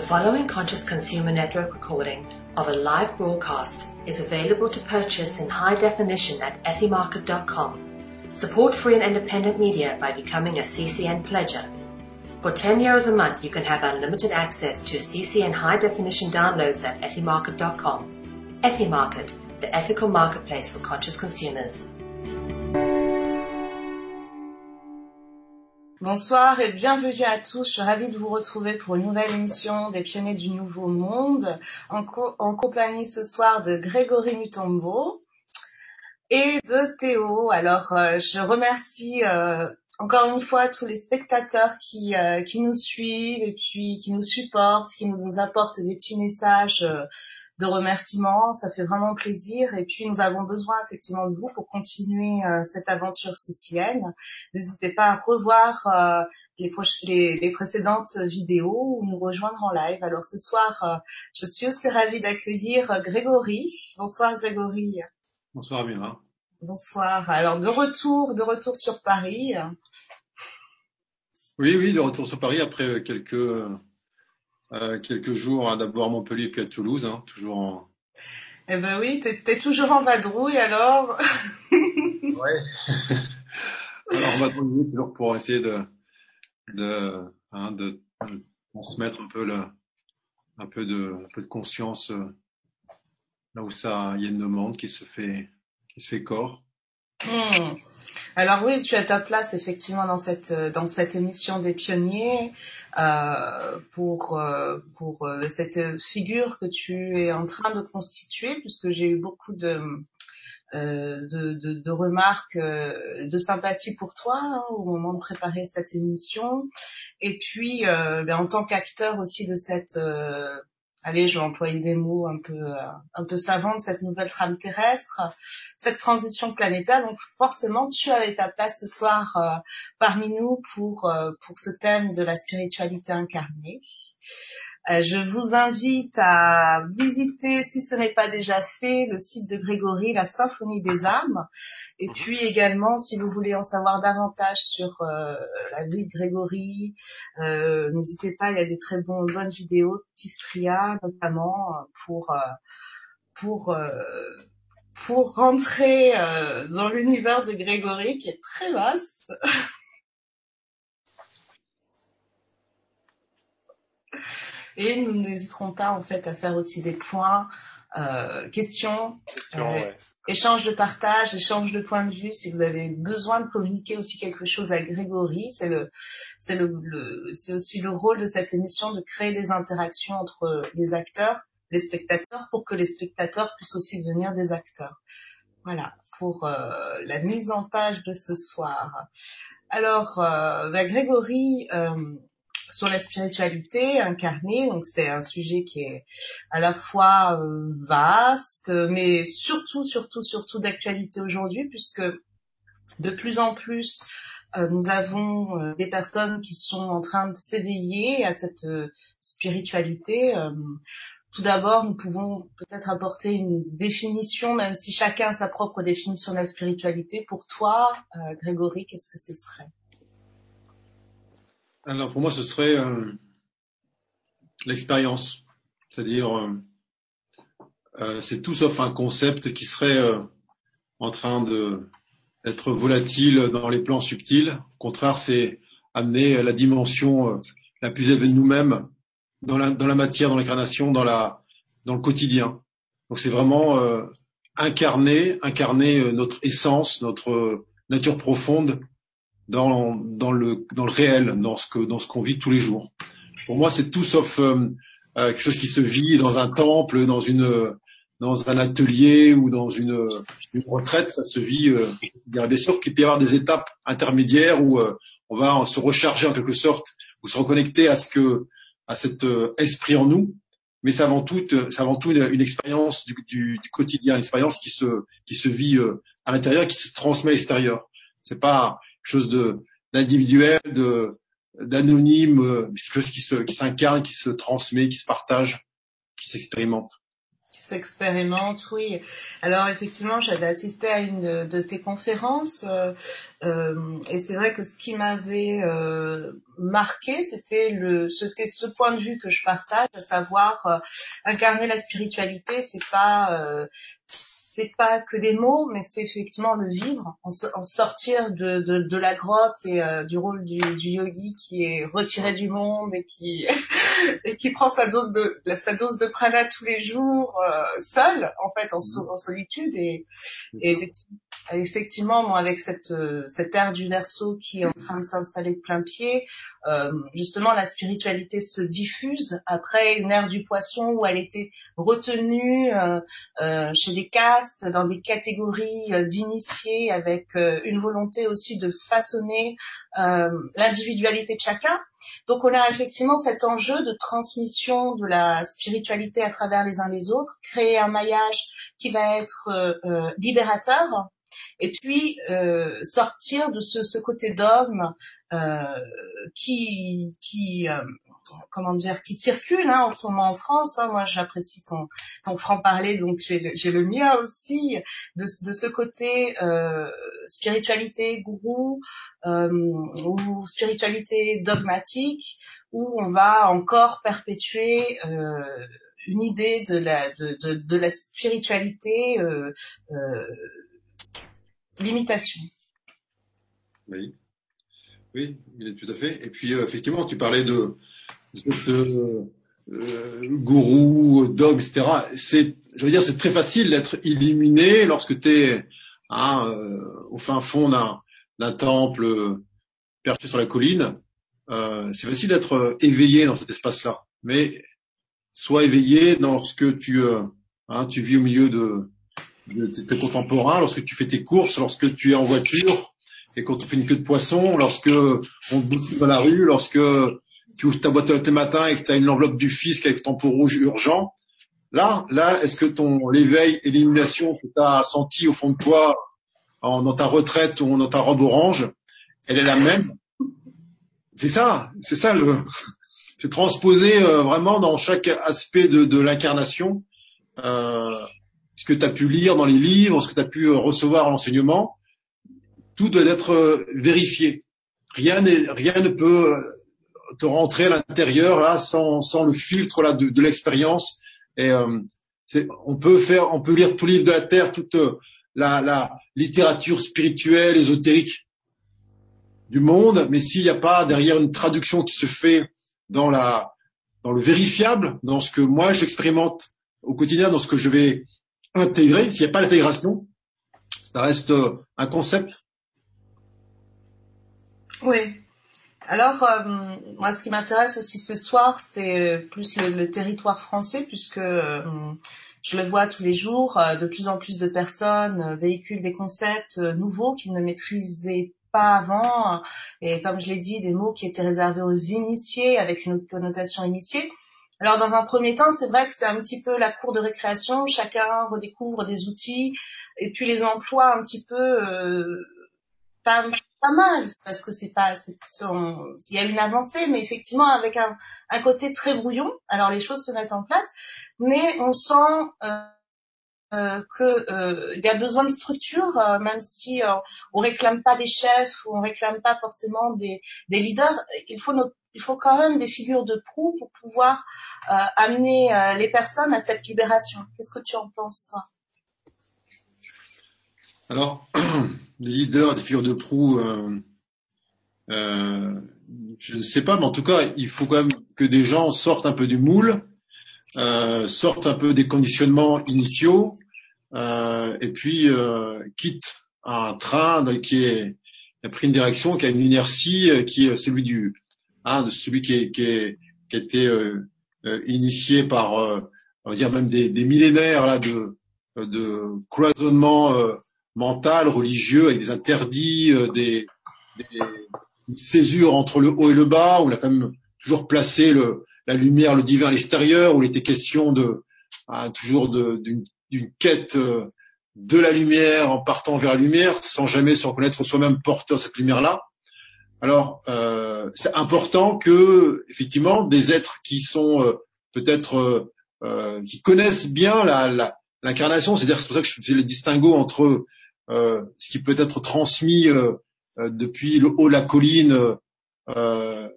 The following Conscious Consumer Network recording of a live broadcast is available to purchase in high definition at ethymarket.com. Support free and independent media by becoming a CCN pledger. For 10 euros a month, you can have unlimited access to CCN high definition downloads at ethymarket.com. Ethymarket, the ethical marketplace for conscious consumers. Bonsoir et bienvenue à tous. Je suis ravie de vous retrouver pour une nouvelle émission des pionniers du nouveau monde en, co en compagnie ce soir de Grégory Mutombo et de Théo. Alors, euh, je remercie euh, encore une fois tous les spectateurs qui, euh, qui nous suivent et puis qui nous supportent, qui nous, apportent des petits messages de remerciements. Ça fait vraiment plaisir. Et puis, nous avons besoin effectivement de vous pour continuer euh, cette aventure sicilienne. N'hésitez pas à revoir euh, les, les, les, précédentes vidéos ou nous rejoindre en live. Alors, ce soir, euh, je suis aussi ravie d'accueillir Grégory. Bonsoir, Grégory. Bonsoir, Mira. Bonsoir. Alors, de retour, de retour sur Paris. Oui, oui, de retour sur Paris après quelques quelques jours, hein, d'abord à Montpellier puis à Toulouse, hein, toujours en... Eh ben oui, t'es es toujours en vadrouille alors Ouais. alors en vadrouille, toujours pour essayer de, de, hein, de, de transmettre un peu, le, un peu, de, un peu de conscience euh, là où ça, il y a une demande qui se fait, qui se fait corps. Hmm. Alors oui, tu as ta place effectivement dans cette dans cette émission des pionniers euh, pour euh, pour euh, cette figure que tu es en train de constituer, puisque j'ai eu beaucoup de euh, de, de, de, remarques de sympathie pour toi hein, au moment de préparer cette émission. Et puis ben, en tant qu'acteur aussi de cette allez, je vais employer des mots un peu euh, un peu savants de cette nouvelle trame terrestre, cette transition planétaire. Donc forcément, tu avais ta place ce soir euh, parmi nous pour euh, pour ce thème de la spiritualité incarnée. Euh, je vous invite à visiter, si ce n'est pas déjà fait, le site de Grégory, la Symphonie des âmes. Et mhm. puis également, si vous voulez en savoir davantage sur euh, la vie de Grégory, euh, n'hésitez pas, il y a des très bons, bonnes vidéos, Tistria notamment, pour pour pour rentrer dans l'univers de Grégory qui est très vaste. Et nous n'hésiterons pas en fait à faire aussi des points, euh, questions, euh, échange de partage, échange de points de vue. Si vous avez besoin de communiquer aussi quelque chose à Grégory, c'est le, c'est le, le c'est aussi le rôle de cette émission de créer des interactions entre les acteurs, les spectateurs, pour que les spectateurs puissent aussi devenir des acteurs. Voilà pour euh, la mise en page de ce soir. Alors, euh, bah, Grégory, euh, sur la spiritualité incarnée. Donc c'est un sujet qui est à la fois euh, vaste, mais surtout, surtout, surtout d'actualité aujourd'hui, puisque de plus en plus euh, nous avons euh, des personnes qui sont en train de s'éveiller à cette spiritualité. tout d'abord, nous pouvons peut-être apporter une définition, même si chacun a sa propre définition de la spiritualité. Pour toi, Grégory, qu'est-ce que ce serait? Alors pour moi, ce serait euh, l'expérience. C'est-à-dire, euh, euh, c'est tout sauf un concept qui serait en train d'être volatile dans les plans subtils. Au contraire, c'est amener la dimension la plus élevée de nous-mêmes dans la, dans la matière, dans l'incarnation, dans, dans le quotidien. Donc c'est vraiment incarner, incarner notre essence, notre nature profonde dans, dans, le, dans le réel, dans ce que dans ce qu'on vit tous les jours. Pour moi, c'est tout sauf euh, euh, quelque chose qui se vit dans un temple, dans une dans un atelier ou dans une, une retraite, ça se vit. Euh, bien sûr qu'il peut y avoir des étapes intermédiaires où euh, on va se recharger en quelque sorte ou se reconnecter à ce que à cet esprit en nous. Mais c'est avant tout, c'est avant tout une, une expérience du, du, du, quotidien, une expérience qui se qui se vit à l'intérieur, qui se transmet à l'extérieur. C'est pas chose de d'individuel, de d'anonyme, euh, quelque chose qui qui s'incarne, qui se transmet, qui se partage, qui s'expérimente. qui s'expérimente, oui. Alors effectivement, j'avais assisté à une de, tes conférences euh, euh, et c'est vrai que ce qui m'avait marqué, c'était c'était ce point de vue que je partage, à savoir incarner la spiritualité, c'est pas c'est pas que des mots, mais c'est effectivement le vivre, en, sortir de, de, de, la grotte et euh, du rôle du, du, yogi qui est retiré du monde et qui et qui prend sa dose de sa dose de prana tous les jours euh, seul, en fait, en, en solitude et, et effectivement, effectivement, moi, avec cette euh, cette ère du verso qui est en train de s'installer de plein pied, euh, justement, la spiritualité se diffuse après une ère du poisson où elle était retenue euh, euh chez des castes, dans des catégories euh, d'initiés, avec une volonté aussi de façonner l'individualité de chacun. Donc, on a effectivement cet enjeu de transmission de la spiritualité à travers les uns les autres, créer un maillage qui va être libérateur et puis euh, sortir de ce, ce côté d'homme euh, qui, qui euh, comment dire, qui circule hein, en ce moment en France. Hein. Moi, j'apprécie ton, ton franc-parler, donc j'ai le, le, mien aussi, de, de ce côté euh, spiritualité gourou euh, ou spiritualité dogmatique, où on va encore perpétuer euh, une idée de la, de, de, de la spiritualité euh, euh, limitation. Oui, oui, tout à fait. Et puis euh, effectivement, tu parlais de, de euh, euh, gourou, dogme, etc. C'est, je veux dire, c'est très facile d'être illuminé lorsque tu es hein, au fin fond d'un temple perché sur la colline. c'est facile d'être éveillé dans cet espace-là, mais sois éveillé lorsque tu, hein, tu vis au milieu de, tes contemporains, lorsque tu fais tes courses, lorsque tu es en voiture et quand tu fais une queue de poisson, lorsque on te dans la rue, lorsque tu ouvres ta boîte à le matin et que tu as une enveloppe du fisc avec ton pot rouge urgent, là, là, est-ce que ton l'éveil et l'illumination que tu as senti au fond de toi en, dans ta retraite ou dans ta robe orange, elle est la même? C'est ça, c'est ça le, c'est transposé euh, vraiment dans chaque aspect de, de l'incarnation. Euh, ce que tu as pu lire dans les livres, ce que tu as pu euh, recevoir en enseignement, tout doit être euh, vérifié. Rien, rien ne peut euh, te rentrer à l'intérieur là sans, sans le filtre là de, de l'expérience. Et on peut faire, on peut lire tout livre de la terre, toute la, la littérature spirituelle, ésotérique du monde, mais s'il n'y a pas derrière une traduction qui se fait dans la dans le vérifiable, dans ce que moi j'expérimente au quotidien, dans ce que je vais intégrer. S'il n'y a pas l'intégration, ça reste euh, un concept. Oui. Alors, euh, moi, ce qui m'intéresse aussi ce soir, c'est euh, plus le, territoire français, puisque je le vois tous les jours, de plus en plus de personnes véhiculent des concepts nouveaux qu'ils ne maîtrisaient pas avant, et comme je l'ai dit, des mots qui étaient réservés aux initiés, avec une connotation initiée. Alors dans un premier temps, c'est vrai que c'est un petit peu la cour de récréation, chacun redécouvre des outils et puis les emplois un petit peu euh, pas, pas mal parce que c'est pas il y a une avancée mais effectivement avec un, côté très brouillon. Alors les choses se mettent en place, mais on sent euh, euh, que euh, y a besoin de structure, euh, même si euh, on réclame pas des chefs ou on réclame pas forcément des, des leaders. Il faut notre il faut quand même des figures de proue pour pouvoir euh, amener euh, les personnes à cette libération. Qu'est-ce que tu en penses, toi? Alors, des leaders, des figures de proue, euh, euh, je ne sais pas, mais en tout cas, il faut quand même que des gens sortent un peu du moule, euh, sortent un peu des conditionnements initiaux, et puis quittent un train qui, est, qui a pris une direction, qui a une inertie, qui est celui du, de celui qui, est, a été euh, euh, initié par, euh, on va dire même des, millénaires là de, cloisonnement mental, religieux, avec des interdits, des, des césures entre le haut et le bas, où on a quand même toujours placé la lumière, le divin à l'extérieur, où il était question de hein, toujours d'une quête de la lumière en partant vers la lumière, sans jamais se reconnaître soi-même porteur de cette lumière-là. Alors, euh, c'est important que, effectivement, des êtres qui sont euh, peut-être euh, qui connaissent bien la, l'incarnation. C'est-à-dire c'est pour ça que je fais le distinguo entre euh, ce qui peut être transmis euh, euh, depuis le haut de la colline euh,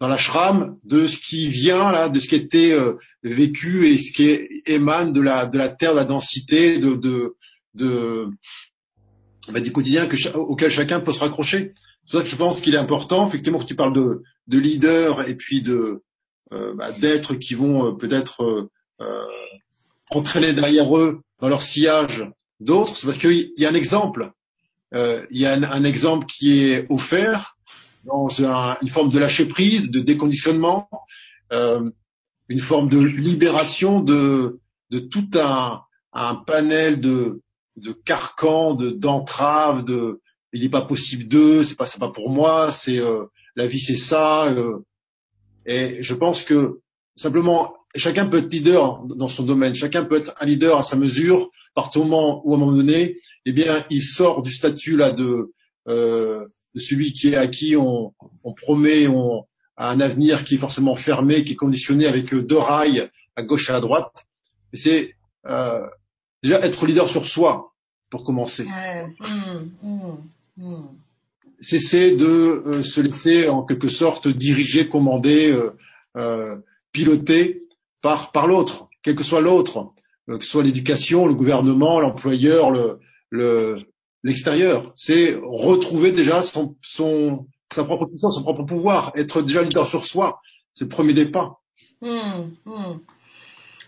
dans l'ashram, de ce qui vient là, de ce qui était vécu et ce qui émane de la de la terre, de la densité, de de, de bah, du quotidien que, auquel chacun peut se raccrocher. C'est je pense qu'il est important, effectivement, que tu parles de, de leaders et puis de euh, bah, d'êtres qui vont euh, peut-être euh, entraîner derrière eux dans leur sillage d'autres. C'est parce qu'il y a un exemple. il y a un, exemple qui est offert dans une forme de lâcher prise, de déconditionnement, une forme de libération de, de tout un, un panel de, de carcans, de d'entraves, de il n'est pas possible de, c'est pas pas pour moi, c'est euh, la vie c'est ça. Euh, et je pense que simplement chacun peut être leader dans son domaine, chacun peut être un leader à sa mesure. Par moment où à un moment donné, eh bien, il sort du statut là de, euh, celui qui est à qui on, promet on, un avenir qui est forcément fermé, qui est conditionné avec deux rails à gauche et à droite. Et c'est déjà être leader sur soi pour commencer. Mmh, mmh. Hmm. Cesser de euh, se laisser en quelque sorte diriger, commander, euh, euh, piloter par, par l'autre, quel que soit l'autre, que ce soit l'éducation, le gouvernement, l'employeur, le, l'extérieur. C'est retrouver déjà son, son, sa propre puissance, son propre pouvoir, être déjà leader sur soi. C'est le premier hmm.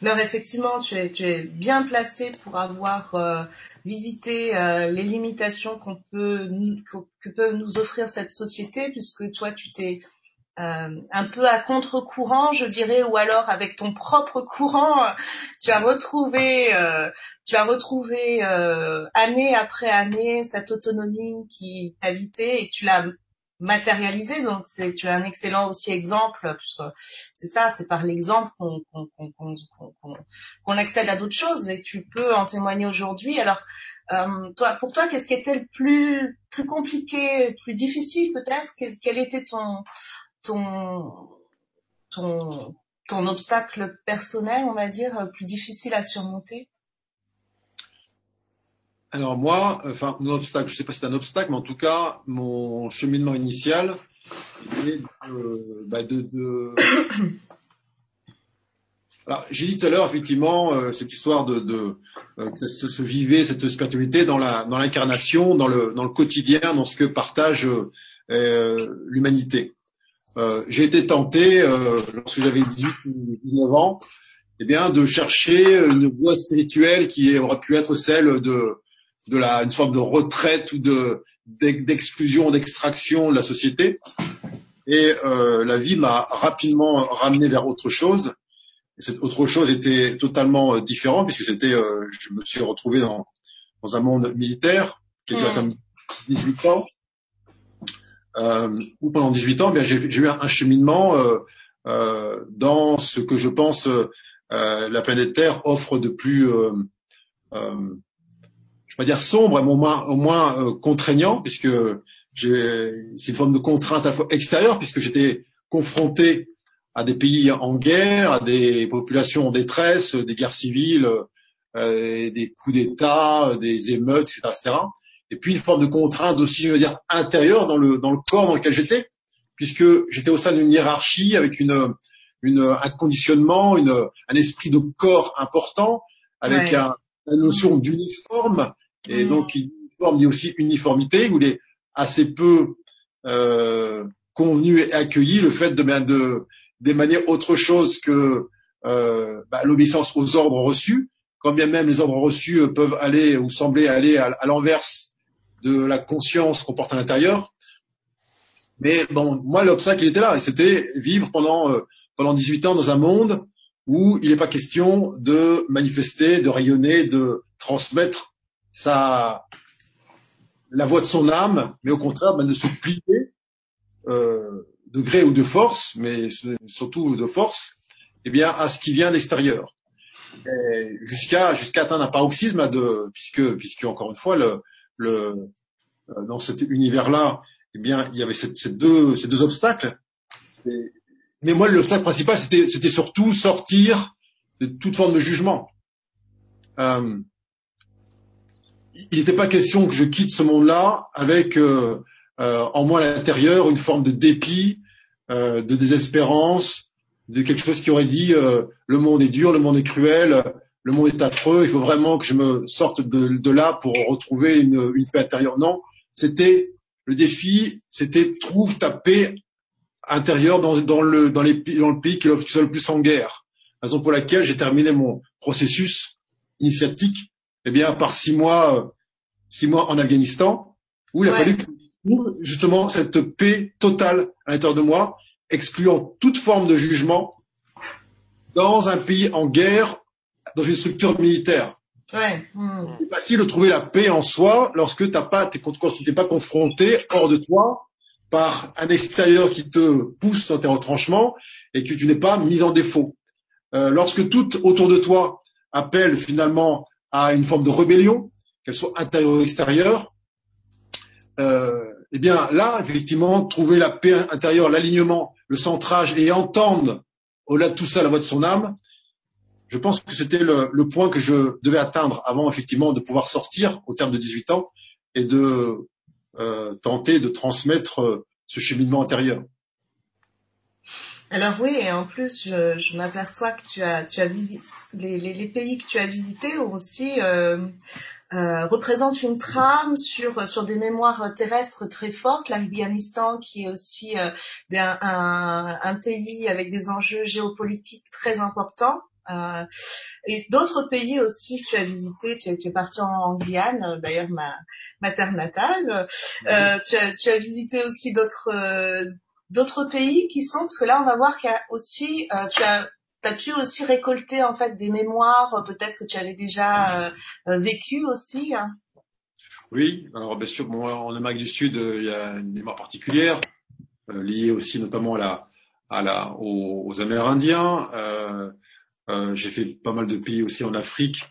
Alors effectivement, tu es, tu bien placé pour avoir euh, visité euh, les limitations qu'on peut, que, peut nous offrir cette société, puisque toi, tu t'es euh, un peu à contre-courant, je dirais, ou alors avec ton propre courant, tu as retrouvé, tu as retrouvé année après année cette autonomie qui t'habitait et tu l'as matérialisé. Donc, tu as un excellent aussi exemple, puisque c'est ça, c'est par l'exemple qu'on accède à d'autres choses, et tu peux en témoigner aujourd'hui. Alors, euh, toi, pour toi, qu'est-ce qui était le plus plus compliqué, plus difficile peut-être? Quel était ton ton ton ton obstacle personnel, on va dire, plus difficile à surmonter? Alors moi, enfin, un obstacle, je ne sais pas si c'est un obstacle, mais en tout cas, mon cheminement initial est de, bah de, Alors, j'ai dit tout à l'heure, effectivement, euh, cette histoire de, de euh, ça se vivait, cette spiritualité dans la dans l'incarnation, dans le dans le quotidien, dans ce que partage euh, l'humanité. j'ai été tenté, lorsque j'avais 18 ou 19 ans, eh bien, de chercher une voie spirituelle qui aurait pu être celle de de la, une forme de retraite ou de d'exclusion, d'extraction de la société. Et euh, la vie m'a rapidement ramené vers autre chose. Et cette autre chose était totalement euh, différente puisque c'était, euh, je me suis retrouvé dans, dans un monde militaire qui a duré comme 18 ans. Euh, où pendant 18 ans, eh j'ai eu un, cheminement euh, euh, dans ce que je pense la planète Terre offre de plus je vais dire sombre, mais au moins, au moins euh, contraignant, puisque c'est une forme de contrainte à la fois extérieure, puisque j'étais confronté à des pays en guerre, à des populations en détresse, des guerres civiles, euh, des coups d'État, des émeutes, etc., etc. Et puis une forme de contrainte aussi, je veux dire, intérieure dans le, dans le corps dans lequel j'étais, puisque j'étais au sein d'une hiérarchie avec une, une, un conditionnement, une, un esprit de corps important, avec un, une notion d'uniforme et donc, uniforme dit aussi uniformité, où il est assez peu euh, convenu et accueilli le fait de, de d'émaner autre chose que euh, bah, l'obéissance aux ordres reçus, quand bien même les ordres reçus euh, peuvent aller ou sembler aller à, l'inverse de la conscience qu'on porte à l'intérieur. Mais bon, moi l'obstacle il était là, et c'était vivre pendant euh, pendant 18 ans dans un monde où il n'est pas question de manifester, de rayonner, de transmettre sa, la voix de son âme, mais au contraire ben, de se plier euh, de gré ou de force, mais surtout de force, eh bien à ce qui vient de l'extérieur, jusqu'à jusqu'à atteindre un paroxysme de puisque puisque encore une fois le, le euh, dans cet univers-là, eh bien il y avait ces deux ces deux obstacles. mais moi l'obstacle principal c'était c'était surtout sortir de toute forme de jugement. Euh, il n'était pas question que je quitte ce monde-là avec euh, euh, en moi à l'intérieur une forme de dépit, euh, de désespérance, de quelque chose qui aurait dit euh, le monde est dur, le monde est cruel, le monde est affreux, il faut vraiment que je me sorte de, là pour retrouver une, une paix intérieure. Non, c'était le défi, c'était trouve ta paix intérieure dans, dans, le, dans, les, dans le pays qui est le plus en guerre. Raison pour laquelle j'ai terminé mon processus initiatique, eh bien, par six mois, six mois en Afghanistan, où il a Ouais. fallu que justement cette paix totale à l'intérieur de moi, excluant toute forme de jugement dans un pays en guerre, dans une structure militaire. Ouais. Hmm. C'est facile de trouver la paix en soi lorsque t'as pas, t'es, tu t'es pas confronté hors de toi par un extérieur qui te pousse dans tes retranchements et que tu n'es pas mis en défaut. Euh, lorsque tout autour de toi appelle finalement à une forme de rébellion, qu'elle soit intérieure ou extérieure, euh, eh bien là, effectivement, trouver la paix intérieure, l'alignement, le centrage et entendre au-delà de tout ça la voix de son âme, je pense que c'était le, point que je devais atteindre avant effectivement de pouvoir sortir au terme de 18 ans et de euh, tenter de transmettre euh, ce cheminement intérieur. Alors oui, et en plus, je, je m'aperçois que tu as, tu as visité les, les, les pays que tu as visités ont aussi euh, euh, représentent une trame sur sur des mémoires terrestres très fortes. L'Afghanistan, qui est aussi euh, un, un, un pays avec des enjeux géopolitiques très importants. Euh, et d'autres pays aussi que tu as visités, tu, es- tu es parti en, Guyane, d'ailleurs ma, ma terre natale. Euh, tu, as, tu as visité aussi d'autres euh, d'autres pays qui sont, parce que là on va voir qu'il y a aussi, euh, tu as pu aussi récolter en fait des mémoires, euh, peut-être que tu avais déjà euh, euh, vécu aussi. hein. Oui, alors bien sûr, bon, en Amérique du Sud, il y a une mémoire particulière liée aussi notamment à la, à la, aux, Amérindiens. J'ai fait pas mal de pays aussi en Afrique,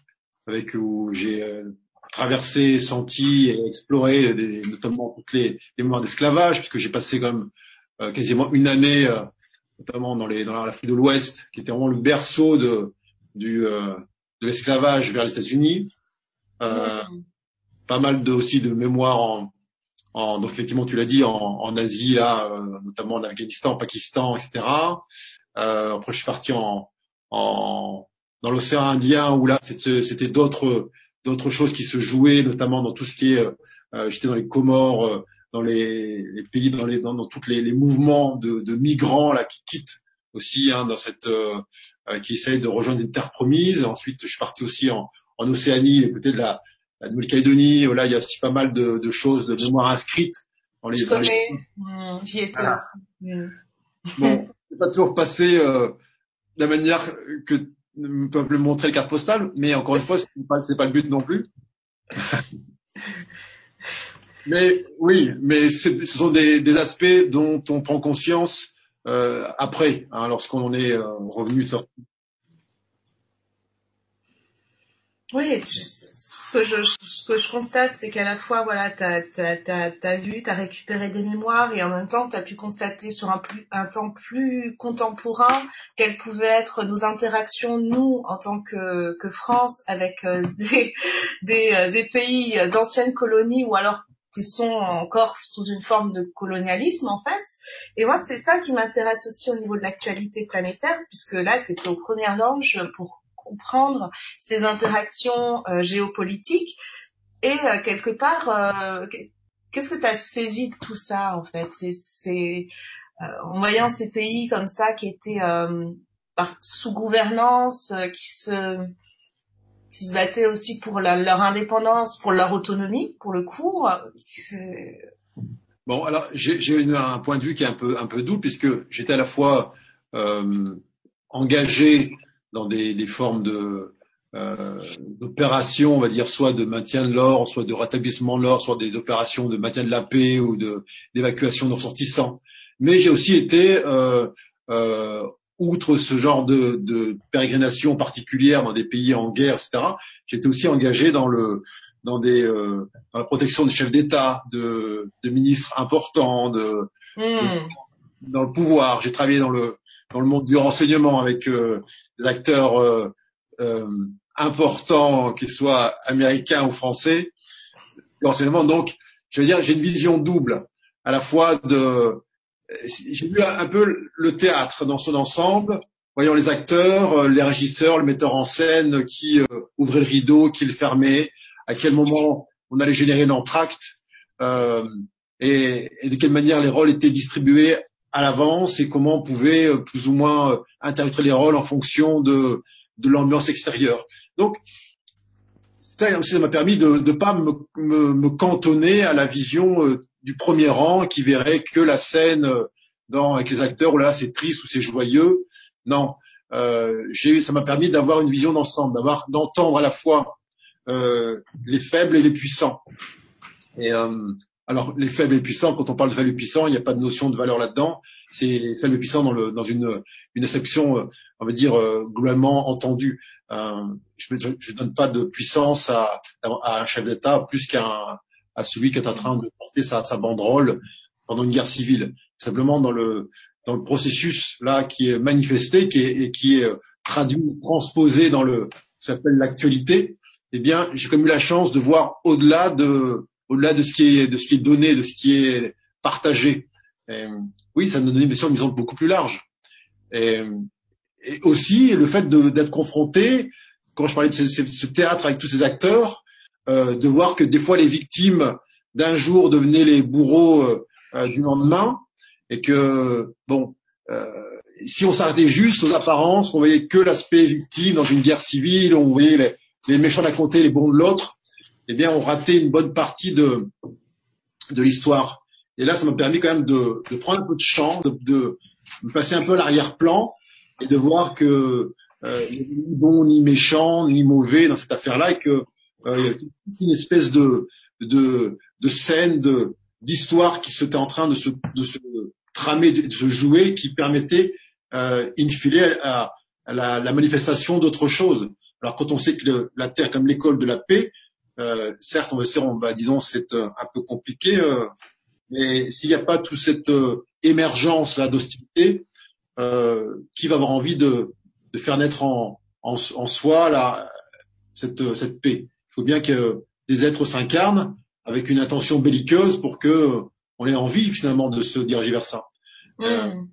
avec où j'ai traversé, senti et exploré notamment toutes les, les mémoires d'esclavage, puisque j'ai passé quand même quasiment une année, euh, notamment dans, les, dans l'Afrique de l'Ouest, qui était vraiment le berceau de, du, euh, de l'esclavage vers les États-Unis. Euh, Mm. pas mal de, aussi de mémoires en, en donc effectivement tu l'as dit en, en Asie là euh, notamment en Afghanistan, Pakistan, etc. Euh, après je suis parti en, en dans l'océan Indien où là c'était c'était d'autres d'autres choses qui se jouaient notamment dans tout ce qui est euh, euh, j'étais dans les Comores euh, dans les, les pays dans les dans, dans tous les, les mouvements de, de migrants là qui quittent aussi hein, dans cette euh, euh, qui essayent de rejoindre une terre promise ensuite je suis parti aussi en, en Océanie côté de la la Nouvelle-Calédonie, là, il y a aussi pas mal de, de choses, de mémoires inscrites dans les. Je dans connais, Mm, j'y étais Voilà. aussi. Mm. Bon, c'est pas toujours passé euh, de la manière que peuvent le montrer les cartes postales, mais encore une fois, c'est pas, pas le but non plus. mais oui, mais ce sont des, des aspects dont on prend conscience euh, après, hein, lorsqu'on est euh, revenu sur. Oui, tu- ce que je, ce que je constate, c'est qu'à la fois, voilà, t'as, t'as, t'as, t'as vu, t'as récupéré des mémoires et en même temps, t'as pu constater sur un, plus, un temps plus contemporain quelles pouvaient être nos interactions, nous, en tant que, que France, avec euh, des, des, euh, des pays d'anciennes colonies ou alors qui sont encore sous une forme de colonialisme, en fait. Et moi, c'est ça qui m'intéresse aussi au niveau de l'actualité planétaire, puisque là, tu étais aux premières loges pour comprendre ces interactions euh, géopolitiques. Et euh, quelque part, euh, qu'est-ce que tu as saisi de tout ça, en fait? C'est, euh, en voyant ces pays comme ça qui étaient euh, par, sous gouvernance, qui se qui se battaient aussi pour leur indépendance, pour leur autonomie, pour le coup. Bon, alors j'ai un point de vue qui est un peu un peu doux puisque j'étais à la fois euh, engagé dans des, des formes de euh, d'opérations, on va dire, soit de maintien de l'or, soit de rétablissement de l'or, soit des opérations de maintien de la paix ou de d'évacuation de ressortissants. Mais j'ai aussi été, euh, euh, outre ce genre de, de pérégrination particulière dans des pays en guerre, etc., j'étais aussi engagé dans le dans des euh, dans la protection des chefs d'État, de, de ministres importants, de Hmm. dans le pouvoir. J'ai travaillé dans le dans le monde du renseignement avec euh, des acteurs euh, euh, importants, qu'ils soient américains ou français. Essentiellement, donc, je veux dire, j'ai une vision double, à la fois de, j'ai vu un peu le théâtre dans son ensemble, voyons les acteurs, les régisseurs, le metteur en scène qui ouvrait le rideau, qui le fermait, à quel moment on allait générer l'entracte, euh, et, de quelle manière les rôles étaient distribués à l'avance et comment on pouvait euh, plus ou moins euh, interpréter les rôles en fonction de, l'ambiance extérieure. Donc, ça m'a permis de ne pas me, cantonner à la vision euh, du premier rang qui verrait que la scène dans, avec les acteurs où là c'est triste ou c'est joyeux. Non, euh, ça m'a permis d'avoir une vision d'ensemble, d'avoir d'entendre à la fois euh, les faibles et les puissants. Et euh, alors, les faibles et puissants, quand on parle de faibles et puissants, il n'y a pas de notion de valeur là-dedans. C'est faibles et puissants dans, le, dans une, une exception, euh, on va dire, euh, globalement entendue. Euh, je ne donne pas de puissance à, à un chef d'État plus qu'à à celui qui est en train de porter sa, sa banderole pendant une guerre civile. Simplement dans le, dans le processus là qui est manifesté, qui est, qui est traduit, transposé dans le ce qu'on appelle l'actualité, eh bien, j'ai même eu la chance de voir au-delà de, au-delà de ce qui est de ce qui est donné, de ce qui est partagé. Oui, ça nous donne une vision beaucoup plus large. Et, aussi le fait d'être confronté, quand je parlais de ce, théâtre avec tous ces acteurs, euh, de voir que des fois les victimes d'un jour devenaient les bourreaux euh, du lendemain, et que bon, euh, si on s'arrêtait juste aux apparences, on voyait que l'aspect victime dans une guerre civile, on voyait les, les méchants d'un côté, les bons de l'autre, eh bien, on ratait une bonne partie de, de l'histoire. Et là, ça m'a permis quand même de, de, prendre un peu de champ, de, de me passer un peu à l'arrière-plan et de voir que euh, ni bon ni méchant ni mauvais dans cette affaire-là et que euh, une espèce de, de, de scène, de, d'histoire qui était en train de se, de se tramer, de, se jouer, qui permettait, euh, à, à la, la, manifestation d'autre chose. Alors quand on sait que le, la Terre comme l'école de la paix, euh, certes, on va dire, on va, disons, c'est euh, un peu compliqué, euh, mais s'il n'y a pas toute cette euh, émergence là d'hostilité, qui va avoir envie de, de faire naître en, en, en soi là, cette, cette paix? Il faut bien que des êtres s'incarnent avec une intention belliqueuse pour que on ait envie finalement de se diriger vers ça. Mmh.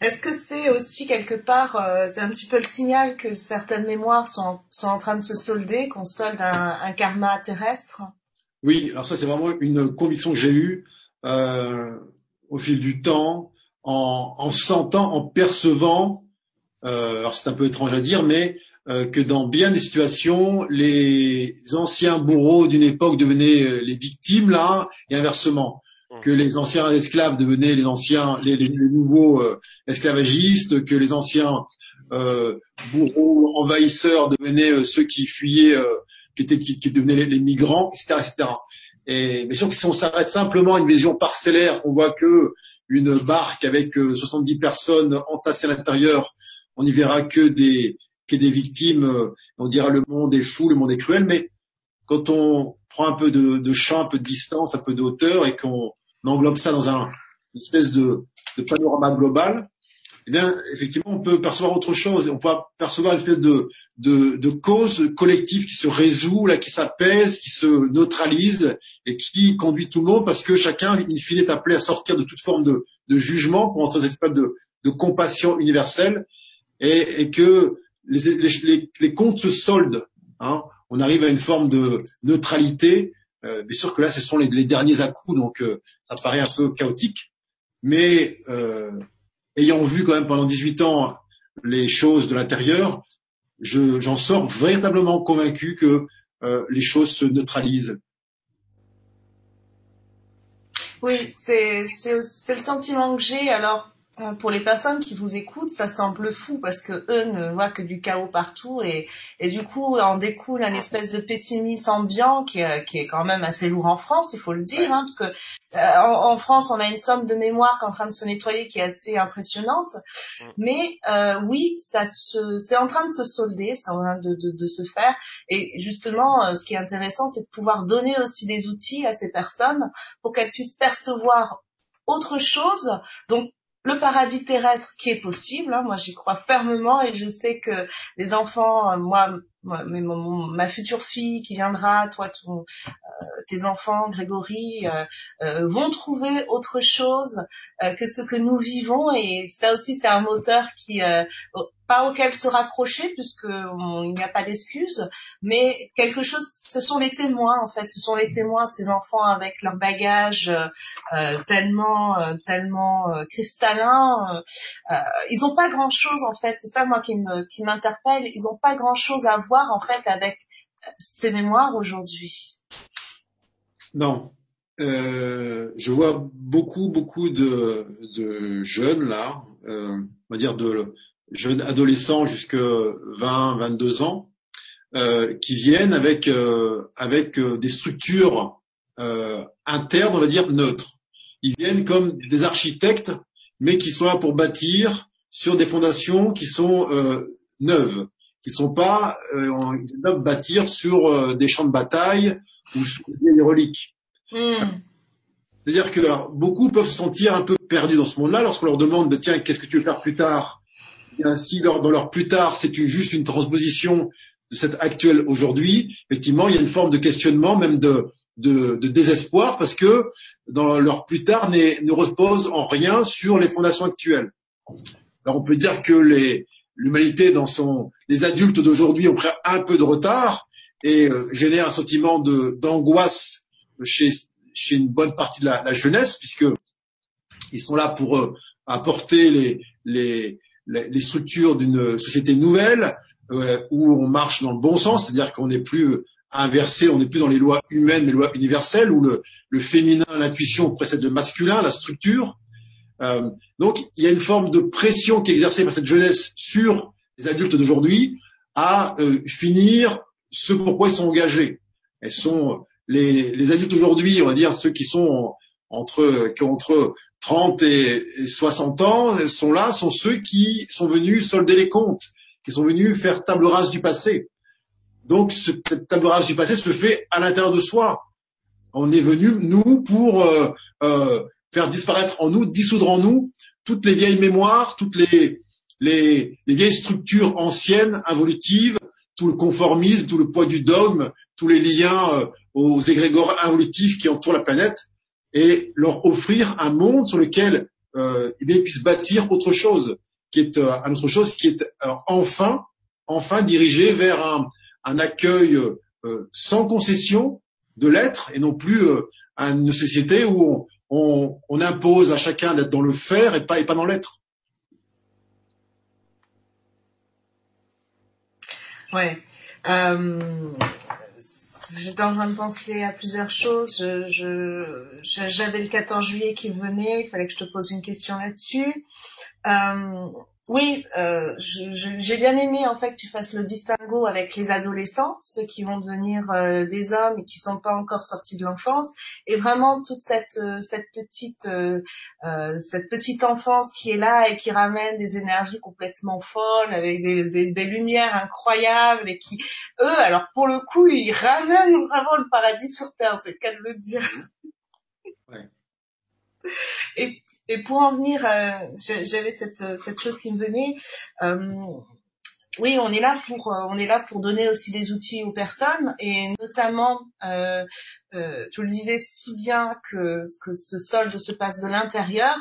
Est-ce que c'est aussi quelque part, euh, c'est un petit peu le signal que certaines mémoires sont, sont en train de se solder, qu'on solde un, un, karma terrestre? Oui, alors ça c'est vraiment une conviction que j'ai eue euh, au fil du temps, en, en sentant, en percevant, euh, alors c'est un peu étrange à dire, mais euh, que dans bien des situations, les anciens bourreaux d'une époque devenaient euh, les victimes là, et inversement. Mmh. que les anciens esclaves devenaient les anciens, les, les, les nouveaux euh, esclavagistes, que les anciens euh, bourreaux envahisseurs devenaient euh, ceux qui fuyaient, euh, qui, étaient, qui, qui devenaient les, les, migrants, etc., etc. Et bien sûr que si on s'arrête simplement à une vision parcellaire, on voit que une barque avec 70 euh, personnes entassées à l'intérieur, on n'y verra que des, que des victimes, on dira le monde est fou, le monde est cruel, mais quand on prend un peu de, champ, un peu de distance, un peu de hauteur et qu'on on englobe ça dans un, une espèce de, panorama global, eh bien, effectivement, on peut percevoir autre chose. On peut percevoir une espèce de, de, cause collective qui se résout, là, qui s'apaise, qui se neutralise et qui conduit tout le monde parce que chacun, in fine, est appelé à sortir de toute forme de, de jugement pour entrer dans une espèce de, de compassion universelle et, et que les, comptes se soldent. Hein. On arrive à une forme de neutralité euh, bien sûr que là, ce sont les, derniers à-coups, donc euh, ça paraît un peu chaotique. Mais euh, ayant vu quand même pendant 18 ans les choses de l'intérieur, j'en sors véritablement convaincu que les choses se neutralisent. Oui, c'est le sentiment que j'ai. Alors, pour les personnes qui vous écoutent, ça semble fou parce que eux ne voient que du chaos partout et, et du coup en découle un espèce de pessimisme ambiant qui, est, qui est quand même assez lourd en France, il faut le dire, hein, parce que euh, en, en, France on a une somme de mémoire qui est en train de se nettoyer qui est assez impressionnante, mm. mais euh, oui, ça se, c'est en train de se solder, c'est en train de, de, de se faire. Et justement euh, ce qui est intéressant c'est de pouvoir donner aussi des outils à ces personnes pour qu'elles puissent percevoir autre chose, donc le paradis terrestre qui est possible. Hein. moi, j'y crois fermement et je sais que les enfants, moi, ma future fille qui viendra, toi, euh, tes enfants, Grégory, euh, euh, vont trouver autre chose que ce que nous vivons. Et ça aussi, c'est un moteur qui pas auquel se raccrocher puisque il n'y a pas d'excuse, mais quelque chose. Ce sont les témoins en fait. Ce sont les témoins, ces enfants avec leur bagage euh, tellement, tellement euh, cristallin. ils n'ont pas grand chose en fait. C'est ça moi qui me qui m'interpelle. Ils n'ont pas grand chose à voir en fait avec ces mémoires aujourd'hui. Non. Euh, je vois beaucoup, beaucoup de, jeunes là, euh, on va dire de jeunes adolescents jusqu'à 20, 22 ans, euh, qui viennent avec, euh, avec euh, des structures euh, internes, on va dire neutres. Ils viennent comme des architectes, mais qui sont là pour bâtir sur des fondations qui sont neuves, qui ne sont pas euh, bâtir sur des champs de bataille ou sur des reliques. Hmm. C'est-à-dire que beaucoup peuvent se sentir un peu perdus dans ce monde-là lorsqu'on leur demande de tiens qu'est-ce que tu veux faire plus tard? Et ainsi dans leur plus tard c'est juste une transposition de cette actuelle aujourd'hui effectivement il y a une forme de questionnement même de, désespoir parce que dans leur plus tard ne repose en rien sur les fondations actuelles. Alors on peut dire que l'humanité dans son les adultes d'aujourd'hui ont pris un peu de retard et euh, génère un sentiment d'angoisse chez, une bonne partie de la, la jeunesse, puisque ils sont là pour euh, apporter les, les, les, structures d'une société nouvelle euh, où on marche dans le bon sens, c'est-à-dire qu'on n'est plus inversé, on n'est plus dans les lois humaines, les lois universelles, où le, le féminin, l'intuition précède le masculin, la structure. Euh, donc il y a une forme de pression qui est exercée par cette jeunesse sur les adultes d'aujourd'hui à euh, finir ce pourquoi ils sont engagés. Elles sont les, les adultes aujourd'hui, on va dire ceux qui sont entre, qui ont entre 30 et, 60 ans, sont là, sont ceux qui sont venus solder les comptes, qui sont venus faire table rase du passé. Donc cette table rase du passé se fait à l'intérieur de soi. On est venu, nous, pour euh, euh, faire disparaître en nous, dissoudre en nous toutes les vieilles mémoires, toutes les, les, les vieilles structures anciennes, involutives, tout le conformisme, tout le poids du dogme, tous les liens euh, aux égrégores involutifs qui entourent la planète, et leur offrir un monde sur lequel euh, ils puissent bâtir autre chose, qui est euh, autre chose qui est euh, enfin, enfin dirigé vers un, un accueil euh, sans concession de l'être et non plus à une société où on, on, on impose à chacun d'être dans le faire et pas, et pas dans l'être. Ouais. Euh, j'étais en train de penser à plusieurs choses. Je, j'avais le 14 juillet qui venait, il fallait que je te pose une question là-dessus. Euh, oui, euh, j'ai bien aimé en fait que tu fasses le distinguo avec les adolescents, ceux qui vont devenir euh, des hommes et qui sont pas encore sortis de l'enfance, et vraiment toute cette euh, cette petite euh, cette petite enfance qui est là et qui ramène des énergies complètement folles avec des, des, des lumières incroyables et qui eux alors pour le coup ils ramènent vraiment le paradis sur terre, c'est le cas de le dire. Ouais. Et et pour en venir, euh, j'avais cette, cette chose qui me venait. Euh, oui, on est là pour euh, on est là pour donner aussi des outils aux personnes et notamment, euh, euh, tu le disais si bien que que ce solde se passe de l'intérieur.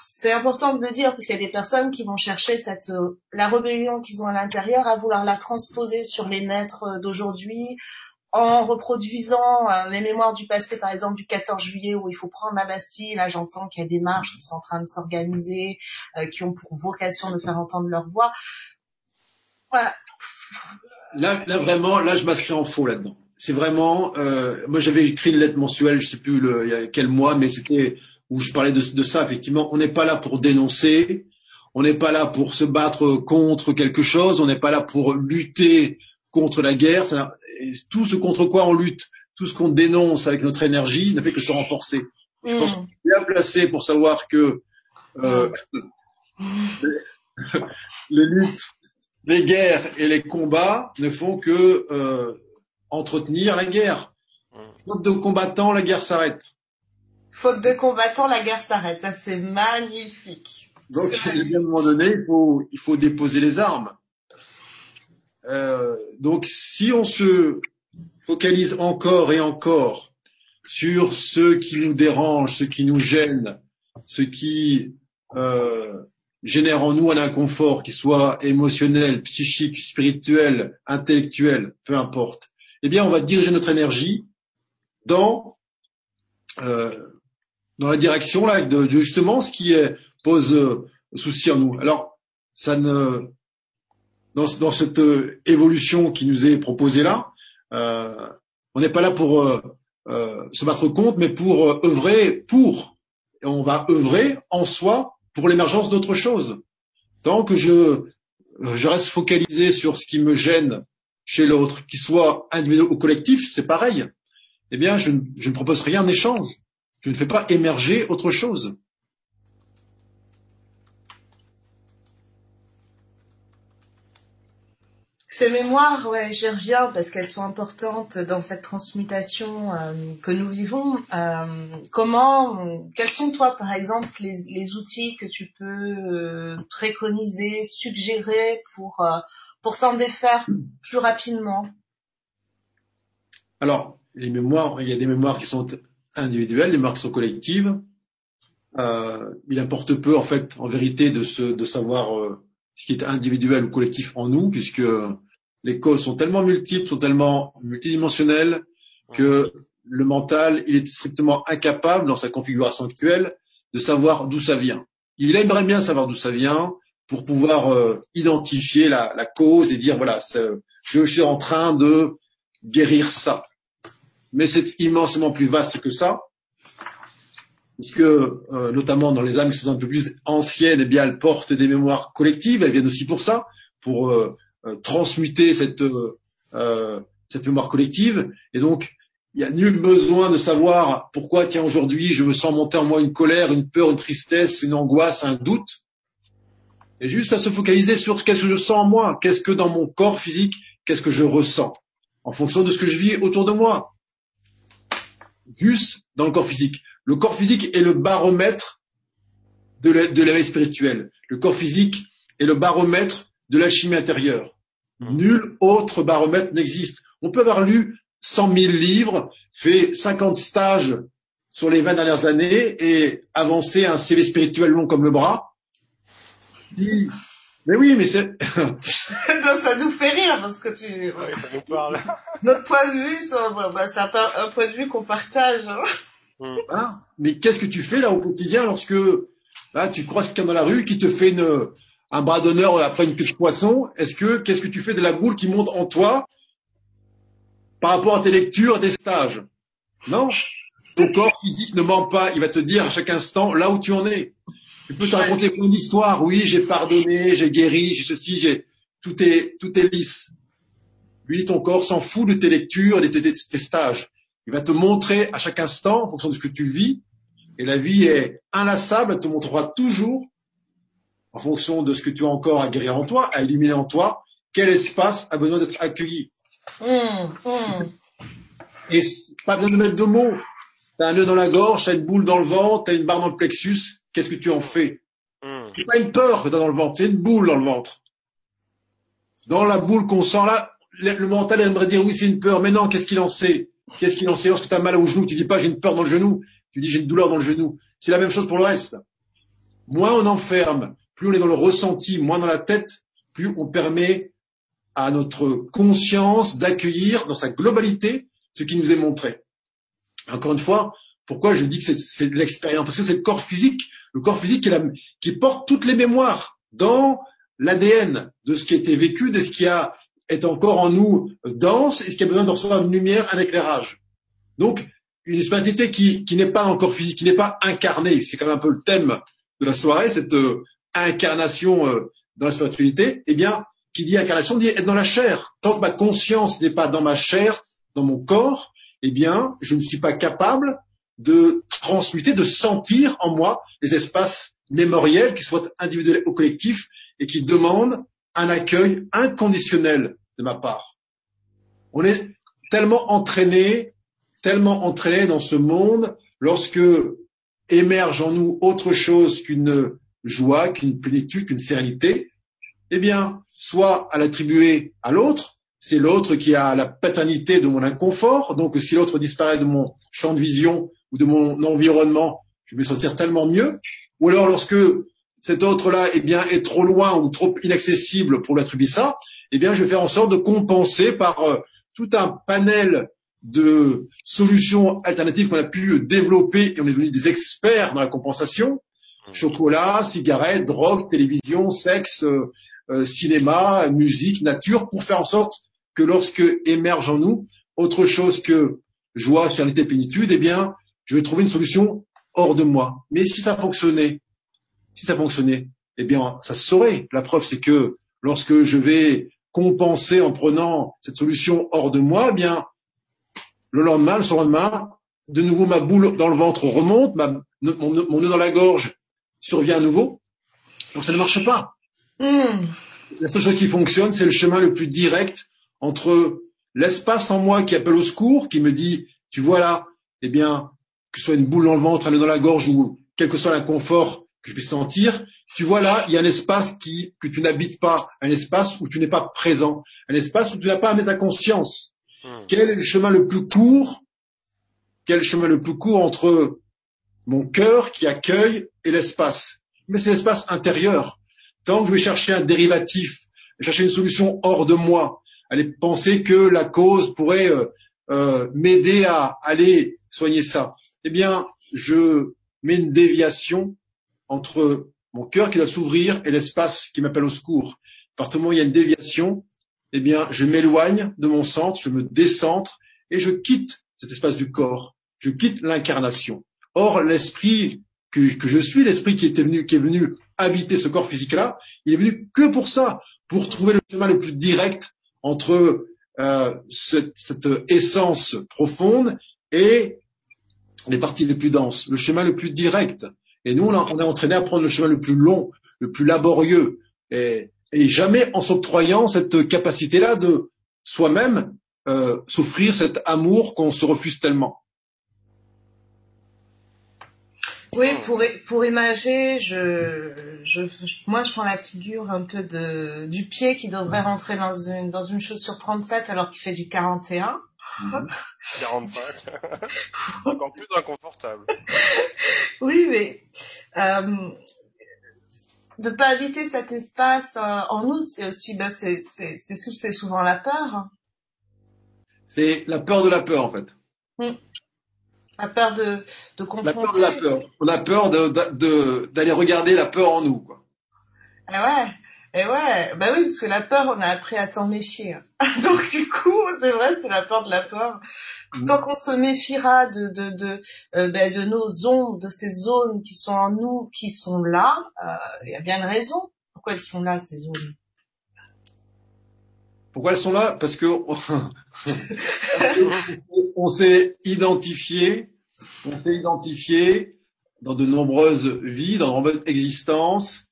C'est important de le dire parce qu'il y a des personnes qui vont chercher cette la rébellion qu'ils ont à l'intérieur à vouloir la transposer sur les maîtres d'aujourd'hui en reproduisant euh, les mémoires du passé, par exemple du 14 juillet où il faut prendre la Bastille, là j'entends qu'il y a des marches qui sont en train de s'organiser, euh, qui ont pour vocation de faire entendre leur voix. Là, vraiment, là je m'inscris en faux là-dedans. C'est vraiment, euh, moi j'avais écrit une lettre mensuelle, je sais plus il y a quel mois, mais c'était où je parlais de, ça. Effectivement, on n'est pas là pour dénoncer, on n'est pas là pour se battre contre quelque chose, on n'est pas là pour lutter contre la guerre. Tout ce contre quoi on lutte, tout ce qu'on dénonce avec notre énergie ne fait que se renforcer. Je pense mm. qu'on est bien placé pour savoir que euh, les, luttes, les guerres et les combats ne font que euh, entretenir la guerre. Mm. Faute de combattants, la guerre s'arrête. Faute de combattants, la guerre s'arrête. Ça, c'est magnifique. Donc, à un moment donné, il faut, il faut déposer les armes. Euh, donc, si on se focalise encore et encore sur ce qui nous dérange, ce qui nous gêne, ce qui euh, génère en nous un inconfort, qui soit émotionnel, psychique, spirituel, intellectuel, peu importe, eh bien, on va diriger notre énergie dans euh, dans la direction là de, justement ce qui pose euh, souci en nous. Alors, ça ne dans, cette euh, évolution qui nous est proposée là, euh, on n'est pas là pour euh, se battre contre, mais pour œuvrer pour. Et on va œuvrer en soi pour l'émergence d'autre chose. Tant que je, reste focalisé sur ce qui me gêne chez l'autre, qu'il soit individuel ou collectif, c'est pareil. Eh bien, je, ne propose rien en échange. Je ne fais pas émerger autre chose. Ces mémoires, ouais, j'y reviens parce qu'elles sont importantes dans cette transmutation euh, que nous vivons. Euh, comment, quels sont toi, par exemple, les, les outils que tu peux euh, préconiser, suggérer pour pour s'en défaire plus rapidement? Alors, les mémoires, il y a des mémoires qui sont individuelles, des mémoires qui sont collectives. Il importe peu, en fait, en vérité, de, se, de savoir ce qui est individuel ou collectif en nous, puisque les causes sont tellement multiples, sont tellement multidimensionnelles que le mental, il est strictement incapable dans sa configuration actuelle de savoir d'où ça vient. Il aimerait bien savoir d'où ça vient pour pouvoir euh, identifier la, la, cause et dire voilà, je suis en train de guérir ça. Mais c'est immensément plus vaste que ça, puisque euh, notamment dans les âmes qui sont un peu plus anciennes, eh bien elles portent des mémoires collectives, elles viennent aussi pour ça, pour euh, euh, transmuter cette, euh, euh, cette mémoire collective. Et donc, il n'y a nul besoin de savoir pourquoi, tiens, aujourd'hui, je me sens monter en moi une colère, une peur, une tristesse, une angoisse, un doute. Et juste à se focaliser sur ce que je sens en moi, qu'est-ce que dans mon corps physique, qu'est-ce que je ressens, en fonction de ce que je vis autour de moi. Juste dans le corps physique. Le corps physique est le baromètre de l'éveil spirituel. Le corps physique est le baromètre de la chimie intérieure. Mmh. Nul autre baromètre n'existe. On peut avoir lu cent mille livres, fait cinquante stages sur les vingt dernières années et avancer un CV spirituel long comme le bras. Mais oui, mais c'est. ça nous fait rire parce que tu. Oui, ça nous parle. Notre point de vue, bah, c'est un, point de vue qu'on partage. Hein. Mmh. Ah, mais qu'est-ce que tu fais là au quotidien lorsque là tu croises quelqu'un dans la rue qui te fait une, un bras d'honneur après une queue de poisson, est-ce que qu'est-ce que tu fais de la boule qui monte en toi par rapport à tes lectures, des stages? Non? Ton corps physique ne ment pas. Il va te dire à chaque instant là où tu en es. Tu peux te raconter plein d'histoires. Oui, j'ai pardonné, j'ai guéri, j'ai ceci, j'ai tout est tout est lisse. Lui, ton corps s'en fout de tes lectures, de tes, de tes stages. Il va te montrer à chaque instant, en fonction de ce que tu vis, et la vie est inlassable, elle te montrera toujours en fonction de ce que tu as encore à guérir en toi, à éliminer en toi, quel espace a besoin d'être accueilli. Mmh, mmh. Et pas besoin de mettre de mots. T'as un nœud dans la gorge, t'as une boule dans le ventre, t'as une barre dans le plexus. Qu'est-ce que tu en fais? Mmh. C'est pas une peur que t'as dans le ventre, c'est une boule dans le ventre. Dans la boule qu'on sent là, le mental aimerait dire oui c'est une peur, mais non, qu'est-ce qu'il en sait? Qu'est-ce qu'il en sait lorsque tu as mal au genou Tu dis pas j'ai une peur dans le genou, tu dis j'ai une douleur dans le genou. C'est la même chose pour le reste. Moins on enferme plus on est dans le ressenti, moins dans la tête, plus on permet à notre conscience d'accueillir dans sa globalité ce qui nous est montré. Encore une fois, pourquoi je dis que c'est l'expérience? Parce que c'est le corps physique, le corps physique qui, porte toutes les mémoires dans l'ADN de ce qui a été vécu, de ce qui est encore en nous dense et ce qui a besoin de recevoir une lumière, un éclairage. Donc, une spiritualité qui, qui n'est pas encore physique, qui n'est pas incarnée, c'est quand même un peu le thème de la soirée, cette euh, incarnation euh, dans la spiritualité, eh bien, qui dit incarnation dit être dans la chair. Tant que ma conscience n'est pas dans ma chair, dans mon corps, eh bien, je ne suis pas capable de transmuter, de sentir en moi les espaces mémoriels, qui soient individuels ou collectifs, et qui demandent un accueil inconditionnel de ma part. On est tellement entraîné, tellement entraîné dans ce monde lorsque émerge en nous autre chose qu'une joie, qu'une plénitude, qu'une sérénité, eh bien, soit à l'attribuer à l'autre, c'est l'autre qui a la paternité de mon inconfort, donc si l'autre disparaît de mon champ de vision ou de mon environnement, je vais me sentir tellement mieux, ou alors lorsque cet autre-là eh bien, est trop loin ou trop inaccessible pour l'attribuer ça, eh bien, je vais faire en sorte de compenser par euh, tout un panel de solutions alternatives qu'on a pu développer et on est devenu des experts dans la compensation. Mmh. Chocolat, cigarettes, drogue, télévision, sexe, euh, euh, cinéma, musique, nature, pour faire en sorte que lorsque émerge en nous autre chose que joie, sérénité, plénitude, eh bien, je vais trouver une solution hors de moi. Mais si ça fonctionnait, si ça fonctionnait, eh bien, ça se saurait. La preuve, c'est que lorsque je vais compenser en prenant cette solution hors de moi, eh bien, le lendemain, le surlendemain, de nouveau ma boule dans le ventre remonte, mon, nœud dans la gorge survient à nouveau. Donc ça ne marche pas. Hmm. La seule chose qui fonctionne, c'est le chemin le plus direct entre l'espace en moi qui appelle au secours, qui me dit, tu vois là, eh bien, que ce soit une boule dans le ventre, un nœud dans la gorge ou quel que soit l'inconfort que je puisse sentir, tu vois là, il y a un espace qui, que tu n'habites pas, un espace où tu n'es pas présent, un espace où tu n'as pas à mettre ta conscience. Hmm. Quel est le chemin le plus court? Quel est le chemin le plus court entre mon cœur qui accueille et l'espace Mais c'est l'espace intérieur. Tant que je vais chercher un dérivatif, chercher une solution hors de moi, aller penser que la cause pourrait euh, euh, m'aider à aller soigner ça, eh bien, je mets une déviation entre mon cœur qui doit s'ouvrir et l'espace qui m'appelle au secours. Du moment il y a une déviation, eh bien, je m'éloigne de mon centre, je me décentre et je quitte cet espace du corps. Je quitte l'incarnation. Or, l'esprit que, que, je suis, l'esprit qui était venu, qui est venu habiter ce corps physique-là, il est venu que pour ça, pour trouver le chemin le plus direct entre euh, cette, cette, essence profonde et les parties les plus denses, le chemin le plus direct. Et nous, on, on est entraîné à prendre le chemin le plus long, le plus laborieux. Et et jamais en s'octroyant cette capacité-là de soi-même euh, souffrir cet amour qu'on se refuse tellement. Oui, pour, pour imager, je, je, moi je prends la figure un peu de, du pied qui devrait rentrer dans une, dans une chaussure 37 alors qu'il fait du 41. 45. Encore plus inconfortable. oui, mais euh, de pas habiter cet espace euh, en nous, c'est aussi, ben, c'est, c'est, c'est, souvent la peur. C'est la peur de la peur, en fait. Hmm. La peur de, de confronter. La peur de la peur. On a peur de, de, d'aller regarder la peur en nous, quoi. Eh ouais. Et ouais, bah oui, parce que la peur, on a appris à s'en méfier. Donc du coup, c'est vrai, c'est la peur de la peur. Mm. Tant qu'on se méfiera de de de, euh, ben, de nos zones, de ces zones qui sont en nous, qui sont là, euh, il y a bien une raison. Pourquoi elles sont là ces zones? Pourquoi elles sont là? Parce que on s'est identifié, on s'est identifié dans de nombreuses vies, dans de nombreuses existences,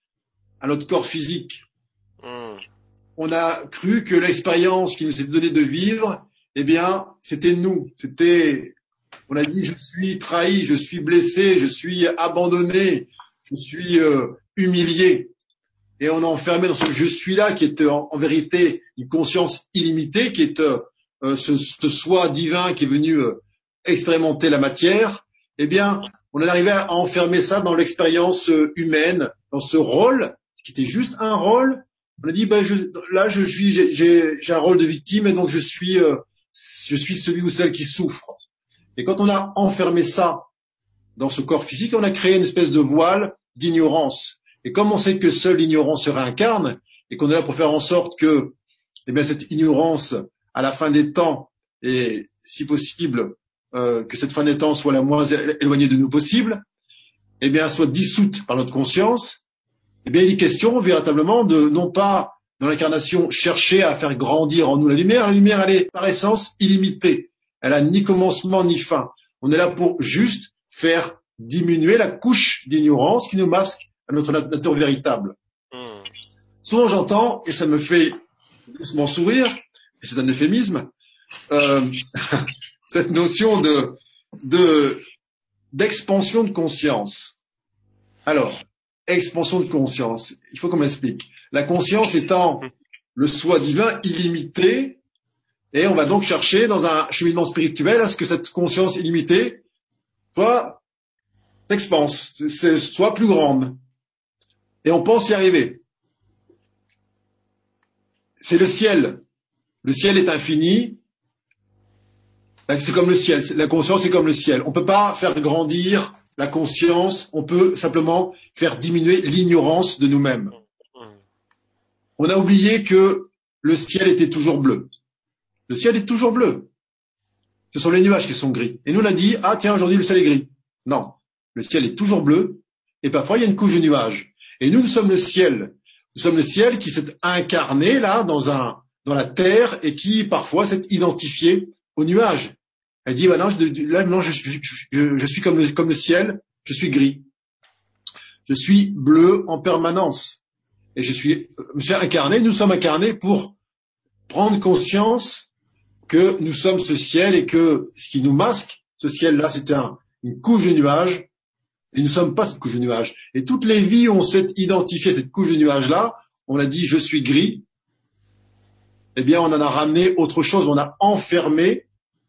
à notre corps physique on a cru que l'expérience qui nous était donnée de vivre, eh bien, c'était nous. C'était, on a dit, je suis trahi, je suis blessé, je suis abandonné, je suis euh, humilié. Et on a enfermé dans ce je suis là qui est en, vérité une conscience illimitée, qui est euh, euh, ce, ce, soi divin qui est venu expérimenter la matière. Eh bien, on est arrivé à enfermer ça dans l'expérience humaine, dans ce rôle qui était juste un rôle on a dit, ben, je, là, je suis, j'ai un rôle de victime et donc je suis, euh, je suis celui ou celle qui souffre. Et quand on a enfermé ça dans ce corps physique, on a créé une espèce de voile d'ignorance. Et comme on sait que seule l'ignorance se réincarne et qu'on est là pour faire en sorte que, eh bien, cette ignorance, à la fin des temps, et si possible, euh, que cette fin des temps soit la moins éloignée de nous possible, eh bien, soit dissoute par notre conscience, eh bien, il est question véritablement de, non pas dans l'incarnation, chercher à faire grandir en nous la lumière. La lumière, elle est par essence illimitée. Elle a ni commencement ni fin. On est là pour juste faire diminuer la couche d'ignorance qui nous masque à notre nature véritable. Hmm. Souvent j'entends, et ça me fait doucement sourire, c'est un euphémisme, euh, cette notion de, de d'expansion de conscience. Alors, expansion de conscience, il faut qu'on m'explique. La conscience étant le soi divin illimité, et on va donc chercher dans un cheminement spirituel à ce que cette conscience illimitée soit s'expanse, soit plus grande. Et on pense y arriver. C'est le ciel. Le ciel est infini. C'est comme le ciel. La conscience est comme le ciel. On ne peut pas faire grandir la conscience. On peut simplement faire diminuer l'ignorance de nous-mêmes. On a oublié que le ciel était toujours bleu. Le ciel est toujours bleu. Ce sont les nuages qui sont gris. Et nous, on a dit, ah tiens, aujourd'hui, le ciel est gris. Non. Le ciel est toujours bleu. Et parfois, il y a une couche de nuages. Et nous, nous sommes le ciel. Nous sommes le ciel qui s'est incarné là dans un dans la terre et qui parfois s'est identifié aux nuages. Elle dit, bah non, je, là, non, je, suis comme le, comme le ciel, je suis gris. Je suis bleu en permanence. Et je suis, je suis incarné, nous sommes incarnés pour prendre conscience que nous sommes ce ciel et que ce qui nous masque, ce ciel-là, c'est un, une couche de nuages et nous ne sommes pas cette couche de nuages. Et toutes les vies, on s'est identifié cette couche de nuages-là. On a dit, je suis gris. Eh bien, on en a ramené autre chose. On a enfermé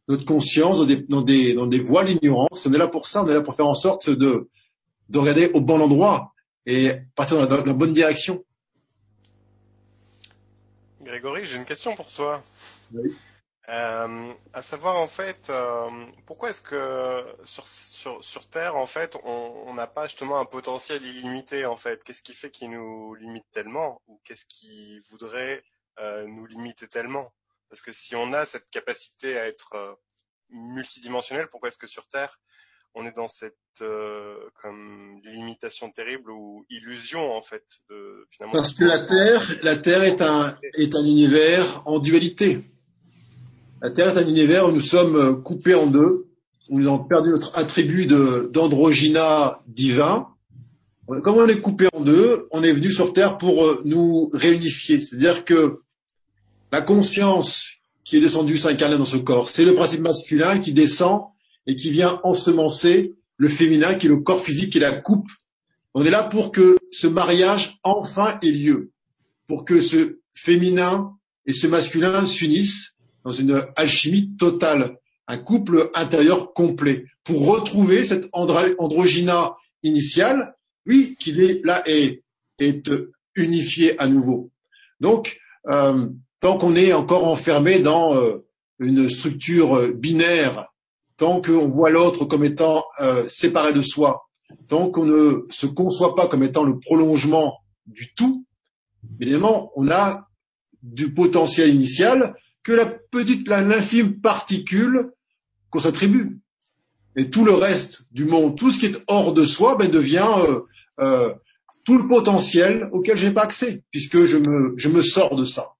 notre conscience dans des, dans des, dans des voiles d'ignorance. On est là pour ça. On est là pour faire en sorte de, de regarder au bon endroit et partir dans la, dans la bonne direction. Grégory, j'ai une question pour toi. Oui. Euh, à savoir en fait, euh, pourquoi est-ce que sur, sur, sur, Terre en fait, on n'a pas justement un potentiel illimité en fait? Qu'est-ce qui fait qu'il nous limite tellement? Ou qu'est-ce qui voudrait nous limiter tellement Parce que si on a cette capacité à être euh, multidimensionnel, pourquoi est-ce que sur Terre on est dans cette euh, comme limitation terrible ou illusion en fait de finalement Parce que la Terre, la Terre est un est un univers en dualité. La Terre est un univers où nous sommes euh, coupés en deux, où nous avons perdu notre attribut d'androgyna divin. Comme on est coupé en deux, on est venu sur Terre pour euh, nous réunifier. C'est-à-dire que la conscience qui est descendue s'incarner dans ce corps, c'est le principe masculin qui descend et qui vient ensemencer le féminin qui est le corps physique qui la coupe. On est là pour que ce mariage enfin ait lieu, pour que ce féminin et ce masculin s'unissent dans une alchimie totale, un couple intérieur complet, pour retrouver cette androgyna initiale, oui, qui est là est, est unifié à nouveau. Donc, euh, tant qu'on est encore enfermé dans euh, une structure binaire, tant qu'on voit l'autre comme étant euh, séparé de soi, tant qu'on ne se conçoit pas comme étant le prolongement du tout, évidemment, on a du potentiel initial que la petite, l'infime particule qu'on s'attribue. Et tout le reste du monde, tout ce qui est hors de soi, ben, devient euh, euh, tout le potentiel auquel je n'ai pas accès, puisque je me, je me sors de ça.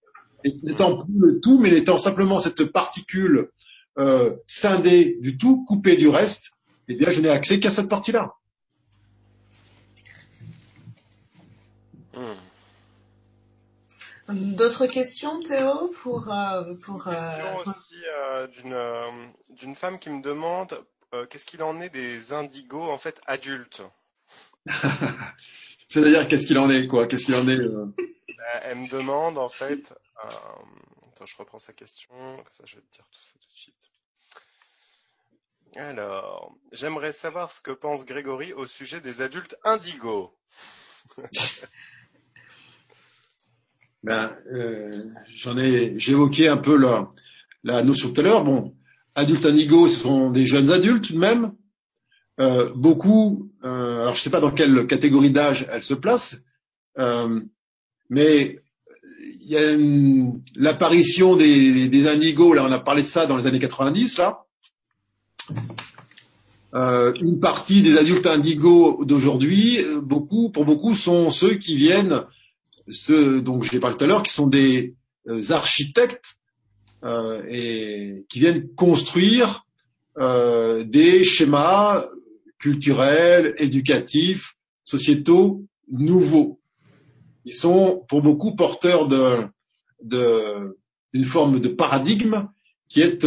Et n'étant plus le tout, mais n'étant simplement cette particule euh, scindée du tout, coupée du reste, eh bien, je n'ai accès qu'à cette partie-là. Hmm. D'autres questions, Théo, pour euh, pour. Une question euh, aussi euh, d'une euh, d'une femme qui me demande euh, qu'est-ce qu'il en est des indigos en fait adultes? C'est-à-dire qu'est-ce qu'il en est quoi? Qu'est-ce qu'il en est Elle me demande en fait. Attends, je reprends sa question. Comme ça, je vais te dire tout ça tout de suite. Alors, j'aimerais savoir ce que pense Grégory au sujet des adultes indigos. ben, euh, j'en ai, j'évoquais un peu la, la notion tout à l'heure. Bon, adultes indigo, ce sont des jeunes adultes même. Euh, beaucoup, euh, alors je ne sais pas dans quelle catégorie d'âge elles se placent, euh, mais il y a l'apparition des, indigos. Là, on a parlé de ça dans les années 90. Là, euh, une partie des adultes indigos d'aujourd'hui, euh, beaucoup, pour beaucoup, sont ceux qui viennent ceux dont je l'ai parlé tout à l'heure, qui sont des euh, architectes euh, et qui viennent construire des schémas culturels, éducatifs, sociétaux nouveaux. Ils sont pour beaucoup porteurs de, de d'une forme de paradigme qui est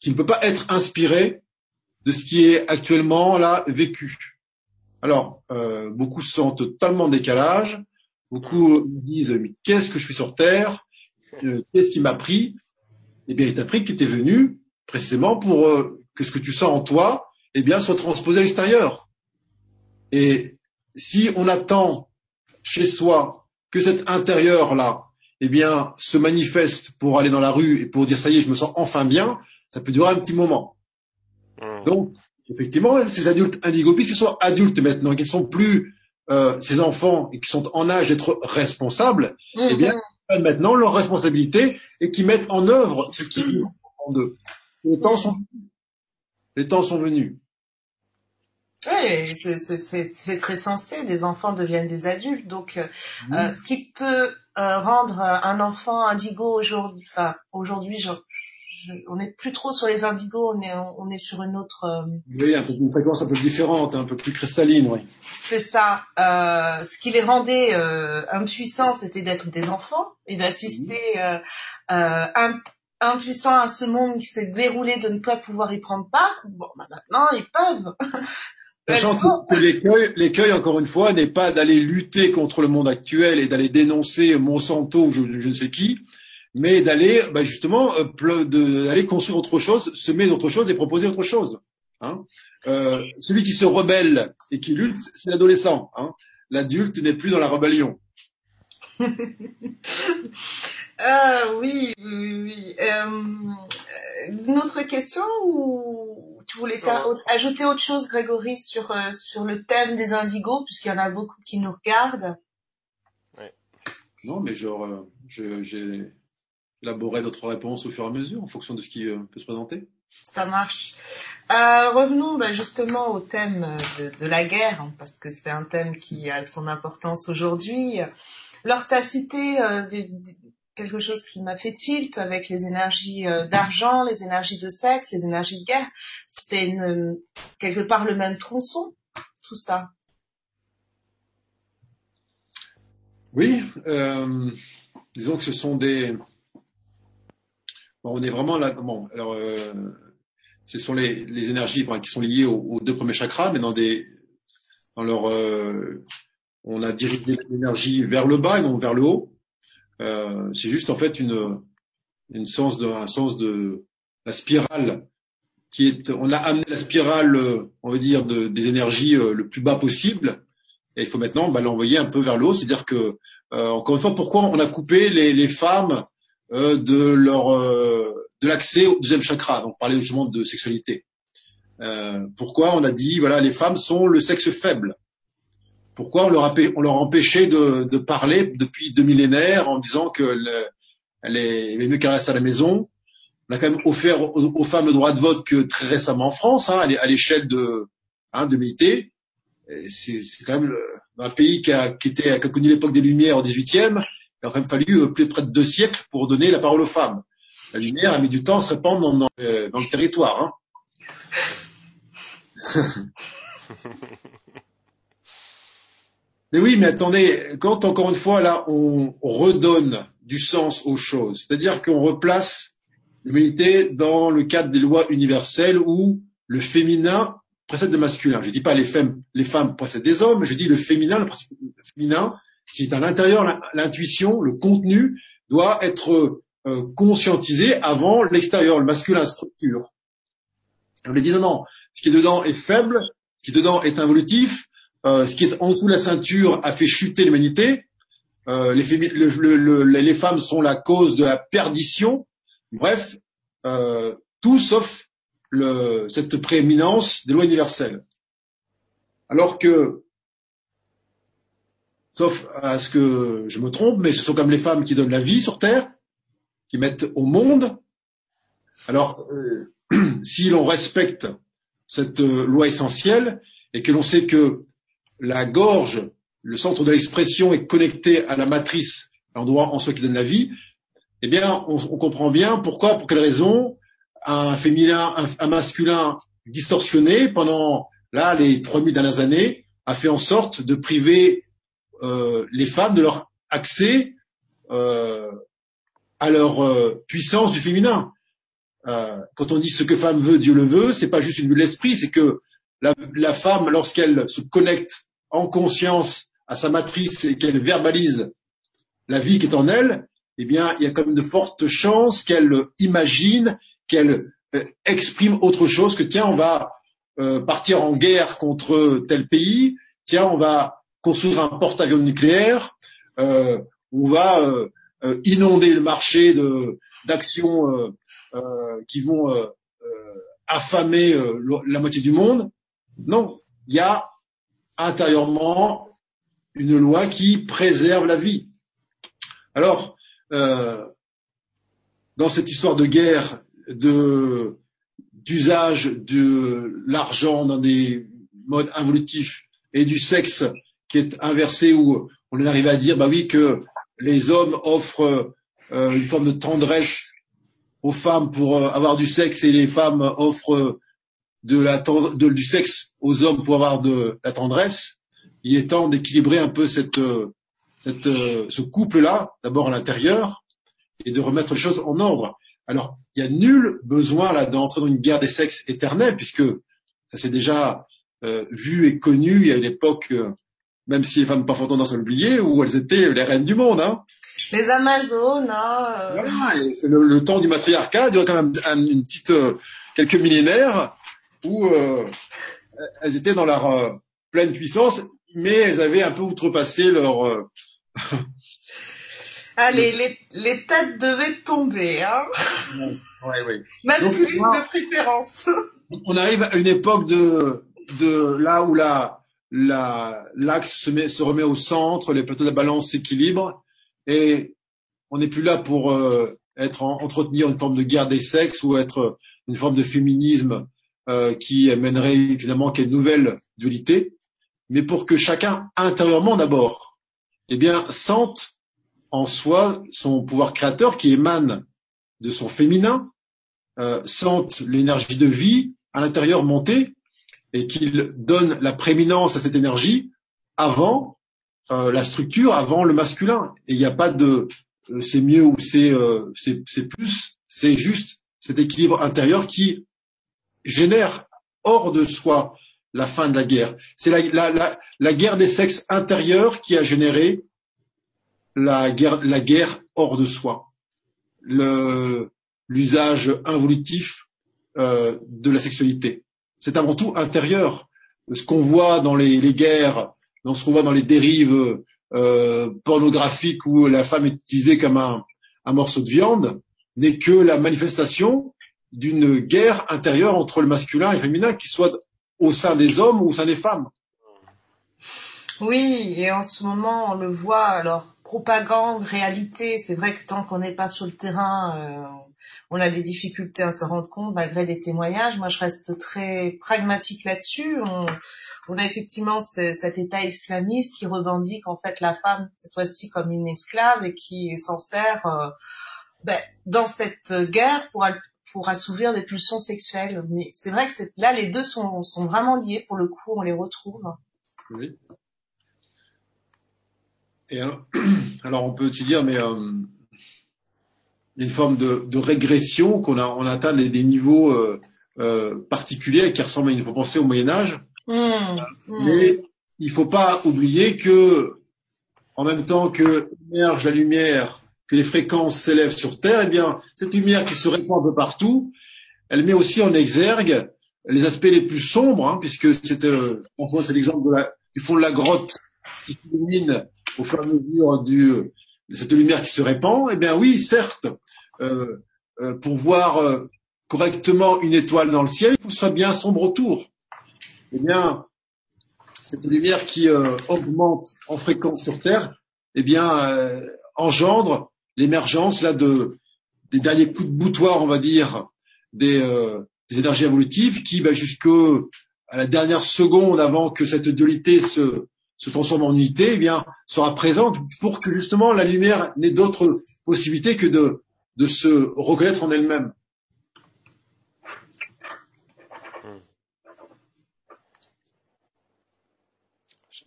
qui ne peut pas être inspiré de ce qui est actuellement là vécu. Alors, euh, beaucoup se sentent totalement en décalage. Beaucoup disent mais qu'est-ce que je fais sur Terre? Euh, Qu'est-ce qui m'a pris? Eh bien, il t'a pris que tu es venu précisément pour euh, que ce que tu sens en toi, eh bien, soit transposé à l'extérieur. Et si on attend chez soi que cet intérieur-là, eh bien, se manifeste pour aller dans la rue et pour dire ça y est, je me sens enfin bien, ça peut durer un petit moment. Mmh. Donc, effectivement, ces adultes indigopiques, qui sont adultes maintenant, qui ne sont plus euh, ces enfants et qui sont en âge d'être responsables, eh bien, mmh. prennent maintenant leur responsabilité et qui mettent en œuvre ce qui est en eux. Les temps sont, les temps sont venus. Oui, c'est très sensé. Les enfants deviennent des adultes, donc euh, mmh. euh ce qui peut euh, rendre un enfant indigo aujourd'hui, enfin aujourd'hui, on n'est plus trop sur les indigos, on est, on est sur une autre. Euh, oui, un peu, une fréquence un peu différente, un peu plus cristalline, oui. C'est ça. Euh, ce qui les rendait euh, impuissants, c'était d'être des enfants et d'assister mmh. euh, impuissants à ce monde qui s'est déroulé, de ne pas pouvoir y prendre part. Bon, bah maintenant, ils peuvent. Sachant que, l'écueil, encore une fois, n'est pas d'aller lutter contre le monde actuel et d'aller dénoncer Monsanto ou je, ne sais qui, mais d'aller bah, justement euh, d'aller construire autre chose, semer autre chose et proposer autre chose. Hein. Euh, celui qui se rebelle et qui lutte, c'est l'adolescent. Hein. L'adulte n'est plus dans la rébellion. ah oui, oui, oui. Euh, une autre question ou tu voulais ajouter autre chose, Grégory, sur, euh, sur le thème des indigos, puisqu'il y en a beaucoup qui nous regardent Non, mais genre, euh, j'ai élaboré d'autres réponses au fur et à mesure, en fonction de ce qui euh, peut se présenter. Ça marche. revenons bah, justement au thème de, la guerre, hein, parce que c'est un thème qui a son importance aujourd'hui. Lors tu cité quelque chose qui m'a fait tilt avec les énergies euh, d'argent, les énergies de sexe, les énergies de guerre. C'est quelque part le même tronçon, tout ça. Oui, euh, disons que ce sont des. On est vraiment là. Bon, alors, euh, ce sont les, les énergies qui sont liées aux, deux premiers chakras, mais dans des, dans leur, on a dirigé l'énergie vers le bas et non vers le haut. Euh, c'est juste en fait une, une sens de, un sens de la spirale qui est, on a amené la spirale, euh, on va dire, de, des énergies euh, le plus bas possible, et il faut maintenant bah, l'envoyer un peu vers le haut. C'est-à-dire que, encore une fois, pourquoi on a coupé les, les femmes de leur de l'accès au deuxième chakra? Donc, parler justement de sexualité. pourquoi on a dit, voilà, les femmes sont le sexe faible pourquoi on leur, a, on leur empêchait de, de, parler depuis deux millénaires en disant que le, elle est, mieux qu'elle reste à la maison On a quand même offert aux, femmes le droit de vote que très récemment en France, hein, à l'échelle de, hein, de l'unité. C'est quand même un pays qui a, qui, était, qui a connu l'époque des Lumières au XVIIIe. Il a quand même fallu euh, près de deux siècles pour donner la parole aux femmes. La lumière a mis du temps à se répandre dans, dans, dans le territoire. Hein. Mais oui, mais attendez, quand encore une fois là on redonne du sens aux choses, c'est-à-dire qu'on replace l'humanité dans le cadre des lois universelles où le féminin précède le masculin. Je ne dis pas les femmes, les femmes précèdent des hommes, je dis le féminin, le féminin, c'est à l'intérieur l'intuition, le contenu doit être euh, conscientisé avant l'extérieur, le masculin structure. On lui dit non, non, ce qui est dedans est faible, ce qui est dedans est involutif, euh, ce qui est en dessous de la ceinture a fait chuter l'humanité. Euh, les, femmes sont la cause de la perdition. Bref, euh, tout sauf cette prééminence des lois universelles. Alors que, sauf à ce que je me trompe, mais ce sont comme les femmes qui donnent la vie sur Terre, qui mettent au monde. Alors, si l'on respecte cette loi essentielle et que l'on sait que la gorge, le centre de l'expression est connecté à la matrice, l'endroit en soi qui donne la vie, eh bien, on, comprend bien pourquoi, pour quelle raison, un féminin, un, masculin distorsionné pendant là les trois mille dernières années a fait en sorte de priver euh, les femmes de leur accès euh, à leur euh, puissance du féminin. quand on dit ce que femme veut, Dieu le veut, c'est pas juste une vue de l'esprit, c'est que la femme, lorsqu'elle se connecte en conscience à sa matrice et qu'elle verbalise la vie qui est en elle, eh bien, il y a quand même de fortes chances qu'elle imagine, qu'elle euh, exprime autre chose que tiens, on va euh, partir en guerre contre tel pays, tiens, on va construire un porte-avions nucléaire, euh, on va inonder le marché d'actions qui vont affamer la moitié du monde. Non, il y a intérieurement une loi qui préserve la vie. Alors, euh, dans cette histoire de guerre, de d'usage de l'argent dans des modes involutifs et du sexe qui est inversé où on arrive à dire bah oui que les hommes offrent euh, une forme de tendresse aux femmes pour euh, avoir du sexe et les femmes offrent de la de, du sexe aux hommes pour avoir de la tendresse. Il est temps d'équilibrer un peu cette cette, euh, ce couple-là, d'abord à l'intérieur, et de remettre les choses en ordre. Alors, il n'y a nul besoin là d'entrer dans une guerre des sexes éternelle, puisque ça s'est déjà euh, vu et connu. Il y a une époque, euh, même si les femmes pas tendance à l'oublier, où elles étaient les reines du monde. Hein. Les Amazones. Hein, voilà, c'est le, le, temps du matriarcat, il y a quand même une petite quelques millénaires où elles étaient dans leur pleine puissance, mais elles avaient un peu outrepassé leur Allez, les, les, têtes devaient tomber, hein Oui, oui. Masculine de préférence. On arrive à une époque de, de là où la, la, l'axe se, met, se remet au centre, les plateaux de la balance s'équilibrent, et on n'est plus là pour euh, être entretenir une forme de guerre des sexes ou être une forme de féminisme euh, qui mènerait finalement qu'à une nouvelle dualité, mais pour que chacun intérieurement d'abord eh bien, sente en soi son pouvoir créateur qui émane de son féminin, euh, sente l'énergie de vie à l'intérieur monter et qu'il donne la prééminence à cette énergie avant euh, la structure, avant le masculin. Et il n'y a pas de c'est mieux ou c'est c'est plus, c'est juste cet équilibre intérieur qui génère hors de soi la fin de la guerre. C'est la, la, la, la, guerre des sexes intérieurs qui a généré la guerre, la guerre hors de soi, l'usage involutif euh, de la sexualité. C'est avant tout intérieur. Ce qu'on voit dans les, les guerres, dans ce qu'on voit dans les dérives euh, pornographiques où la femme est utilisée comme un, un morceau de viande, n'est que la manifestation d'une guerre intérieure entre le masculin et le féminin, qui soit au sein des hommes ou au sein des femmes. Oui, et en ce moment, on le voit, alors, propagande, réalité, c'est vrai que tant qu'on n'est pas sur le terrain, euh, on a des difficultés à se rendre compte, malgré les témoignages. Moi, je reste très pragmatique là-dessus. On, a effectivement ce, cet État islamiste qui revendique, en fait, la femme, cette fois-ci, comme une esclave et qui s'en sert euh, ben, dans cette guerre pour pour assouvir des pulsions sexuelles. Mais c'est vrai que là, les deux sont, sont vraiment liés. Pour le coup, on les retrouve. Oui. Et alors, on peut aussi dire, mais euh, il y a une forme de, de régression qu'on a, on atteint des, des niveaux euh, euh, particuliers qui ressemblent, il faut penser au Moyen Âge. Mmh, mmh. Mais il faut pas oublier que, en même temps que émerge la lumière que les fréquences s'élèvent sur Terre, eh bien, cette lumière qui se répand un peu partout, elle met aussi en exergue les aspects les plus sombres, hein, puisque c'est, euh, voit c'est l'exemple de la, du fond de la grotte qui s'illumine au fur et à mesure de cette lumière qui se répand. Eh bien, oui, certes, euh, euh, pour voir euh, correctement une étoile dans le ciel, il faut que soit bien sombre autour. Eh bien, cette lumière qui augmente en fréquence sur Terre, eh bien, engendre l'émergence là de des derniers coups de boutoir, on va dire, des, euh, énergies évolutives qui, bah, jusqu'à la dernière seconde avant que cette dualité se, se transforme en unité, eh bien, sera présente pour que justement la lumière n'ait d'autre possibilité que de, de se reconnaître en elle-même.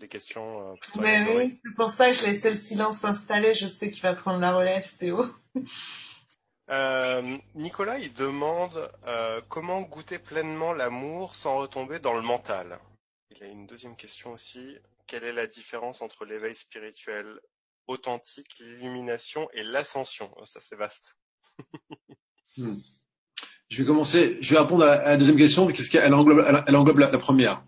Des questions. Euh, pour Mais oui, c'est pour ça que je laissais le silence s'installer. Je sais qu'il va prendre la relève, Théo. Euh, Nicolas, il demande euh, comment goûter pleinement l'amour sans retomber dans le mental? Il a une deuxième question aussi. Quelle est la différence entre l'éveil spirituel authentique, l'illumination et l'ascension? Oh, Ça, c'est vaste. Hmm. Je vais commencer. Je vais répondre à la, deuxième question parce qu'elle englobe, elle, englobe la, première.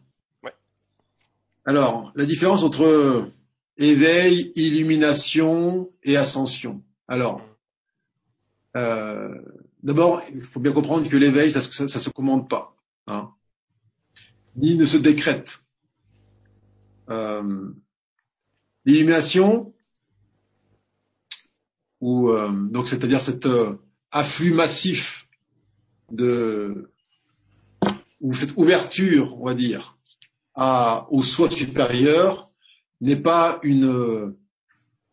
Alors, la différence entre éveil, illumination et ascension. Alors, euh, d'abord, il faut bien comprendre que l'éveil, ça, ça, ça, se commande pas, hein, ni ne se décrète. Euh, l'illumination, ou euh, donc c'est-à-dire cet euh, afflux massif de ou cette ouverture, on va dire, à, au soi supérieur n'est pas une,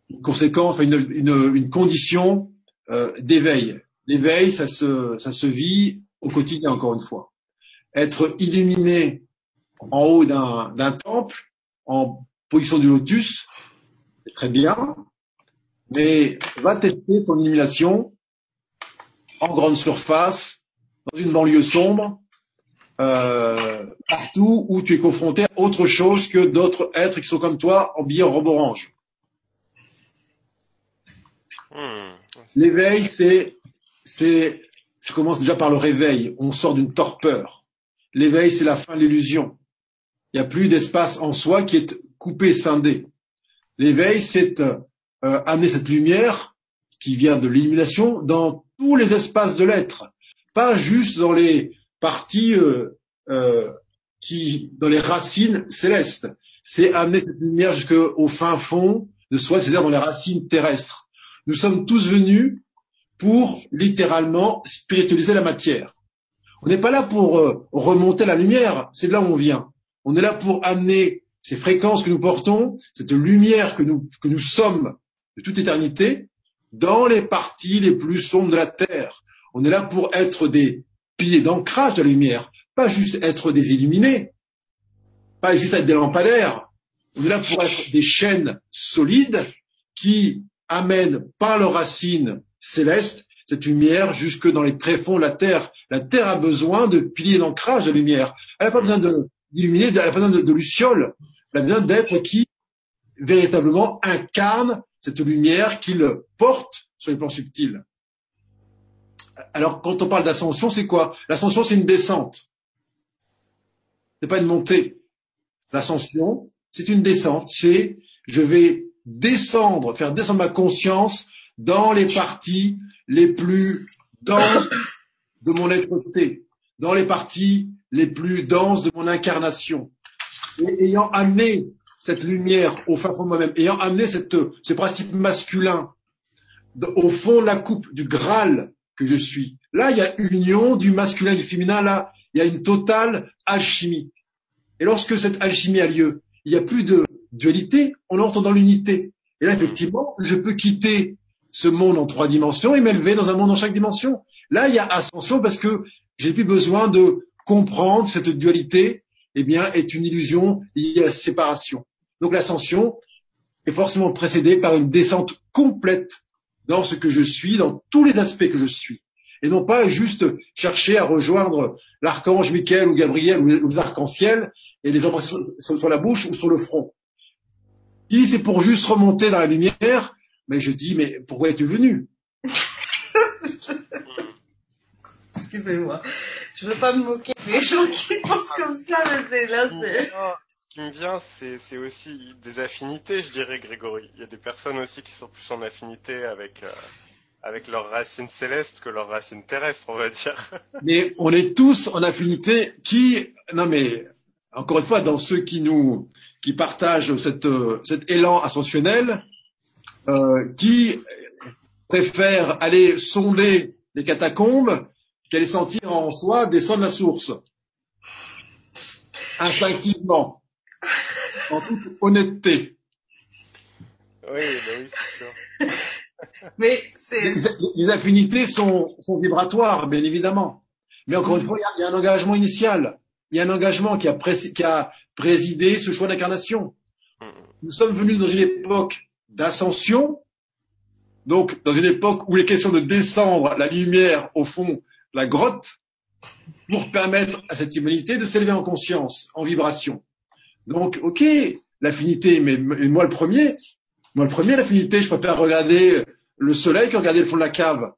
une conséquence, une, une, une condition euh, d'éveil. L'éveil, ça se, ça se vit au quotidien, encore une fois. Être illuminé en haut d'un temple, en position du lotus, c'est très bien, mais va tester ton illumination en grande surface, dans une banlieue sombre, euh, partout où tu es confronté à autre chose que d'autres êtres qui sont comme toi, en billet en robe orange. Hmm. L'éveil, c'est, c'est, ça commence déjà par le réveil. On sort d'une torpeur. L'éveil, c'est la fin de l'illusion. Il n'y a plus d'espace en soi qui est coupé, scindé. L'éveil, c'est euh, amener cette lumière qui vient de l'illumination dans tous les espaces de l'être, pas juste dans les parties euh, euh, qui, dans les racines célestes. C'est amener cette lumière jusqu'au fin fond de soi, c'est-à-dire dans les racines terrestres. Nous sommes tous venus pour littéralement spiritualiser la matière. On n'est pas là pour euh, remonter la lumière, c'est de là où on vient. On est là pour amener ces fréquences que nous portons, cette lumière que nous, que nous sommes de toute éternité, dans les parties les plus sombres de la Terre. On est là pour être des piliers d'ancrage de la lumière, pas juste être des illuminés, pas juste être des lampadaires. On là pour être des chaînes solides qui amènent par leurs racines célestes cette lumière jusque dans les tréfonds de la Terre. La Terre a besoin de piliers d'ancrage de lumière. Elle n'a pas besoin d'illuminer, elle n'a pas besoin de, de lucioles. Elle a besoin d'êtres qui véritablement incarnent cette lumière qu'il porte sur les plans subtils. Alors, quand on parle d'ascension, c'est quoi? L'ascension, c'est une descente. C'est pas une montée. L'ascension, c'est une descente. C'est je vais descendre, faire descendre ma conscience dans les parties les plus denses de mon être-té, dans les parties les plus denses de mon incarnation. Et ayant amené cette lumière au fin fond de moi-même, ayant amené cette, ce principe masculin au fond de la coupe du Graal que je suis. Là, il y a union du masculin et du féminin. Là, il y a une totale alchimie. Et lorsque cette alchimie a lieu, il n'y a plus de dualité, on entre dans l'unité. Et là, effectivement, je peux quitter ce monde en trois dimensions et m'élever dans un monde en chaque dimension. Là, il y a ascension parce que j'ai plus besoin de comprendre cette dualité, eh bien, est une illusion liée à la séparation. Donc l'ascension est forcément précédée par une descente complète dans ce que je suis, dans tous les aspects que je suis. Et non pas juste chercher à rejoindre l'archange Michael ou Gabriel ou les arcs-en-ciel et les embrasser sur, la bouche ou sur le front. Si c'est pour juste remonter dans la lumière, mais je dis, mais pourquoi es-tu venu? Excusez-moi. Je veux pas me moquer des gens qui pensent comme ça, mais là, c'est qui me vient, c'est aussi des affinités, je dirais, Grégory. Il y a des personnes aussi qui sont plus en affinité avec, euh, avec leurs racines célestes que leurs racines terrestres, on va dire. Mais on est tous en affinité qui, non mais, encore une fois, dans ceux qui nous, qui partagent cette, cet élan ascensionnel, euh, qui préfèrent aller sonder les catacombes qu'aller sentir en soi descendre la source. Instinctivement en toute honnêteté. Oui, bah oui, c'est sûr. Mais c'est... Les, affinités sont, sont, vibratoires, bien évidemment. Mais encore une fois, il y, a, un engagement initial. Il y a un engagement qui a, qui a présidé ce choix d'incarnation. Nous sommes venus dans une époque d'ascension Donc, dans une époque où il est question de descendre la lumière au fond de la grotte pour permettre à cette humanité de s'élever en conscience, en vibration. Donc, ok, l'affinité, mais, moi le premier, moi le premier, l'affinité, je préfère regarder le soleil que regarder le fond de la cave.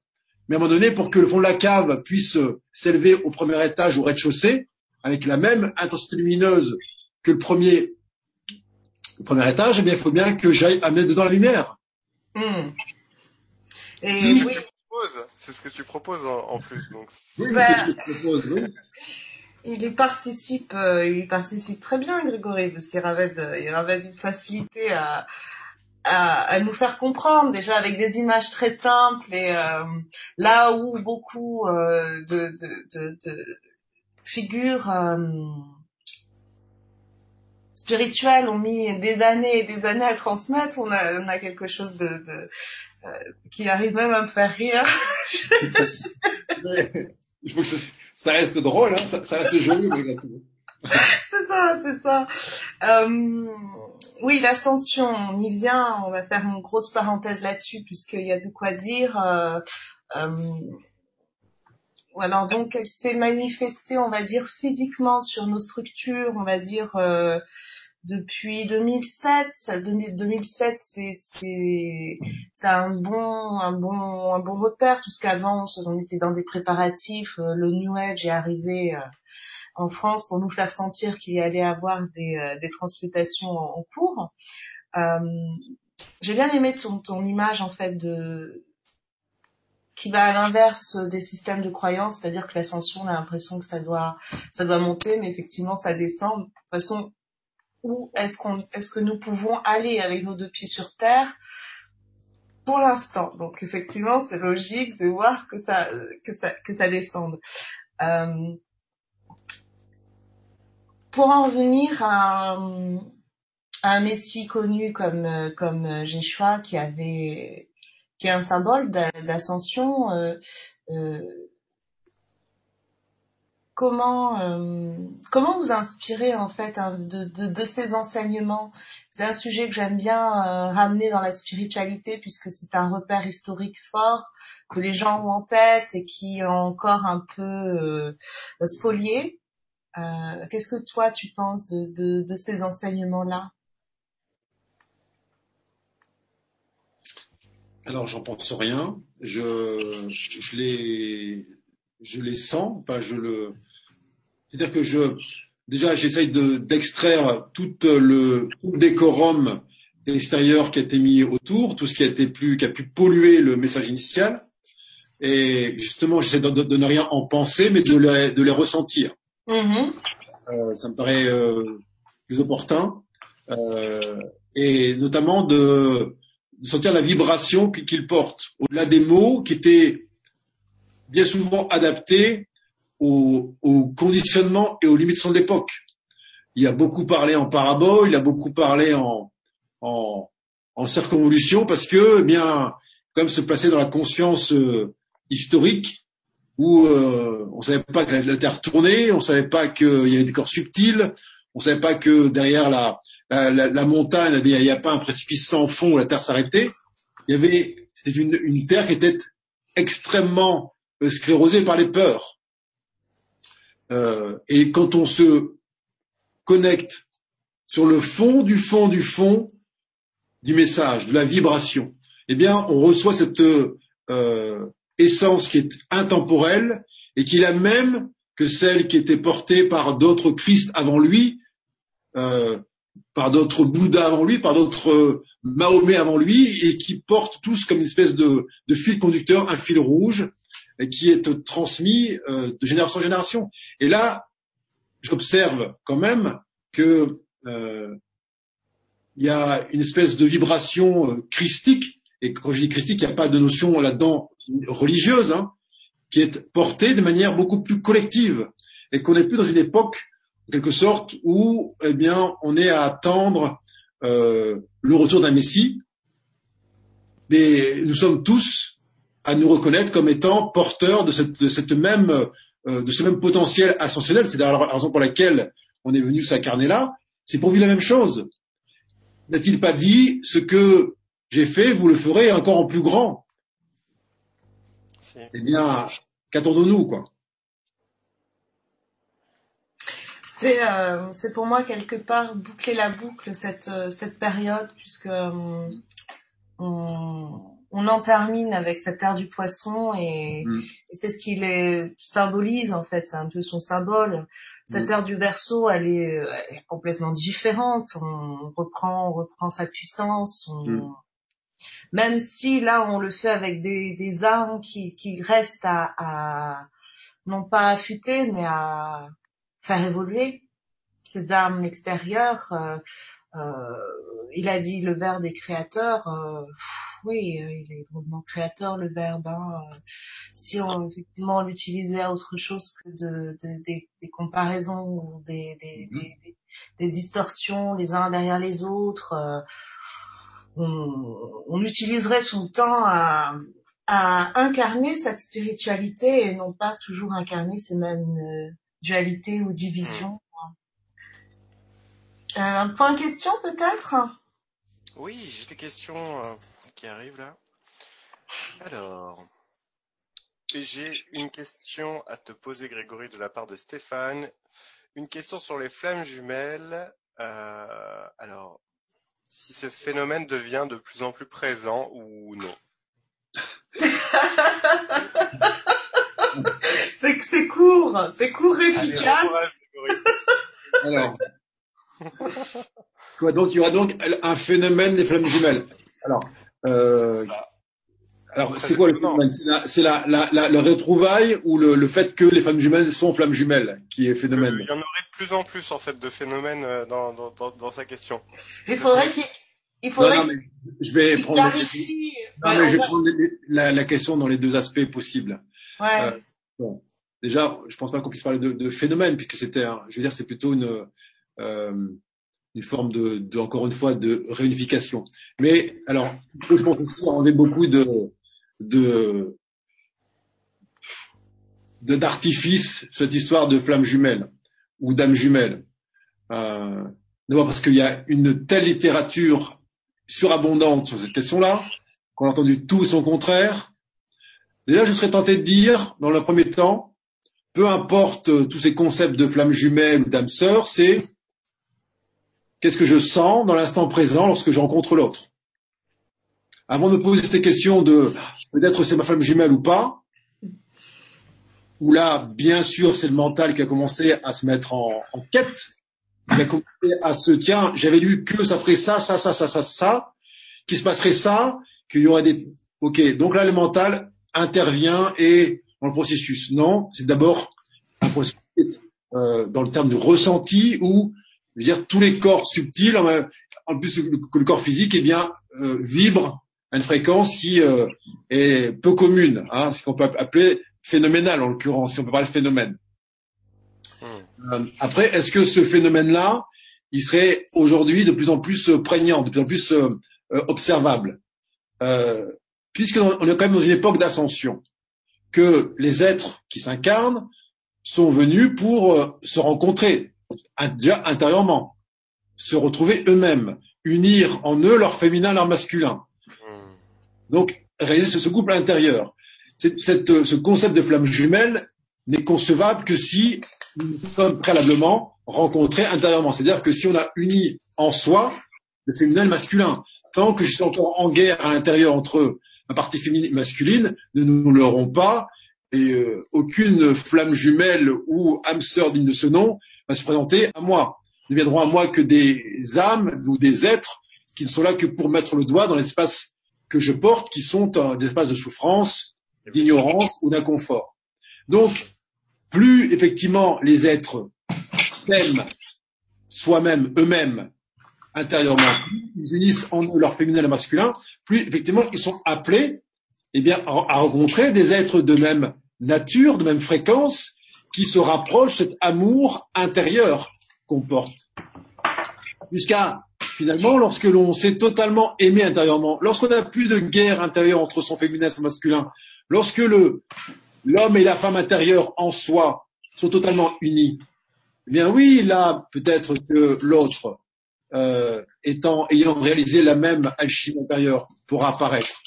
Mais à un moment donné, pour que le fond de la cave puisse s'élever au premier étage, au rez-de-chaussée, avec la même intensité lumineuse que le premier, le premier étage, eh bien, il faut bien que j'aille amener dedans la lumière. Hmm. Et C'est ce oui, que tu proposes. C'est ce que tu proposes en, en plus. Donc, Oui, Bah, c'est ce que je propose, oui. il y participe, euh, il y participe très bien, Grégory, parce qu'il revêt, de- il revêt d'une facilité à, à, à nous faire comprendre, déjà avec des images très simples et euh, là où beaucoup euh, de, de, de, de figures euh, spirituelles ont mis des années et des années à transmettre, on a, on a quelque chose de, de euh, qui arrive même à me faire rire. Mais Il faut que ce- ça reste drôle, hein, ça, reste joli malgré tout. c'est ça, c'est ça. Euh, oui, l'ascension, on y vient. On va faire une grosse parenthèse là-dessus puisqu'il y a de quoi dire. Euh, euh, alors donc, elle s'est manifestée, on va dire, physiquement sur nos structures, on va dire, euh, depuis 2007. 2000 2007, c'est un bon un bon un bon repère puisqu'avant on était dans des préparatifs. euh, Le New Age est arrivé. euh, en France pour nous faire sentir qu'il y allait avoir des, euh, des transmutations en, cours. J'ai bien aimé ton, ton image en fait de qui va à l'inverse des systèmes de croyance, c'est-à-dire que l'ascension, on a l'impression que ça doit ça doit monter, mais effectivement ça descend. De toute façon, où est-ce qu'on est-ce que nous pouvons aller avec nos deux pieds sur terre pour l'instant Donc effectivement, c'est logique de voir que ça que ça que ça descende. Euh, pour en revenir à, un- messie connu comme comme Jéshua qui avait qui est un symbole d'a- d'ascension euh, euh, comment euh, comment vous inspirer en fait hein, de, de, de ces enseignements? C'est un sujet que j'aime bien euh, ramener dans la spiritualité puisque c'est un repère historique fort que les gens ont en tête et qui est encore un peu euh, spolié. Qu'est-ce que toi tu penses de, de, de ces enseignements-là? Alors, j'en pense rien. Je, je je les sens. Enfin, je le, c'est-à-dire que je, déjà, j'essaye de, d'extraire tout le, tout le décorum extérieur qui a été mis autour, tout ce qui a été plus, qui a pu polluer le message initial. Et justement, j'essaie de, de- de ne rien en penser, mais de les, de les ressentir. Mhm. Euh, ça me paraît euh, plus opportun. Euh, et notamment de, de sentir la vibration qui- qu'il porte, au-delà des mots qui étaient bien souvent adaptés au, au conditionnement et aux limites de l'époque. Il a beaucoup parlé en parabole, il a beaucoup parlé en, en, circonvolution parce que, eh bien, quand même se placer dans la conscience euh, historique où euh, on savait pas que la, Terre tournait, on savait pas qu'il y avait des corps subtils, on savait pas que derrière la, la, montagne, il n'y a pas un précipice sans fond où la Terre s'arrêtait. Il y avait, c'était une Terre qui était extrêmement euh, sclérosée par les peurs. Euh, et quand on se connecte sur le fond du fond du fond du message, de la vibration, eh bien, on reçoit cette euh, essence qui est intemporelle et qui est la même que celle qui était portée par d'autres Christ avant lui, par d'autres Bouddhas avant lui, par d'autres Mahomet avant lui, et qui portent tous comme une espèce de, de fil conducteur, un fil rouge, et qui est transmis euh, de génération en génération. Et là, j'observe quand même que euh, il y a une espèce de vibration euh, christique, et quand je dis christique, il n'y a pas de notion là-dedans religieuse, hein, qui est portée de manière beaucoup plus collective, et qu'on n'est plus dans une époque, en quelque sorte, où eh bien, on est à attendre euh, le retour d'un Messie, mais nous sommes tous à nous reconnaître comme étant porteurs de cette, de cette même, euh, de ce même potentiel ascensionnel. C'est d'ailleurs la raison pour laquelle on est venu s'incarner là. C'est pour vivre la même chose. N'a-t-il pas dit ce que j'ai fait, vous le ferez encore en plus grand? Eh bien, qu'attendons-nous, quoi? C'est euh, c'est pour moi quelque part boucler la boucle cette euh, cette période puisque euh, on, on en termine avec cette ère du poisson et, Mm. et c'est ce qui les symbolise en fait, c'est un peu son symbole. Cette Mm. ère du verso, elle est, elle est complètement différente. On reprend, on reprend sa puissance. on- Mm. Même si là, on le fait avec des, des armes qui, qui restent à, à non pas affûter, mais à faire évoluer ces armes extérieures. euh, il a dit le verbe est créateur. euh, pff, oui, euh, il est drôlement créateur le verbe. hein, euh, si on effectivement on l'utilisait à autre chose que de, de- des, des comparaisons ou des, des, Mhm. des, des- des distorsions les uns derrière les autres, euh, on, on utiliserait son temps à, à incarner cette spiritualité et non pas toujours incarner ces mêmes euh, dualités ou divisions. Euh, un point question peut-être? Oui, j'ai des questions euh, qui arrivent là. Alors, j'ai une question à te poser, Grégory, de la part de Stéphane. Une question sur les flammes jumelles. Euh, alors, si ce phénomène devient de plus en plus présent ou non? C'est c'est court, c'est court, efficace. Alors, quoi, donc il y aura donc un phénomène des flammes jumelles. Alors, euh, alors c'est quoi le phénomène? C'est la, la, la, la, le retrouvaille ou le, le fait que les flammes jumelles sont flammes jumelles qui est phénomène? Il y en aurait de plus en plus en fait de phénomènes euh, dans, dans, dans, dans sa question. Il faudrait qu'il il faudrait non, mais je vais prendre, clarifie. non, mais je vais va- prendre la, la question dans les deux aspects possibles. ouais. euh, Bon, déjà, je pense pas qu'on puisse parler de, de phénomène puisque c'était, un- je veux dire, c'est plutôt une une forme de, de, encore une fois, de réunification. Mais alors, je pense aussi enlever beaucoup de de d'artifice cette histoire de flammes jumelles ou d'âmes jumelles. Euh, D'abord parce qu'il y a une telle littérature surabondante sur cette question-là qu'on a entendu tout son contraire. Déjà, je serais tenté de dire, dans le premier temps, peu importe euh, tous ces concepts de flammes jumelles ou d'âmes sœurs, c'est qu'est-ce que je sens dans l'instant présent lorsque je rencontre l'autre? Avant de poser ces questions de peut-être c'est ma flamme jumelle ou pas, où là, bien sûr, c'est le mental qui a commencé à se mettre en, quête, il a commencé à se tiens, j'avais lu que ça ferait ça, ça, ça, ça, ça, ça, qu'il se passerait ça, qu'il y aurait des. Ok, donc là, le mental intervient et dans le processus. Non, c'est d'abord un processus euh, dans le terme de ressenti où, je veux dire, tous les corps subtils, en, plus que le corps physique, eh bien, euh, vibre à une fréquence qui euh, est peu commune, hein, ce qu'on peut appeler phénoménal en l'occurrence, si on peut parler de phénomène. Hmm. Euh, après, est-ce que ce phénomène-là, il serait aujourd'hui de plus en plus euh, prégnant, de plus en plus observable Puisqu'on on est quand même dans une époque d'ascension, que les êtres qui s'incarnent sont venus pour se rencontrer, déjà intérieurement, se retrouver eux-mêmes, unir en eux leur féminin, leur masculin. Hmm. Donc, réaliser ce, ce couple intérieur. Cette, euh, ce concept de flamme jumelle n'est concevable que si nous sommes préalablement rencontrés intérieurement. C'est-à-dire que si on a uni en soi le féminin et le masculin, tant que je suis encore en guerre à l'intérieur entre ma partie féminine et masculine, nous ne nous l'aurons pas et euh, aucune flamme jumelle ou âme sœur digne de ce nom va se présenter à moi. Ne viendront à moi que des âmes ou des êtres qui ne sont là que pour mettre le doigt dans l'espace que je porte, qui sont des espaces de souffrance, d'ignorance ou d'inconfort. Donc, plus effectivement les êtres s'aiment soi-même, eux-mêmes, intérieurement, ils unissent en eux leur féminin et leur masculin, plus effectivement ils sont appelés eh bien, à rencontrer des êtres de même nature, de même fréquence, qui se rapprochent de cet amour intérieur qu'on porte. Jusqu'à finalement, lorsque l'on s'est totalement aimé intérieurement, lorsqu'on n'a plus de guerre intérieure entre son féminin et son masculin, lorsque le l'homme et la femme intérieure en soi sont totalement unis, eh bien oui, là, peut-être que l'autre euh, étant, ayant réalisé la même alchimie intérieure pour apparaître.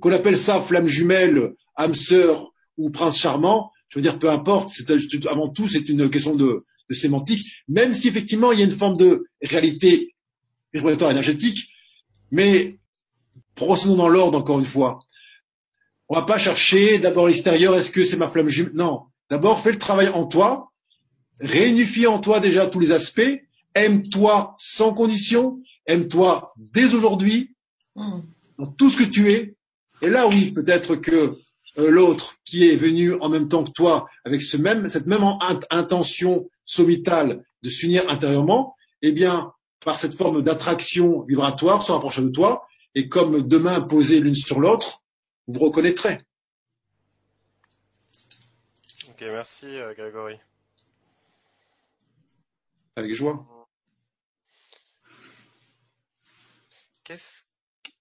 Qu'on appelle ça flamme jumelle, âme sœur ou prince charmant, je veux dire, peu importe, c'est, avant tout, c'est une question de, de, sémantique, même si effectivement il y a une forme de réalité vibratoire énergétique, mais procédons dans l'ordre encore une fois. On va pas chercher d'abord l'extérieur, est-ce que c'est ma flamme jumelle? Non. D'abord, fais le travail en toi, réunifie en toi déjà tous les aspects, aime-toi sans condition, aime-toi dès aujourd'hui, mm. dans tout ce que tu es. Et là, oui, peut-être que l'autre qui est venu en même temps que toi, avec ce même, cette même intention sommitale de s'unir intérieurement, eh bien, par cette forme d'attraction vibratoire, se rapprocher de toi, et comme deux mains posées l'une sur l'autre, vous vous reconnaîtrez. Ok, merci euh, Grégory. Avec joie. Qu'est-ce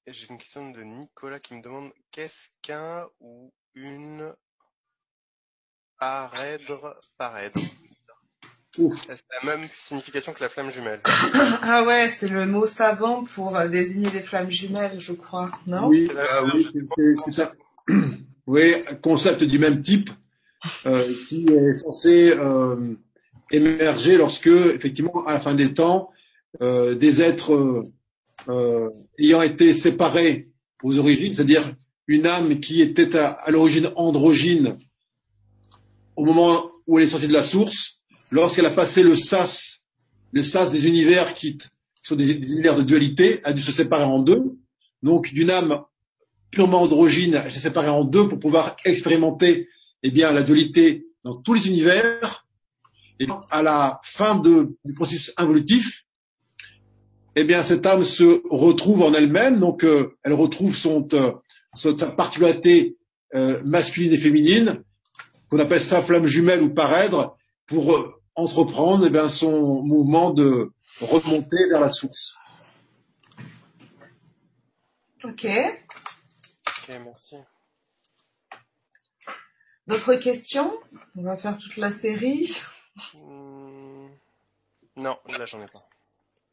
j'ai une question de Nicolas qui me demande qu'est-ce qu'un ou une parèdre parèdre C'est la même signification que la flamme jumelle. ah ouais, c'est le mot savant pour euh, désigner les flammes jumelles, je crois, non? Oui, c'est ça. Oui, concept du même type euh, qui est censé euh, émerger lorsque, effectivement, à la fin des temps, des êtres ayant été séparés aux origines, c'est-à-dire une âme qui était à, l'origine androgyne au moment où elle est sortie de la source, lorsqu'elle a passé le sas, le sas des univers qui, sont des, univers de dualité, a dû se séparer en deux. Donc d'une âme purement androgyne, elle s'est séparée en deux pour pouvoir expérimenter eh la dualité dans tous les univers. Et à la fin du processus involutif, eh bien, cette âme se retrouve en elle-même, donc euh, elle retrouve son, euh, cette particularité euh, masculine et féminine, qu'on appelle sa flamme jumelle ou parèdre, pour euh, entreprendre eh bien, son mouvement de remonter vers la source. Ok. Ok, merci. D'autres questions? On va faire toute la série. Hmm. Non, là j'en ai pas.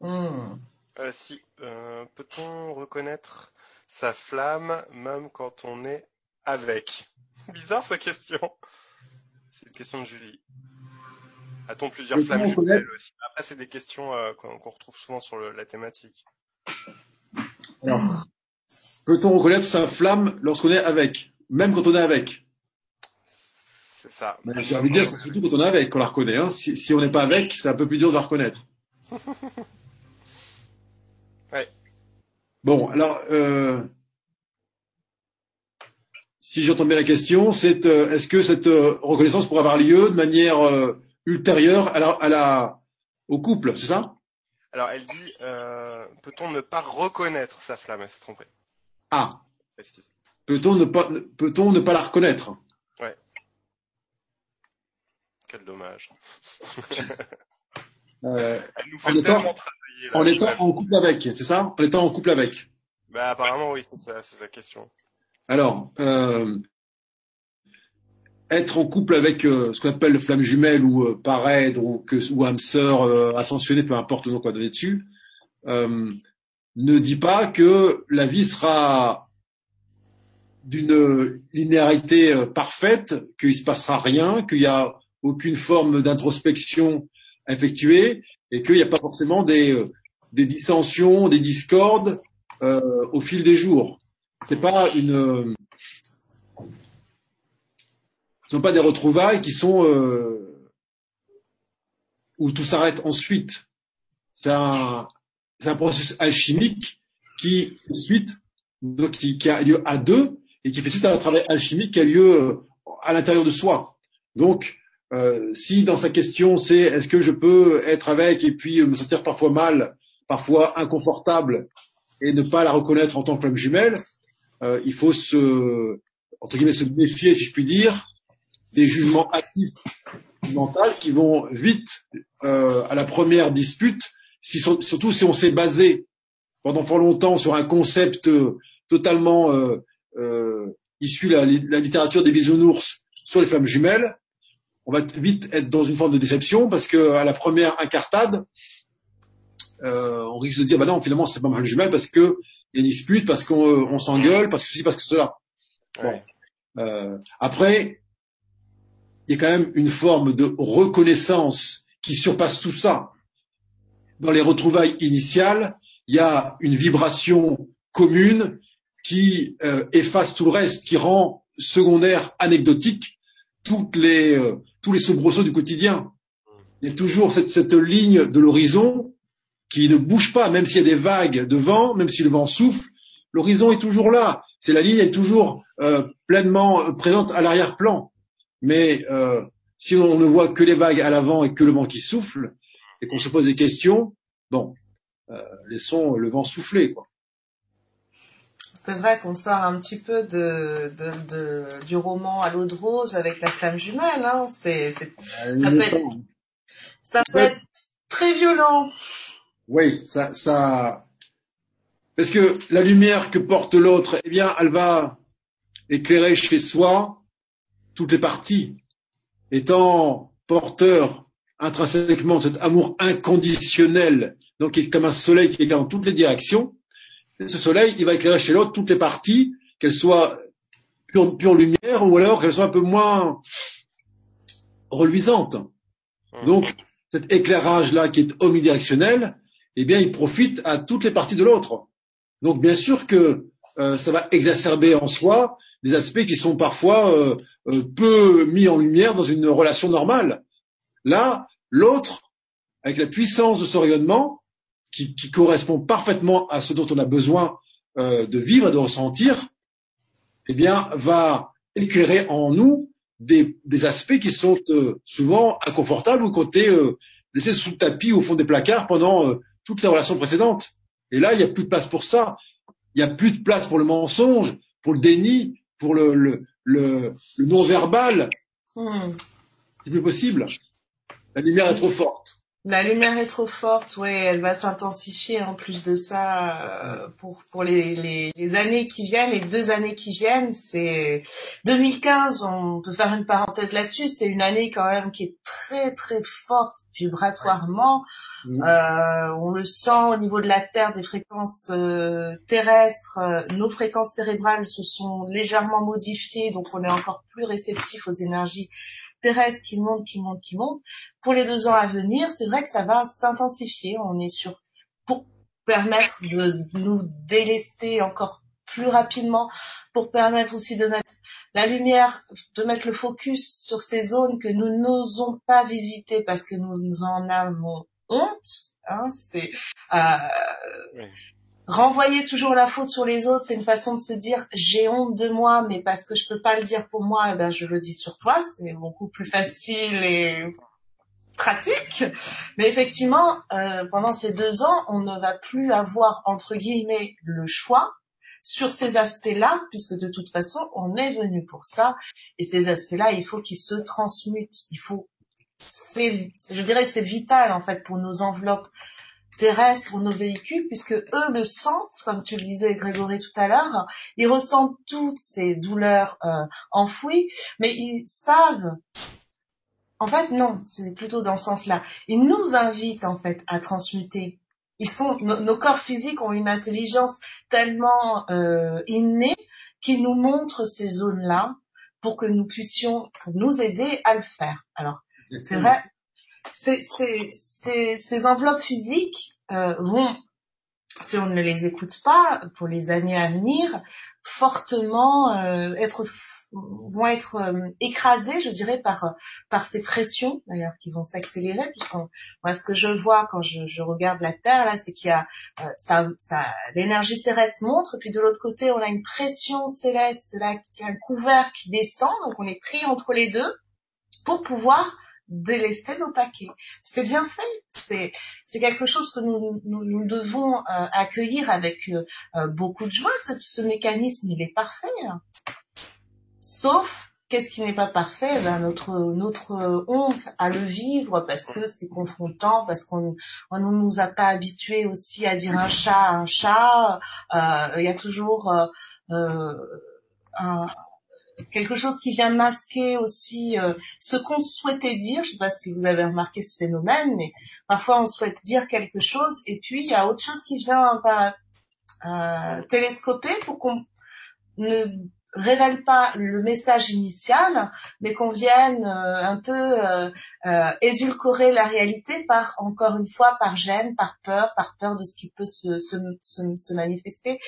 Hmm. Euh, si, euh, peut-on reconnaître sa flamme même quand on est avec Bizarre sa question. C'est une question de Julie. A-t-on plusieurs flammes jumelles aussi? Après, c'est des questions euh, qu'on retrouve souvent sur la thématique. Alors, peut-on reconnaître sa flamme lorsqu'on est avec? Même quand on est avec? C'est ça. J'ai envie de dire, surtout quand on est avec qu'on la reconnaît. Hein. Si, si, on n'est pas avec, c'est un peu plus dur de la reconnaître. Bon, alors, euh, si j'entends bien la question, c'est euh, est-ce que cette euh, reconnaissance pourrait avoir lieu de manière euh, ultérieure à la, à la, au couple, c'est ça? Alors, elle dit peut-on ne pas reconnaître sa flamme? Elle s'est trompée. Ah. Peut-on ne pas, peut-on ne pas la reconnaître? Ouais. Quel dommage. Elle nous fait en en étant en couple avec, c'est ça? En étant en couple avec. Bah apparemment oui, c'est sa, sa, question. Alors, euh, être en couple avec euh, ce qu'on appelle le flamme jumelle ou euh, ou, que, ou âme sœur euh, ascensionnée, peu importe le nom qu'on va donner dessus, euh, ne dit pas que la vie sera d'une linéarité parfaite, qu'il se passera rien, qu'il n'y a aucune forme d'introspection à effectuer et qu'il n'y a pas forcément des, euh, des dissensions, des discordes euh, au fil des jours. C'est pas une, euh, sont pas des retrouvailles qui sont euh, où tout s'arrête ensuite. C'est un, un processus alchimique qui suite, donc qui, qui, a lieu à deux et qui fait suite à un travail alchimique qui a lieu euh, à l'intérieur de soi. Donc euh, si dans sa question c'est est-ce que je peux être avec et puis me sentir parfois mal, parfois inconfortable et ne pas la reconnaître en tant que flamme jumelle, euh, il faut se entre guillemets se méfier, si je puis dire, des jugements actifs mentaux qui vont vite euh, à la première dispute, si, surtout si on s'est basé pendant fort longtemps sur un concept euh, totalement euh, issu de la, la littérature des bisounours sur les femmes jumelles, on va vite être dans une forme de déception parce que à la première incartade, euh, on risque de dire, bah non, finalement, c'est pas mal jumelle parce que il y a une dispute, parce qu'on on s'engueule, parce que ceci, parce que cela. Bon. Euh, après, il y a quand même une forme de reconnaissance qui surpasse tout ça. Dans les retrouvailles initiales, il y a une vibration commune qui euh, efface tout le reste, qui rend secondaire, anecdotique, toutes les, euh, tous les soubresauts du quotidien. Il y a toujours cette, cette ligne de l'horizon qui ne bouge pas, même s'il y a des vagues de vent, même si le vent souffle, l'horizon est toujours là. C'est la ligne est toujours euh, pleinement présente à l'arrière-plan. Mais euh, si on ne voit que les vagues à l'avant et que le vent qui souffle, et qu'on se pose des questions, bon, euh, laissons le vent souffler, quoi. C'est vrai qu'on sort un petit peu de, de, de, du roman à l'eau de rose avec la flamme jumelle. Hein. C'est, c'est, ça, peut être, ça peut être très violent. Oui, ça, ça, parce que la lumière que porte l'autre, eh bien, elle va éclairer chez soi toutes les parties, étant porteur intrinsèquement de cet amour inconditionnel, donc qui est comme un soleil qui éclaire dans toutes les directions. Ce soleil, il va éclairer chez l'autre toutes les parties, qu'elles soient pure, pure lumière ou alors qu'elles soient un peu moins reluisantes. Donc, cet éclairage-là qui est omnidirectionnel, eh bien, il profite à toutes les parties de l'autre. Donc, bien sûr que euh, ça va exacerber en soi des aspects qui sont parfois euh, euh, peu mis en lumière dans une relation normale. Là, l'autre, avec la puissance de ce rayonnement, qui, qui, correspond parfaitement à ce dont on a besoin euh, de vivre et de ressentir, eh bien, va éclairer en nous des, des aspects qui sont euh, souvent inconfortables ou côté euh, laissés sous le tapis ou au fond des placards pendant toutes les relations précédentes. Et là, il n'y a plus de place pour ça. Il n'y a plus de place pour le mensonge, pour le déni, pour le, le, le, le non-verbal. Hmm. C'est plus possible. La lumière est trop forte. La lumière est trop forte, ouais, elle va s'intensifier en plus de ça euh, pour pour les, les, les, années qui viennent, les deux années qui viennent. C'est 2015, on peut faire une parenthèse là-dessus. C'est une année quand même qui est très très forte vibratoirement. Euh, on le sent au niveau de la Terre, des fréquences euh, terrestres. nos fréquences cérébrales se sont légèrement modifiées, donc on est encore plus réceptif aux énergies terrestres qui montent, qui montent, qui montent. Pour les deux ans à venir, c'est vrai que ça va s'intensifier. On est sur pour permettre de nous délester encore plus rapidement, pour permettre aussi de mettre la lumière, de mettre le focus sur ces zones que nous n'osons pas visiter parce que nous, en avons honte. Hein, c'est euh. Renvoyer toujours la faute sur les autres, c'est une façon de se dire j'ai honte de moi, mais parce que je peux pas le dire pour moi, eh ben je le dis sur toi. C'est beaucoup plus facile et pratique. Mais effectivement, euh, pendant ces deux ans, on ne va plus avoir entre guillemets le choix sur ces aspects-là, puisque de toute façon, on est venu pour ça. Et ces aspects-là, il faut qu'ils se transmutent. Il faut, c'est, je dirais, c'est vital en fait pour nos enveloppes terrestres ou nos véhicules, puisque eux le sentent, comme tu le disais Grégory tout à l'heure, ils ressentent toutes ces douleurs euh, enfouies, mais ils savent. En fait, non, c'est plutôt dans ce sens-là. Ils nous invitent en fait à transmuter. Ils sont, nos, corps physiques ont une intelligence tellement euh, innée qu'ils nous montrent ces zones-là pour que nous puissions, pour nous aider à le faire. Alors, c'est vrai, ces, ces, ces, enveloppes physiques euh, vont, si on ne les écoute pas pour les années à venir, fortement euh, être vont être euh, écrasées, je dirais, par par ces pressions d'ailleurs qui vont s'accélérer. Puisqu'on, moi, ce que je vois quand je, je regarde la Terre là, c'est qu'il y a euh, ça, ça, l'énergie terrestre montre, puis de l'autre côté, on a une pression céleste là, qui a un couvert qui descend, donc on est pris entre les deux pour pouvoir délester nos paquets. C'est bien fait. C'est quelque chose que nous nous, nous devons euh, accueillir avec euh, euh, beaucoup de joie. Ce, ce, mécanisme, il est parfait. Hein. Sauf qu'est-ce qui n'est pas parfait? Ben, notre notre honte à le vivre parce que c'est confrontant, parce qu'on on ne nous a pas habitués aussi à dire un chat un chat. Il y a toujours un quelque chose qui vient masquer aussi euh, ce qu'on souhaitait dire. Je sais pas si vous avez remarqué ce phénomène, mais parfois on souhaite dire quelque chose et puis il y a autre chose qui vient bah, euh, télescoper pour qu'on ne révèle pas le message initial, mais qu'on vienne euh, un peu euh, euh, édulcorer la réalité par, encore une fois, par gêne, par peur, par peur de ce qui peut se, se, se, se manifester.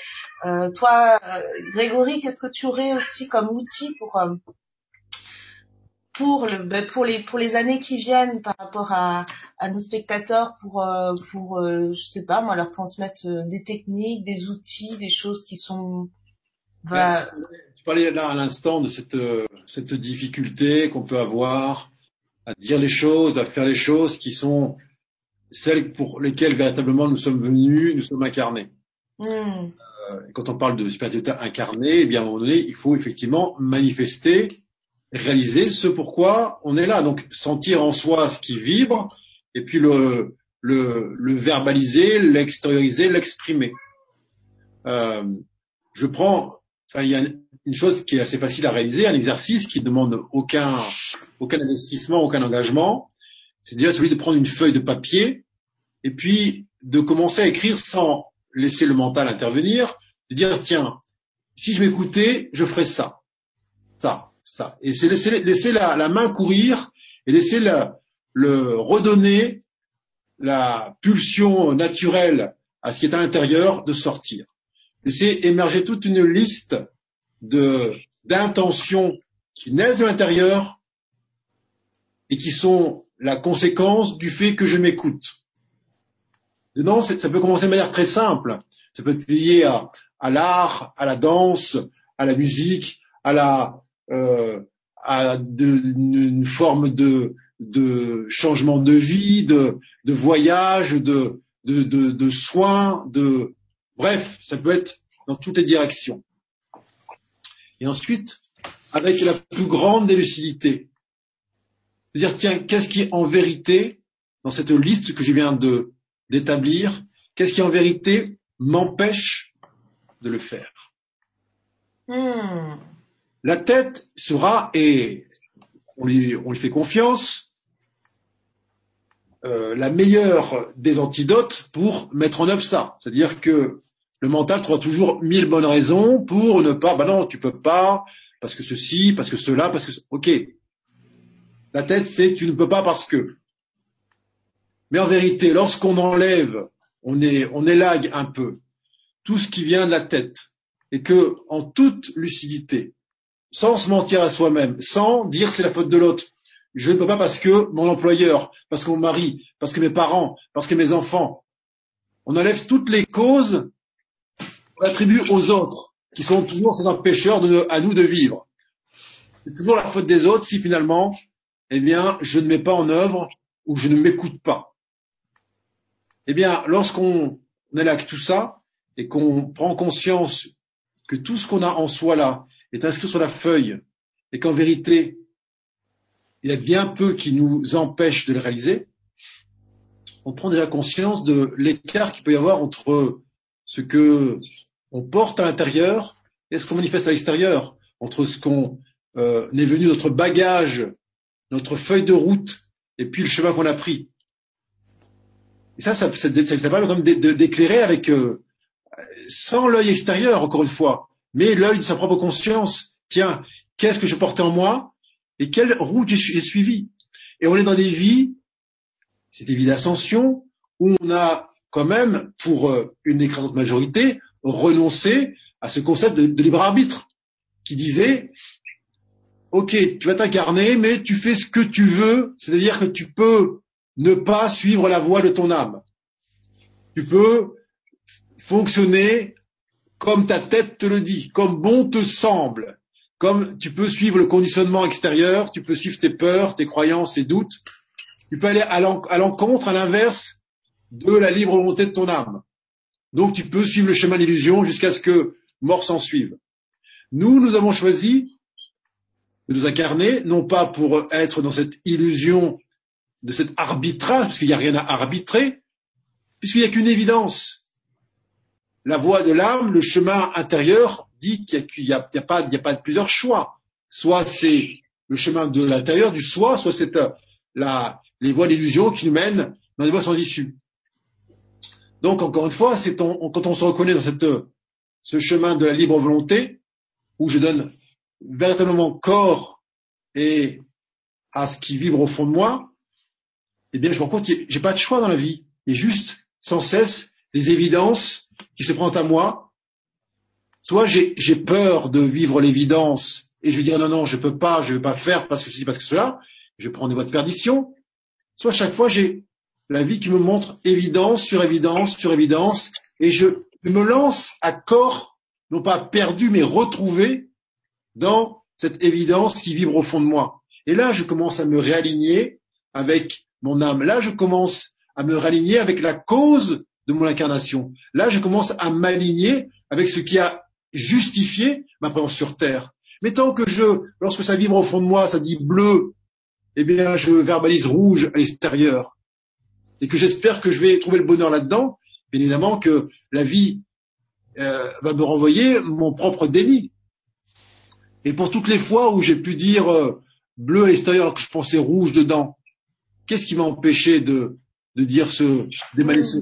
toi, Grégory, qu'est-ce que tu aurais aussi comme outil pour pour le ben, pour les pour les années qui viennent par rapport à, à nos spectateurs pour pour je sais pas moi leur transmettre des techniques des outils des choses qui sont bah, tu parlais là à l'instant de cette, cette difficulté qu'on peut avoir à dire les choses, à faire les choses qui sont celles pour lesquelles véritablement nous sommes venus, nous sommes incarnés. Mm. Euh, quand on parle de spiritualité incarnée, eh bien à un moment donné, il faut effectivement manifester, réaliser ce pourquoi on est là. Donc sentir en soi ce qui vibre et puis le, le, le verbaliser, l'extérioriser, l'exprimer. Euh, je prends, enfin, il y a une chose qui est assez facile à réaliser, un exercice qui demande aucun, aucun investissement, aucun engagement. C'est déjà celui de prendre une feuille de papier et puis de commencer à écrire sans laisser le mental intervenir, de dire tiens, si je m'écoutais, je ferais ça, ça, ça. Et c'est laisser, la, main courir et laisser la, le redonner la pulsion naturelle à ce qui est à l'intérieur de sortir. Laisser émerger toute une liste d'intentions qui naissent de l'intérieur et qui sont la conséquence du fait que je m'écoute. Dedans, ça peut commencer de manière très simple. Ça peut être lié à, à l'art, à la danse, à la musique, à la euh, à une, forme de, de changement de vie, de, de voyage, de, de, de, de soins, de bref, ça peut être dans toutes les directions. Et ensuite, avec la plus grande des lucidités, dire, tiens, qu'est-ce qui en vérité, dans cette liste que je viens de d'établir, qu'est-ce qui en vérité m'empêche de le faire? Hmm. La tête sera, et on lui, on lui fait confiance, euh, la meilleure des antidotes pour mettre en œuvre ça. C'est-à-dire que le mental trouvera toujours mille bonnes raisons pour ne pas, bah non, tu peux pas, parce que ceci, parce que cela, parce que, ok. La tête, c'est tu ne peux pas parce que. Mais en vérité, lorsqu'on enlève, on est, on élague un peu tout ce qui vient de la tête et que, en toute lucidité, sans se mentir à soi-même, sans dire c'est la faute de l'autre, je ne peux pas parce que mon employeur, parce que mon mari, parce que mes parents, parce que mes enfants, on enlève toutes les causes on attribue aux autres, qui sont toujours ces empêcheurs à nous de vivre. C'est toujours la faute des autres si finalement, eh bien, je ne mets pas en œuvre ou je ne m'écoute pas. Eh bien, lorsqu'on est là avec tout ça et qu'on prend conscience que tout ce qu'on a en soi là est inscrit sur la feuille et qu'en vérité, il y a bien peu qui nous empêchent de le réaliser, on prend déjà conscience de l'écart qu'il peut y avoir entre ce que on porte à l'intérieur et ce qu'on manifeste à l'extérieur, entre ce qu'on euh, est venu, notre bagage, notre feuille de route, et puis le chemin qu'on a pris. Et ça, ça, ça, ça permet comme d'éclairer avec, euh, sans l'œil extérieur, encore une fois, mais l'œil de sa propre conscience. Tiens, qu'est-ce que je portais en moi et quelle route j'ai suivie Et on est dans des vies, c'est des vies d'ascension, où on a quand même, pour euh, une écrasante majorité, renoncer à ce concept de, libre arbitre qui disait ok, tu vas t'incarner, mais tu fais ce que tu veux, c'est-à-dire que tu peux ne pas suivre la voie de ton âme. Tu peux fonctionner comme ta tête te le dit, comme bon te semble, comme tu peux suivre le conditionnement extérieur, tu peux suivre tes peurs, tes croyances, tes doutes, tu peux aller à l'encontre, à l'inverse de la libre volonté de ton âme. Donc tu peux suivre le chemin de l'illusion jusqu'à ce que mort s'en suive. Nous, nous avons choisi de nous incarner, non pas pour être dans cette illusion de cet arbitrage, parce qu'il n'y a rien à arbitrer, puisqu'il n'y a qu'une évidence. La voie de l'âme, le chemin intérieur, dit qu'il n'y a, a, pas, a pas plusieurs choix. soit c'est le chemin de l'intérieur, du soi, soit c'est euh, les voies d'illusion qui nous mènent dans des voies sans issue. Donc, encore une fois, c'est quand on se reconnaît dans cette, ce chemin de la libre volonté, où je donne véritablement corps et à ce qui vibre au fond de moi, eh bien, je me rends compte que j'ai pas de choix dans la vie. Il y a juste, sans cesse, des évidences qui se présentent à moi. Soit j'ai peur de vivre l'évidence et je vais dire non, non, je peux pas, je vais pas faire parce que ceci, parce que cela. Je prends des voies de perdition. Soit chaque fois j'ai la vie qui me montre évidence sur évidence sur évidence et je me lance à corps, non pas perdu, mais retrouvé dans cette évidence qui vibre au fond de moi. Et là, je commence à me réaligner avec mon âme. Là, je commence à me réaligner avec la cause de mon incarnation. Là, je commence à m'aligner avec ce qui a justifié ma présence sur Terre. Mais tant que je, lorsque ça vibre au fond de moi, ça dit bleu, eh bien, je verbalise rouge à l'extérieur. Et que j'espère que je vais trouver le bonheur là-dedans. Bien évidemment que la vie euh, va me renvoyer mon propre déni. Et pour toutes les fois où j'ai pu dire euh, bleu à l'extérieur que je pensais rouge dedans, qu'est-ce qui m'a empêché de, de dire ce, d'émaner ce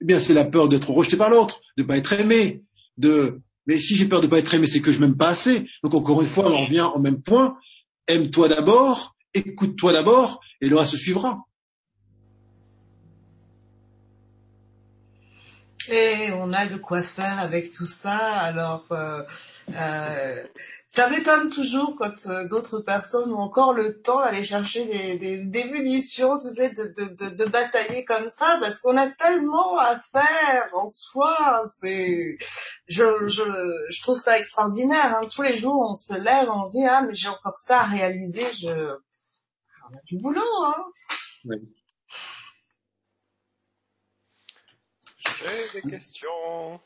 Eh bien, c'est la peur d'être rejeté par l'autre, de pas être aimé, de, mais si j'ai peur de pas être aimé, c'est que je m'aime pas assez. Donc encore une fois, on revient au même point. Aime-toi d'abord, écoute-toi d'abord, et le reste suivra. Et on a de quoi faire avec tout ça. Alors, euh, euh, ça m'étonne toujours quand euh, d'autres personnes ont encore le temps d'aller chercher des, des, des, munitions, tu sais, de, de, de, de batailler comme ça, parce qu'on a tellement à faire en soi. C'est, je, je, je trouve ça extraordinaire. Hein. Tous les jours, on se lève, on se dit ah mais j'ai encore ça à réaliser. Je, on a du boulot, hein. Oui. J'ai des questions.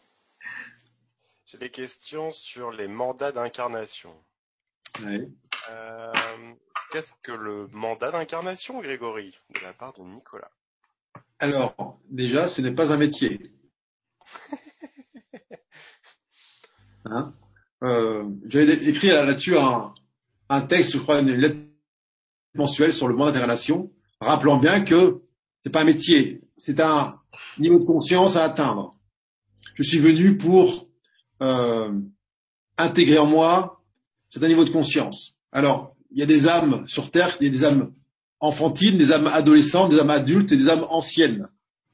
J'ai des questions sur les mandats d'incarnation. Euh, qu'est-ce que le mandat d'incarnation, Grégory, de la part de Nicolas? Alors, déjà, ce n'est pas un métier. hein? Euh, J'avais écrit là-dessus un, un, texte, je crois, une lettre mensuelle sur le mandat d'incarnation, rappelant bien que c'est pas un métier, c'est un niveau de conscience à atteindre. Je suis venu pour euh, intégrer en moi, c'est un niveau de conscience. Alors, il y a des âmes sur Terre, il y a des âmes enfantines, des âmes adolescentes, des âmes adultes et des âmes anciennes.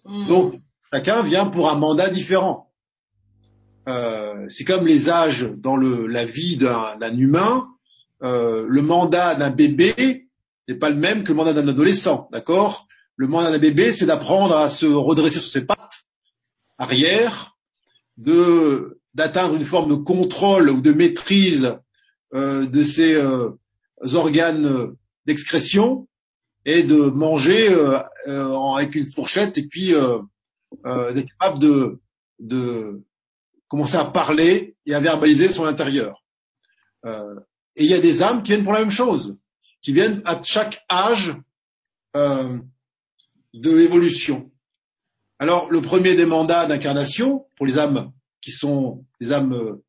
Hmm. Donc, chacun vient pour un mandat différent. Euh, c'est comme les âges dans le, la vie d'un humain. Euh, le mandat d'un bébé n'est pas le même que le mandat d'un adolescent, d'accord? Le mandat d'un bébé, c'est d'apprendre à se redresser sur ses pattes arrière, de d'atteindre une forme de contrôle ou de maîtrise euh, de ses euh, organes d'excrétion et de manger euh, avec une fourchette et puis d'être capable de, de commencer à parler et à verbaliser son intérieur. et il y a des âmes qui viennent pour la même chose, qui viennent à chaque âge de l'évolution. Alors, le premier des mandats d'incarnation pour les âmes qui sont des âmes euh,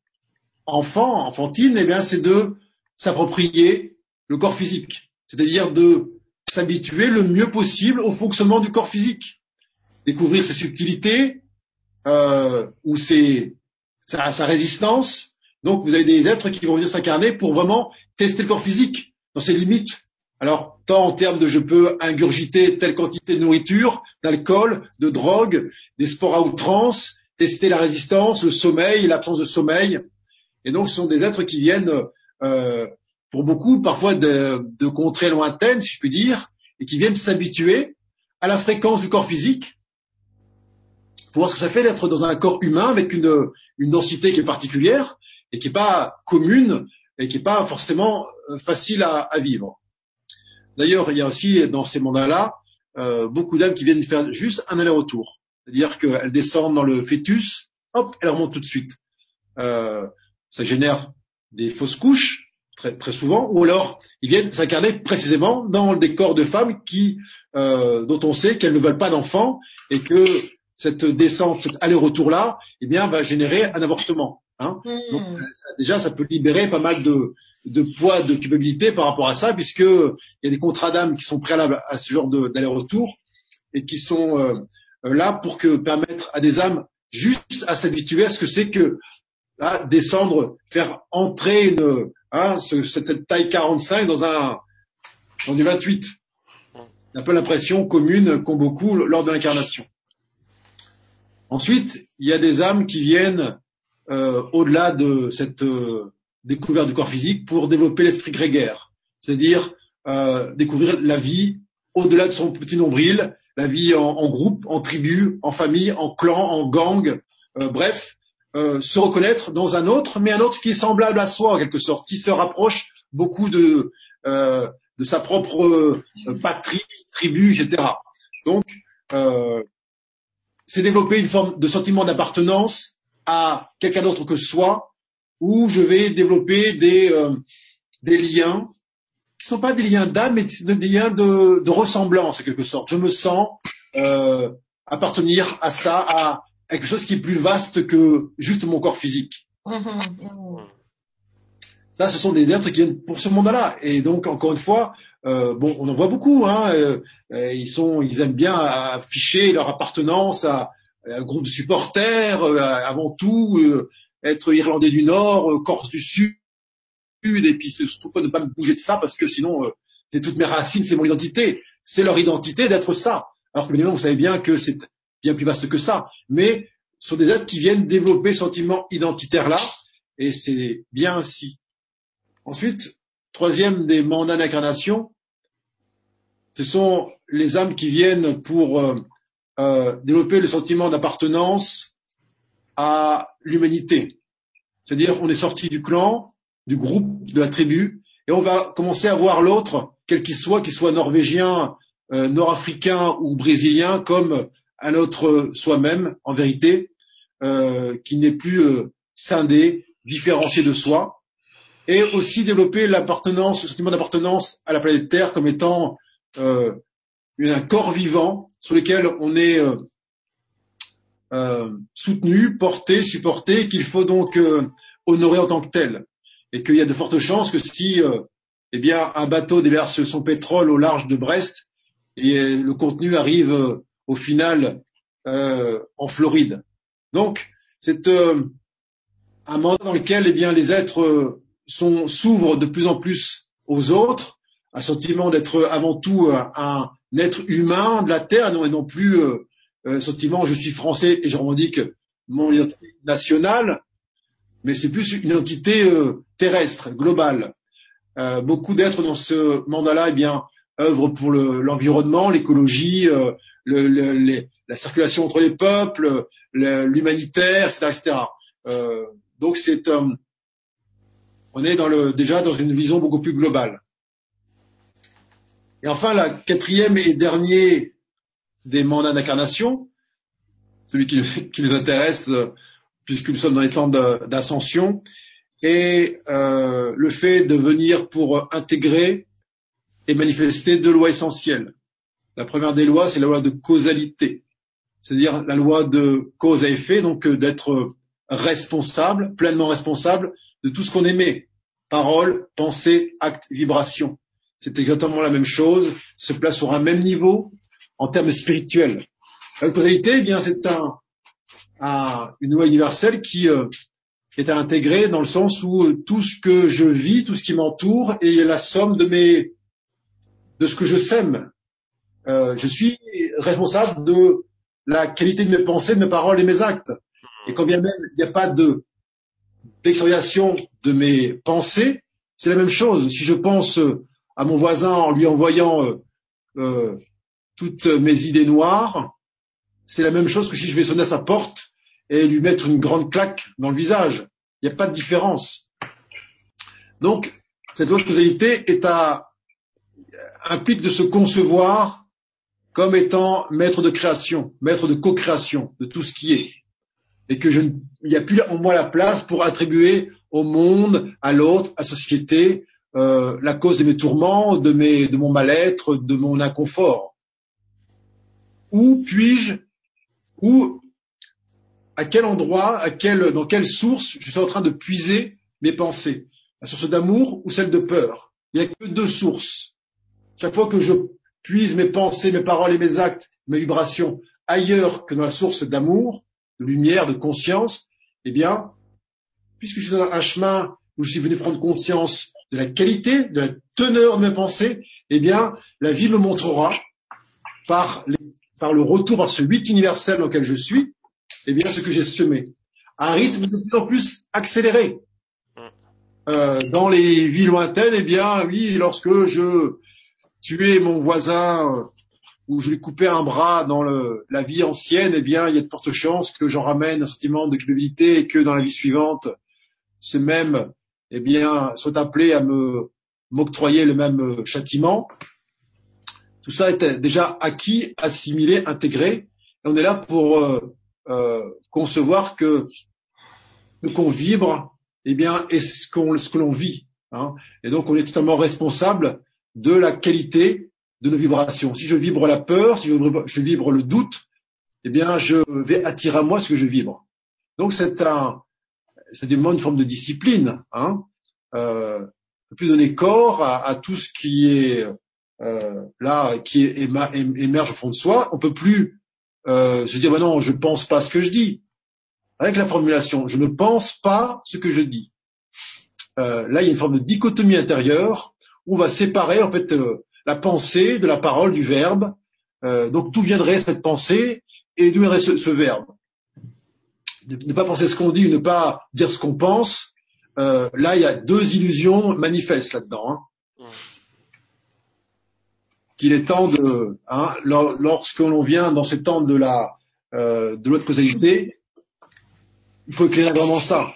enfants, enfantines, eh bien, c'est de s'approprier le corps physique, c'est-à-dire de s'habituer le mieux possible au fonctionnement du corps physique, découvrir ses subtilités euh, ou ses, sa, sa, résistance. Donc, vous avez des êtres qui vont venir s'incarner pour vraiment tester le corps physique dans ses limites. Alors, tant en termes de je peux ingurgiter telle quantité de nourriture, d'alcool, de drogue, des sports à outrance, tester la résistance, le sommeil, l'absence de sommeil. Et donc, ce sont des êtres qui viennent, euh, pour beaucoup, parfois de, de contrées lointaines, si je puis dire, et qui viennent s'habituer à la fréquence du corps physique, pour voir ce que ça fait d'être dans un corps humain avec une, une densité qui est particulière et qui n'est pas commune et qui n'est pas forcément euh, facile à, à vivre. D'ailleurs, il y a aussi dans ces mandats-là euh, beaucoup d'âmes qui viennent faire juste un aller-retour. C'est-à-dire qu'elles descendent dans le fœtus, hop, elles remontent tout de suite. Euh, ça génère des fausses couches, très, très souvent, ou alors ils viennent s'incarner précisément dans des corps de femmes qui, euh, dont on sait qu'elles ne veulent pas d'enfants et que cette descente, cet aller-retour là, eh bien, va générer un avortement. Hein mmh. Donc ça, déjà, ça peut libérer pas mal de, de poids, de culpabilité par rapport à ça, puisque il y a des contrats d'âme qui sont préalables à ce genre d'aller-retour et qui sont euh, là pour que permettre à des âmes juste à s'habituer à ce que c'est que descendre, faire entrer une, hein, ce, cette taille 45 dans un dans du 28. C'est un peu l'impression commune qu'ont beaucoup lors de l'incarnation. Ensuite, il y a des âmes qui viennent euh, au-delà de cette euh, découverte du corps physique pour développer l'esprit grégaire, c'est-à-dire euh, découvrir la vie au-delà de son petit nombril, la vie en, groupe, en tribu, en famille, en clan, en gang, euh, bref, euh, se reconnaître dans un autre, mais un autre qui est semblable à soi en quelque sorte, qui se rapproche beaucoup de, euh, de sa propre patrie, tribu, etc. Donc, c'est développer une forme de sentiment d'appartenance à quelqu'un d'autre que soi, où je vais développer des, des liens qui sont pas des liens d'âme, mais des liens de, de, ressemblance en quelque sorte. Je me sens euh, appartenir à ça, à quelque chose qui est plus vaste que juste mon corps physique. Ça, ce sont des êtres qui viennent pour ce monde-là. Et donc, encore une fois, euh, bon, on en voit beaucoup. Hein, euh, ils sont, ils aiment bien afficher leur appartenance à, à un groupe de supporters, euh, avant tout, euh, être irlandais du Nord, Corse du Sud et puis surtout pas ne pas me bouger de ça parce que sinon euh, c'est toutes mes racines, c'est mon identité. C'est leur identité d'être ça. Alors que vous savez bien que c'est bien plus vaste que ça. Mais ce sont des êtres qui viennent développer ce sentiment identitaire là, et c'est bien ainsi. Ensuite, troisième des mandats d'incarnation, ce sont les âmes qui viennent pour euh, euh, développer le sentiment d'appartenance à l'humanité. C'est-à-dire, on est sorti du clan, du groupe, de la tribu, et on va commencer à voir l'autre, quel qu'il soit, qu'il soit norvégien, euh, nord-africain ou brésilien, comme un autre soi-même, en vérité, euh, qui n'est plus euh, scindé, différencié de soi, et aussi développer l'appartenance, le sentiment d'appartenance à la planète Terre comme étant euh, un corps vivant sur lequel on est euh, euh, soutenu, porté, supporté, qu'il faut donc honorer en tant que tel et qu'il y a de fortes chances que si euh, eh bien, un bateau déverse son pétrole au large de Brest, et le contenu arrive euh, au final euh, en Floride. Donc, c'est euh, un monde dans lequel eh bien, les êtres s'ouvrent de plus en plus aux autres, un sentiment d'être avant tout un, un, être humain de la Terre, non, et non plus un sentiment je suis français et je revendique mon identité nationale, mais c'est plus une entité euh, terrestre, globale. Euh, beaucoup d'êtres dans ce mandat-là, eh bien, œuvrent pour l'environnement, l'écologie, euh, le, le, la circulation entre les peuples, l'humanitaire, etc., etc. Euh, donc c'est, euh, on est dans le, déjà dans une vision beaucoup plus globale. Et enfin, la quatrième et dernier des mandats d'incarnation, celui qui, nous intéresse puisque nous sommes dans les temps d'ascension, et euh, le fait de venir pour intégrer et manifester deux lois essentielles. La première des lois, c'est la loi de causalité, c'est-à-dire la loi de cause à effet, donc euh, d'être responsable, pleinement responsable de tout ce qu'on émet, parole, pensée, acte, vibration. C'est exactement la même chose, se place sur un même niveau en termes spirituels. La causalité, eh bien, c'est un, à une loi universelle qui euh, est à intégrer dans le sens où euh, tout ce que je vis, tout ce qui m'entoure est la somme de mes de ce que je sème. Euh, je suis responsable de la qualité de mes pensées, de mes paroles et mes actes. Et quand bien même il n'y a pas de de mes pensées, c'est la même chose. Si je pense à mon voisin en lui envoyant euh, euh, toutes mes idées noires, c'est la même chose que si je vais sonner à sa porte et lui mettre une grande claque dans le visage. Il n'y a pas de différence. Donc, cette loi de causalité est à, implique de se concevoir comme étant maître de création, maître de co-création de tout ce qui est. Et que je, n'y a plus en moi la place pour attribuer au monde, à l'autre, à la société, euh, la cause de mes tourments, de, mes, de mon mal-être, de mon inconfort. Où puis-je où à quel endroit, à quel, dans quelle source je suis en train de puiser mes pensées? La source d'amour ou celle de peur? Il n'y a que deux sources. Chaque fois que je puise mes pensées, mes paroles et mes actes, mes vibrations ailleurs que dans la source d'amour, de lumière, de conscience, eh bien, puisque je suis dans un chemin où je suis venu prendre conscience de la qualité, de la teneur de mes pensées, eh bien, la vie me montrera par, par le retour, par ce huit universel dans lequel je suis, eh bien, ce que j'ai semé. À un rythme de plus en plus accéléré. Euh, dans les vies lointaines, eh bien, oui, lorsque je tuais mon voisin ou je lui coupais un bras dans le, la vie ancienne, eh bien, il y a de fortes chances que j'en ramène un sentiment de culpabilité et que dans la vie suivante, ce même, eh bien, soit appelé à me m'octroyer le même châtiment. Tout ça était déjà acquis, assimilé, intégré. Et on est là pour euh, euh, concevoir que ce qu'on vibre, eh bien, est ce, qu'on, ce que l'on vit. Hein. Et donc, on est totalement responsable de la qualité de nos vibrations. Si je vibre la peur, si je vibre, le doute, eh bien, je vais attirer à moi ce que je vibre. Donc, c'est un, c'est une forme de discipline. Hein. Euh, plus donner corps à, tout ce qui est euh, là, qui émerge au fond de soi. On peut plus euh, se dire, bah non, je pense pas ce que je dis. Avec la formulation, je ne pense pas ce que je dis. Euh, là, il y a une forme de dichotomie intérieure où on va séparer en fait euh, la pensée de la parole, du verbe. Euh, donc, d'où viendrait cette pensée et d'où viendrait ce, verbe? Ne pas penser ce qu'on dit, ne pas dire ce qu'on pense. Là, il y a deux illusions manifestes là-dedans. Hein. Qu'il est temps de, hein, lorsque l'on vient dans ces temps de la euh, de l'autre causalité, il faut éclairer vraiment ça.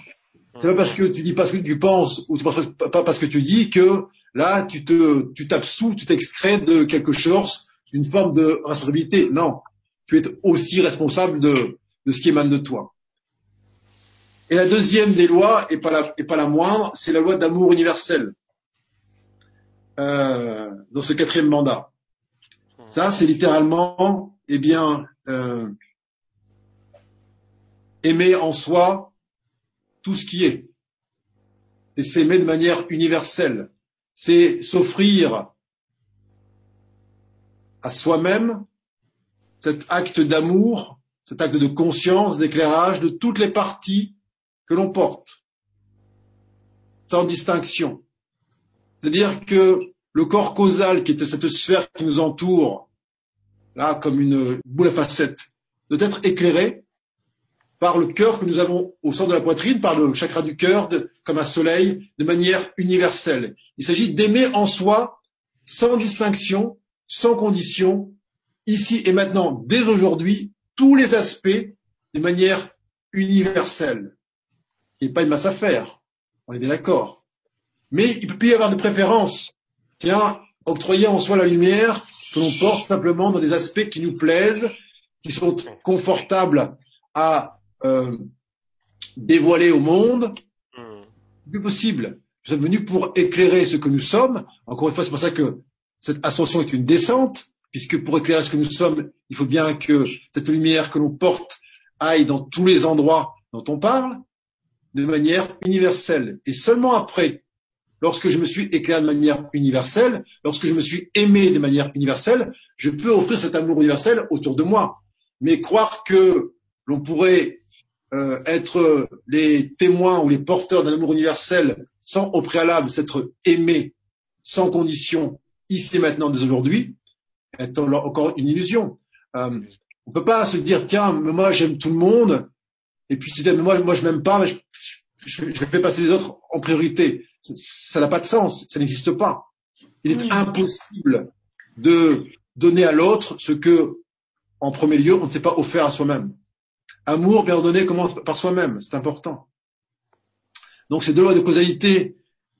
C'est pas parce que tu dis pas ce que tu penses ou pas parce que tu dis que là tu te tu t'absous, tu t'excrais de quelque chose, d'une forme de responsabilité. Non, tu es aussi responsable de de ce qui émane de toi. Et la deuxième des lois, et pas la, et pas la moindre, c'est la loi d'amour universel. Euh, dans ce quatrième mandat. Ça, c'est littéralement, eh bien, euh, aimer en soi tout ce qui est. Et s'aimer de manière universelle. C'est s'offrir à soi-même cet acte d'amour, cet acte de conscience, d'éclairage de toutes les parties que l'on porte, sans distinction. C'est-à-dire que le corps causal, qui est cette sphère qui nous entoure, là, comme une boule à facettes, doit être éclairé par le cœur que nous avons au centre de la poitrine, par le chakra du cœur, comme un soleil, de manière universelle. Il s'agit d'aimer en soi, sans distinction, sans condition, ici et maintenant, dès aujourd'hui, tous les aspects de manière universelle. Il a pas de masse à faire. On est d'accord. Mais il peut y avoir des préférences Tiens, octroyer en soi la lumière que l'on porte simplement dans des aspects qui nous plaisent, qui sont confortables à euh, dévoiler au monde. Hmm. Plus possible. Nous sommes venus pour éclairer ce que nous sommes. Encore une fois, c'est pour ça que cette ascension est une descente, puisque pour éclairer ce que nous sommes, il faut bien que cette lumière que l'on porte aille dans tous les endroits dont on parle, de manière universelle. Et seulement après lorsque je me suis éclairé de manière universelle, lorsque je me suis aimé de manière universelle, je peux offrir cet amour universel autour de moi. Mais croire que l'on pourrait euh, être les témoins ou les porteurs d'un amour universel sans au préalable s'être aimé sans condition ici et maintenant dès aujourd'hui est encore une illusion. Euh, on peut pas se dire tiens moi j'aime tout le monde et puis si moi moi je m'aime pas mais je, je, je, fais passer les autres en priorité ça n'a pas de sens, ça n'existe pas. Il est impossible de donner à l'autre ce que, en premier lieu, on ne s'est pas offert à soi-même. Amour bien donné commence par soi-même, c'est important. Donc ces deux lois de causalité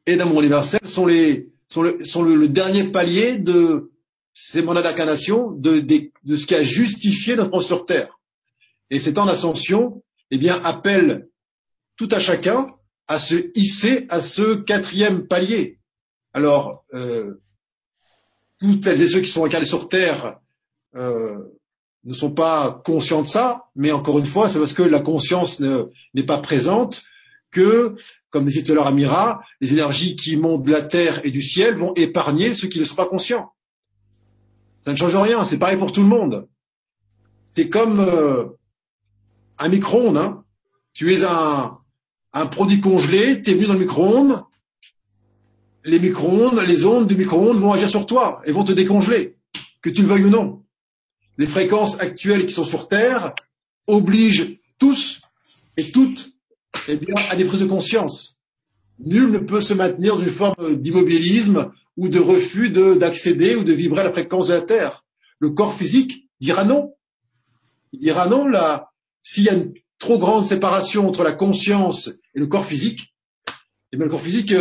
et d'amour universel sont, les, sont, le, sont le, dernier palier de ces mandats d'incarnation, de, de, de, ce qui a justifié notre présence sur Terre. Et ces temps d'ascension, eh bien, appellent tout à chacun à se hisser à ce quatrième palier. Alors, euh, toutes celles et ceux qui sont incarnés sur Terre, euh, ne sont pas conscients de ça, mais encore une fois, c'est parce que la conscience n'est pas présente que, comme disait tout à l'heure Amira, les énergies qui montent de la terre et du ciel vont épargner ceux qui ne sont pas conscients. Ça ne change rien, c'est pareil pour tout le monde. C'est comme euh, un micro-ondes. Hein. Tu es un, un produit congelé, tu es venu dans le micro-ondes, les micro-ondes, les ondes du micro-ondes vont agir sur toi et vont te décongeler, que tu le veuilles ou non. Les fréquences actuelles qui sont sur Terre obligent tous et toutes eh bien, à des prises de conscience. Nul ne peut se maintenir d'une forme d'immobilisme ou de refus d'accéder ou de vibrer à la fréquence de la Terre. Le corps physique dira non. Il dira non là, s'il y a une trop grande séparation entre la conscience et le corps physique, eh bien, le corps physique,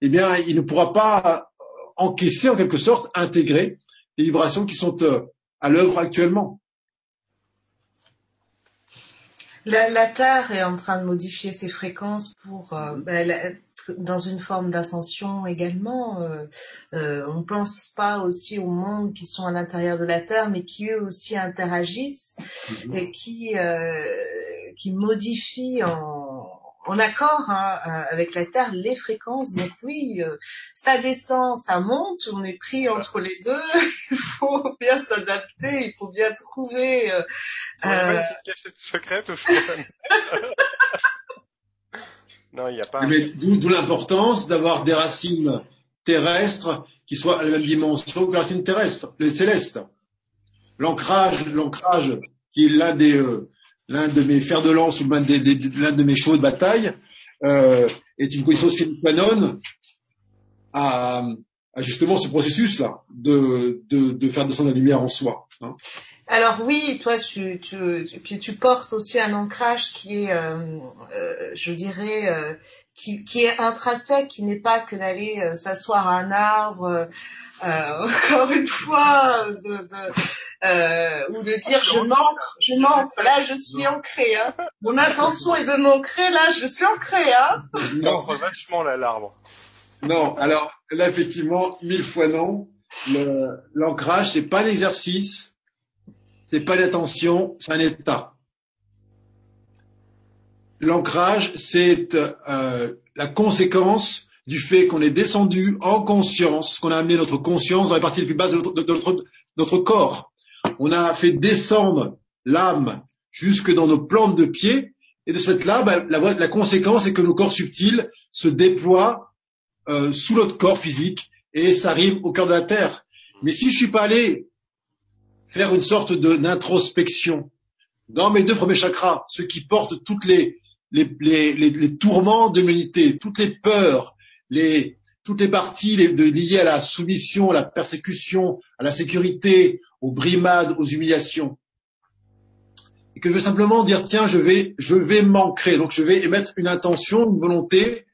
eh bien, il ne pourra pas encaisser en quelque sorte, intégrer les vibrations qui sont euh, à l'œuvre actuellement. La, Terre est en train de modifier ses fréquences pour euh, ben, dans une forme d'ascension également. Euh, euh, on pense pas aussi aux mondes qui sont à l'intérieur de la Terre, mais qui eux aussi interagissent mhm. et qui euh, qui modifient en en accord hein, euh, avec la Terre les fréquences. Donc oui, euh, ça descend, ça monte, on est pris entre les deux. il faut bien s'adapter, il faut bien trouver. Euh, euh... Une cachette secrète Non, il n'y a pas. D'où l'importance d'avoir des racines terrestres qui soient à la même dimension que les racines terrestres, les célestes. L'ancrage, l'ancrage qui est l'un des euh, l'un de mes fers de lance ou l'un de mes chevaux de bataille, euh, est une condition sine qua non à, justement ce processus-là de, de, de, faire descendre la lumière en soi. Hein. Alors oui, toi, tu, tu, tu, tu, portes aussi un ancrage qui est, euh, euh, je dirais, euh, qui, qui, est intrinsèque, qui n'est pas que d'aller euh, s'asseoir à un arbre, euh, encore une fois, de, de ou de dire je manque, je manque. Là, je suis ancré. Hein. Mon intention est de m'ancrer. Là, je suis ancré. Hein. Non, vachement là l'arbre. Non, alors là effectivement, mille fois non. L'ancrage, c'est pas l'exercice c'est pas l'attention, c'est un état. L'ancrage, c'est euh, la conséquence du fait qu'on est descendu en conscience, qu'on a amené notre conscience dans les parties les plus basses de notre, corps. On a fait descendre l'âme jusque dans nos plantes de pied, et de cette là, ben, la, conséquence est que nos corps subtils se déploient euh, sous notre corps physique, et ça rime au cœur de la terre. Mais si je suis pas allé faire une sorte d'introspection dans mes deux premiers chakras, ceux qui portent toutes les, les, les, les, tourments de l'humanité, toutes les peurs, les, toutes les parties liées à la soumission, à la persécution, à la sécurité, aux brimades, aux humiliations. Et que je veux simplement dire, tiens, je vais, je vais m'ancrer. Donc je vais émettre une intention, une volonté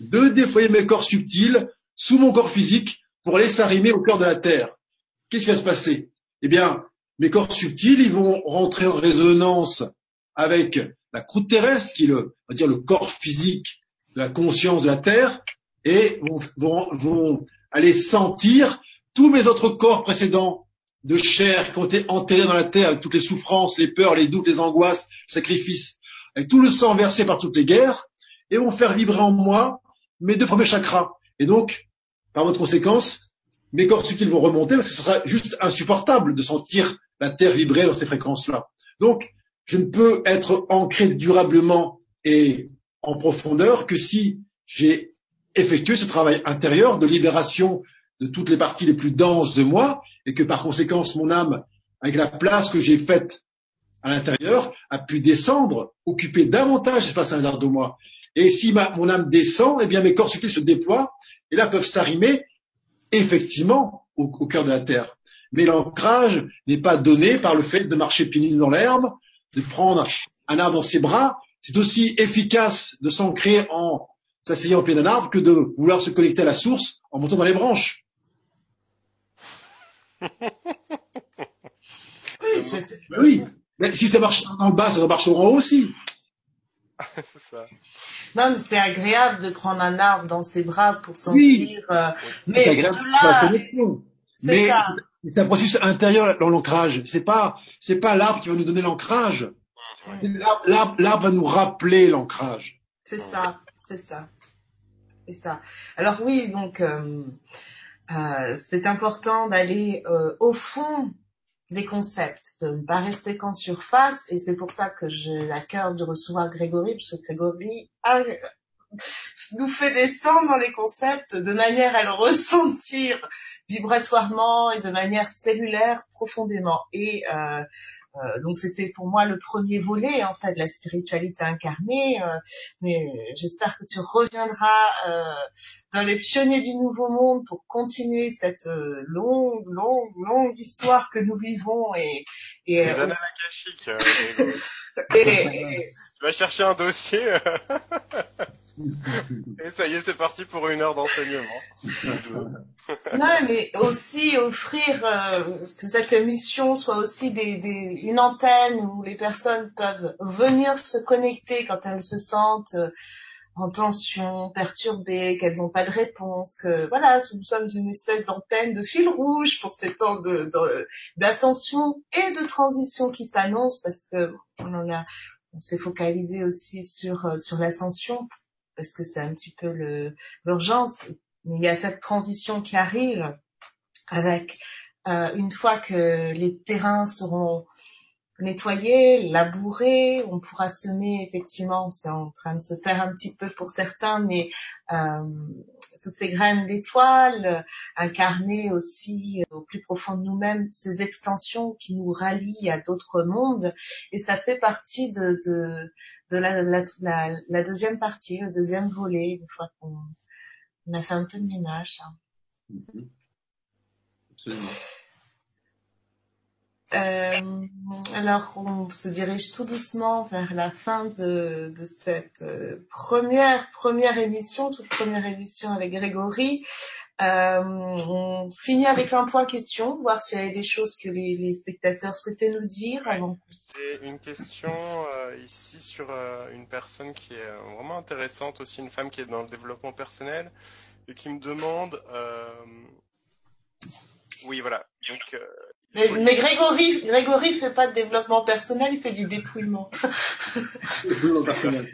de déployer mes corps subtils sous mon corps physique pour aller s'arrimer au cœur de la terre. Qu'est-ce qui va se passer? Eh bien, mes corps subtils, ils vont rentrer en résonance avec la croûte terrestre, qui est le, dire, le corps physique de la conscience de la Terre, et vont, vont, aller sentir tous mes autres corps précédents de chair qui ont été enterrés dans la terre avec toutes les souffrances, les peurs, les doutes, les angoisses, les sacrifices, avec tout le sang versé par toutes les guerres, et vont faire vibrer en moi mes deux premiers chakras. Et donc, par votre conséquence, mes corps subtils vont remonter parce que ce sera juste insupportable de sentir la Terre vibrer dans ces fréquences-là. Donc, je ne peux être ancré durablement et en profondeur que si j'ai effectué ce travail intérieur de libération de toutes les parties les plus denses de moi et que par conséquent mon âme, avec la place que j'ai faite à l'intérieur, a pu descendre, occuper davantage l'espace à l'intérieur de moi. Et si ma, mon âme descend, eh bien mes corps subtils se déploient et là peuvent s'arrimer effectivement au, cœur de la terre. Mais l'ancrage n'est pas donné par le fait de marcher pieds nus dans l'herbe, de prendre un arbre dans ses bras. C'est aussi efficace de s'ancrer en s'asseyant au pied d'un arbre que de vouloir se connecter à la source en montant dans les branches. oui, Mais si ça marche en bas, ça marche en haut aussi. c'est ça. Non, mais c'est agréable de prendre un arbre dans ses bras pour sentir. Euh, mais là, mais C'est un processus intérieur dans l'ancrage. C'est pas, c'est pas l'arbre qui va nous donner l'ancrage. L'arbre, l'arbre va nous rappeler l'ancrage. C'est ça, c'est ça, c'est ça. Alors oui, donc euh, euh, c'est important d'aller euh, au fond des concepts, de ne pas rester qu'en surface, et c'est pour ça que j'ai la cœur de recevoir Grégory, parce que Grégory a nous fait descendre dans les concepts de manière à le ressentir vibratoirement et de manière cellulaire profondément. Et euh, euh, donc c'était pour moi le premier volet en fait de la spiritualité incarnée. Euh, mais j'espère que tu reviendras euh, dans les pionniers du nouveau monde pour continuer cette euh, longue, longue, longue histoire que nous vivons et et, les et, et, tu vas chercher un dossier. Et ça y est, c'est parti pour une heure d'enseignement. non, mais aussi offrir euh, que cette émission soit aussi des, des, une antenne où les personnes peuvent venir se connecter quand elles se sentent euh, en tension, perturbées, qu'elles n'ont pas de réponse, que voilà, nous sommes une espèce d'antenne de fil rouge pour ces temps d'ascension et de transition qui s'annoncent parce que on en a, on s'est focalisé aussi sur euh, sur l'ascension parce que c'est un petit peu l'urgence. Il y a cette transition qui arrive avec euh, une fois que les terrains seront nettoyés, labourés, on pourra semer effectivement, c'est en train de se faire un petit peu pour certains, mais euh, toutes ces graines d'étoiles, incarner aussi au plus profond de nous-mêmes ces extensions qui nous rallient à d'autres mondes, et ça fait partie de, de, de la, la, la, deuxième partie, le deuxième volet, une fois qu'on a fait un peu de ménage. Hein. Mm-hmm. Euh, alors, on se dirige tout doucement vers la fin de, cette euh, première première émission, toute première émission avec Grégory. Euh, on finit avec un point question, voir s'il y avait des choses que les, spectateurs souhaitaient nous dire avant. Une question ici sur une personne qui est vraiment intéressante, aussi une femme qui est dans le développement personnel et qui me demande. Oui, voilà. Mais, mais, Grégory, Grégory fait pas de développement personnel, il fait du dépouillement. développement personnel,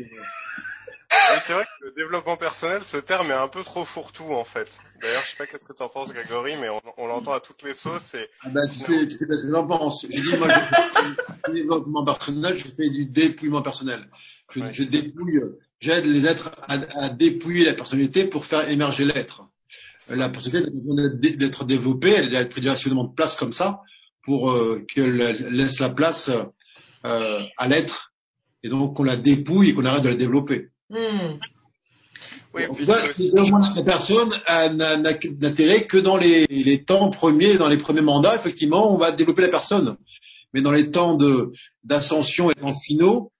c'est vrai que le développement personnel, ce terme est un peu trop fourre-tout en fait. D'ailleurs, je sais pas qu'est-ce que tu en penses, Grégory, mais on, on l'entend à toutes les sauces. Et... Ah ben, tu sais, tu sais ce que j'en pense. Je dis, moi, je fais du développement personnel, je fais du dépouillement personnel. Je, je dépouille, j'aide les êtres à, à, dépouiller la personnalité pour faire émerger l'être. La personnalité a besoin d'être développée, elle a pris suffisamment de place comme ça pour euh, qu'elle laisse la place euh, à l'être et donc qu'on la dépouille et qu'on arrête de la développer. Hmm. Oui, puis la personne n'a d'intérêt que dans les, les, temps premiers, dans les premiers mandats, effectivement, on va développer la personne. Mais dans les temps d'ascension et temps finaux,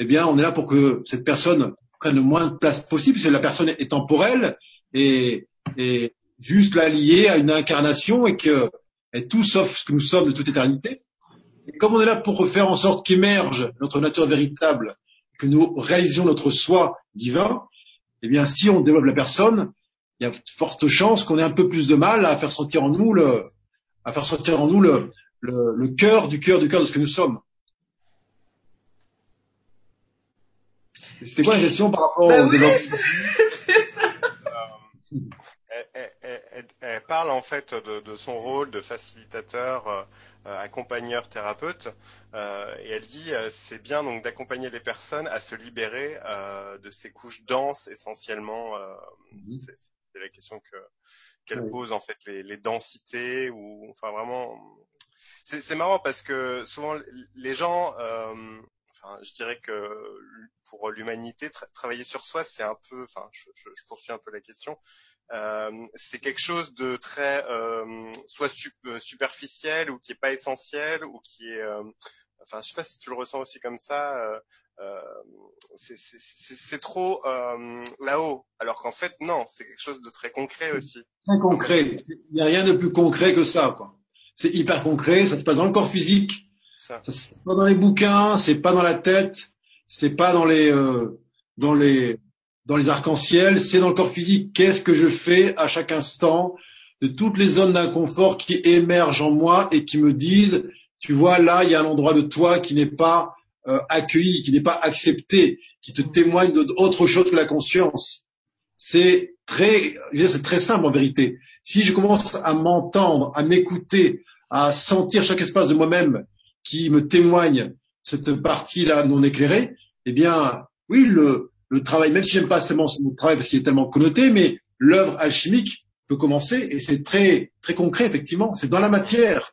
eh bien, on est là pour que cette personne prenne le moins de place possible, parce que la personne est temporelle et, et juste là liée à une incarnation et que est tout sauf ce que nous sommes de toute éternité. Et comme on est là pour faire en sorte qu'émerge notre nature véritable, que nous réalisions notre soi divin, eh bien, si on développe la personne, il y a de fortes chances qu'on ait un peu plus de mal à faire sentir en nous le, à faire sentir en nous le, le, le cœur du cœur du cœur de ce que nous sommes. C'était quoi la question par rapport bah au oui, elle, parle en fait de, son rôle de facilitateur, euh, euh, accompagneur, thérapeute, euh, et elle dit c'est bien donc d'accompagner les personnes à se libérer de ces couches denses essentiellement. Mhm. C'est la question que qu'elle pose en fait les, les, densités ou enfin vraiment. C'est marrant parce que souvent les gens Enfin, je dirais que pour l'humanité, travailler sur soi, c'est un peu, enfin, je, je, je, poursuis un peu la question, euh, c'est quelque chose de très euh, soit euh, superficiel ou qui est pas essentiel ou qui est enfin je sais pas si tu le ressens aussi comme ça euh, c'est trop là-haut. Alors qu'en fait non c'est quelque chose de très concret aussi. très concret. Il n'y a rien de plus concret que ça quoi. C'est hyper concret ça se passe dans le corps physique. Ça, ça pas dans les bouquins c'est pas dans la tête c'est pas dans les dans les dans les arcs-en-ciel, c'est dans le corps physique. Qu'est-ce que je fais à chaque instant de toutes les zones d'inconfort qui émergent en moi et qui me disent, tu vois, là, il y a un endroit de toi qui n'est pas euh, accueilli, qui n'est pas accepté, qui te témoigne d'autre chose que la conscience. C'est très, c'est très simple en vérité. Si je commence à m'entendre, à m'écouter, à sentir chaque espace de moi-même qui me témoigne cette partie-là non éclairée, eh bien, oui, le, le travail, même si j'aime pas seulement ce travail parce qu'il est tellement connoté, mais l'œuvre alchimique peut commencer et c'est très très concret effectivement. C'est dans la matière.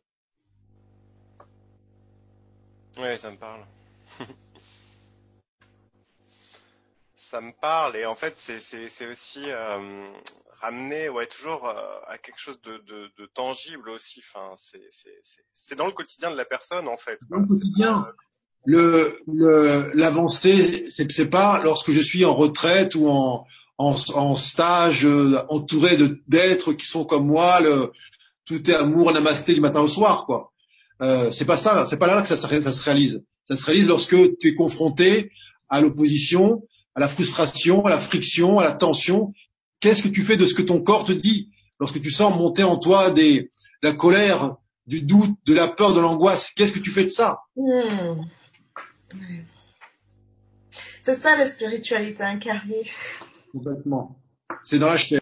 Oui, ça me parle. ça me parle et en fait c'est aussi euh, ramener ouais toujours euh, à quelque chose de, de, de tangible aussi. Enfin c'est dans le quotidien de la personne en fait. Dans le quotidien. Le l'avancée le, c'est pas lorsque je suis en retraite ou en en, en stage euh, entouré d'êtres qui sont comme moi le tout est amour namasté du matin au soir quoi. Euh, c'est pas ça, c'est pas là que ça, ça se réalise. Ça se réalise lorsque tu es confronté à l'opposition, à la frustration, à la friction, à la tension. Qu'est-ce que tu fais de ce que ton corps te dit lorsque tu sens monter en toi des, la colère, du doute, de la peur, de l'angoisse? Qu'est-ce que tu fais de ça? C'est ça la spiritualité incarnée. Complètement. C'est dans la chair.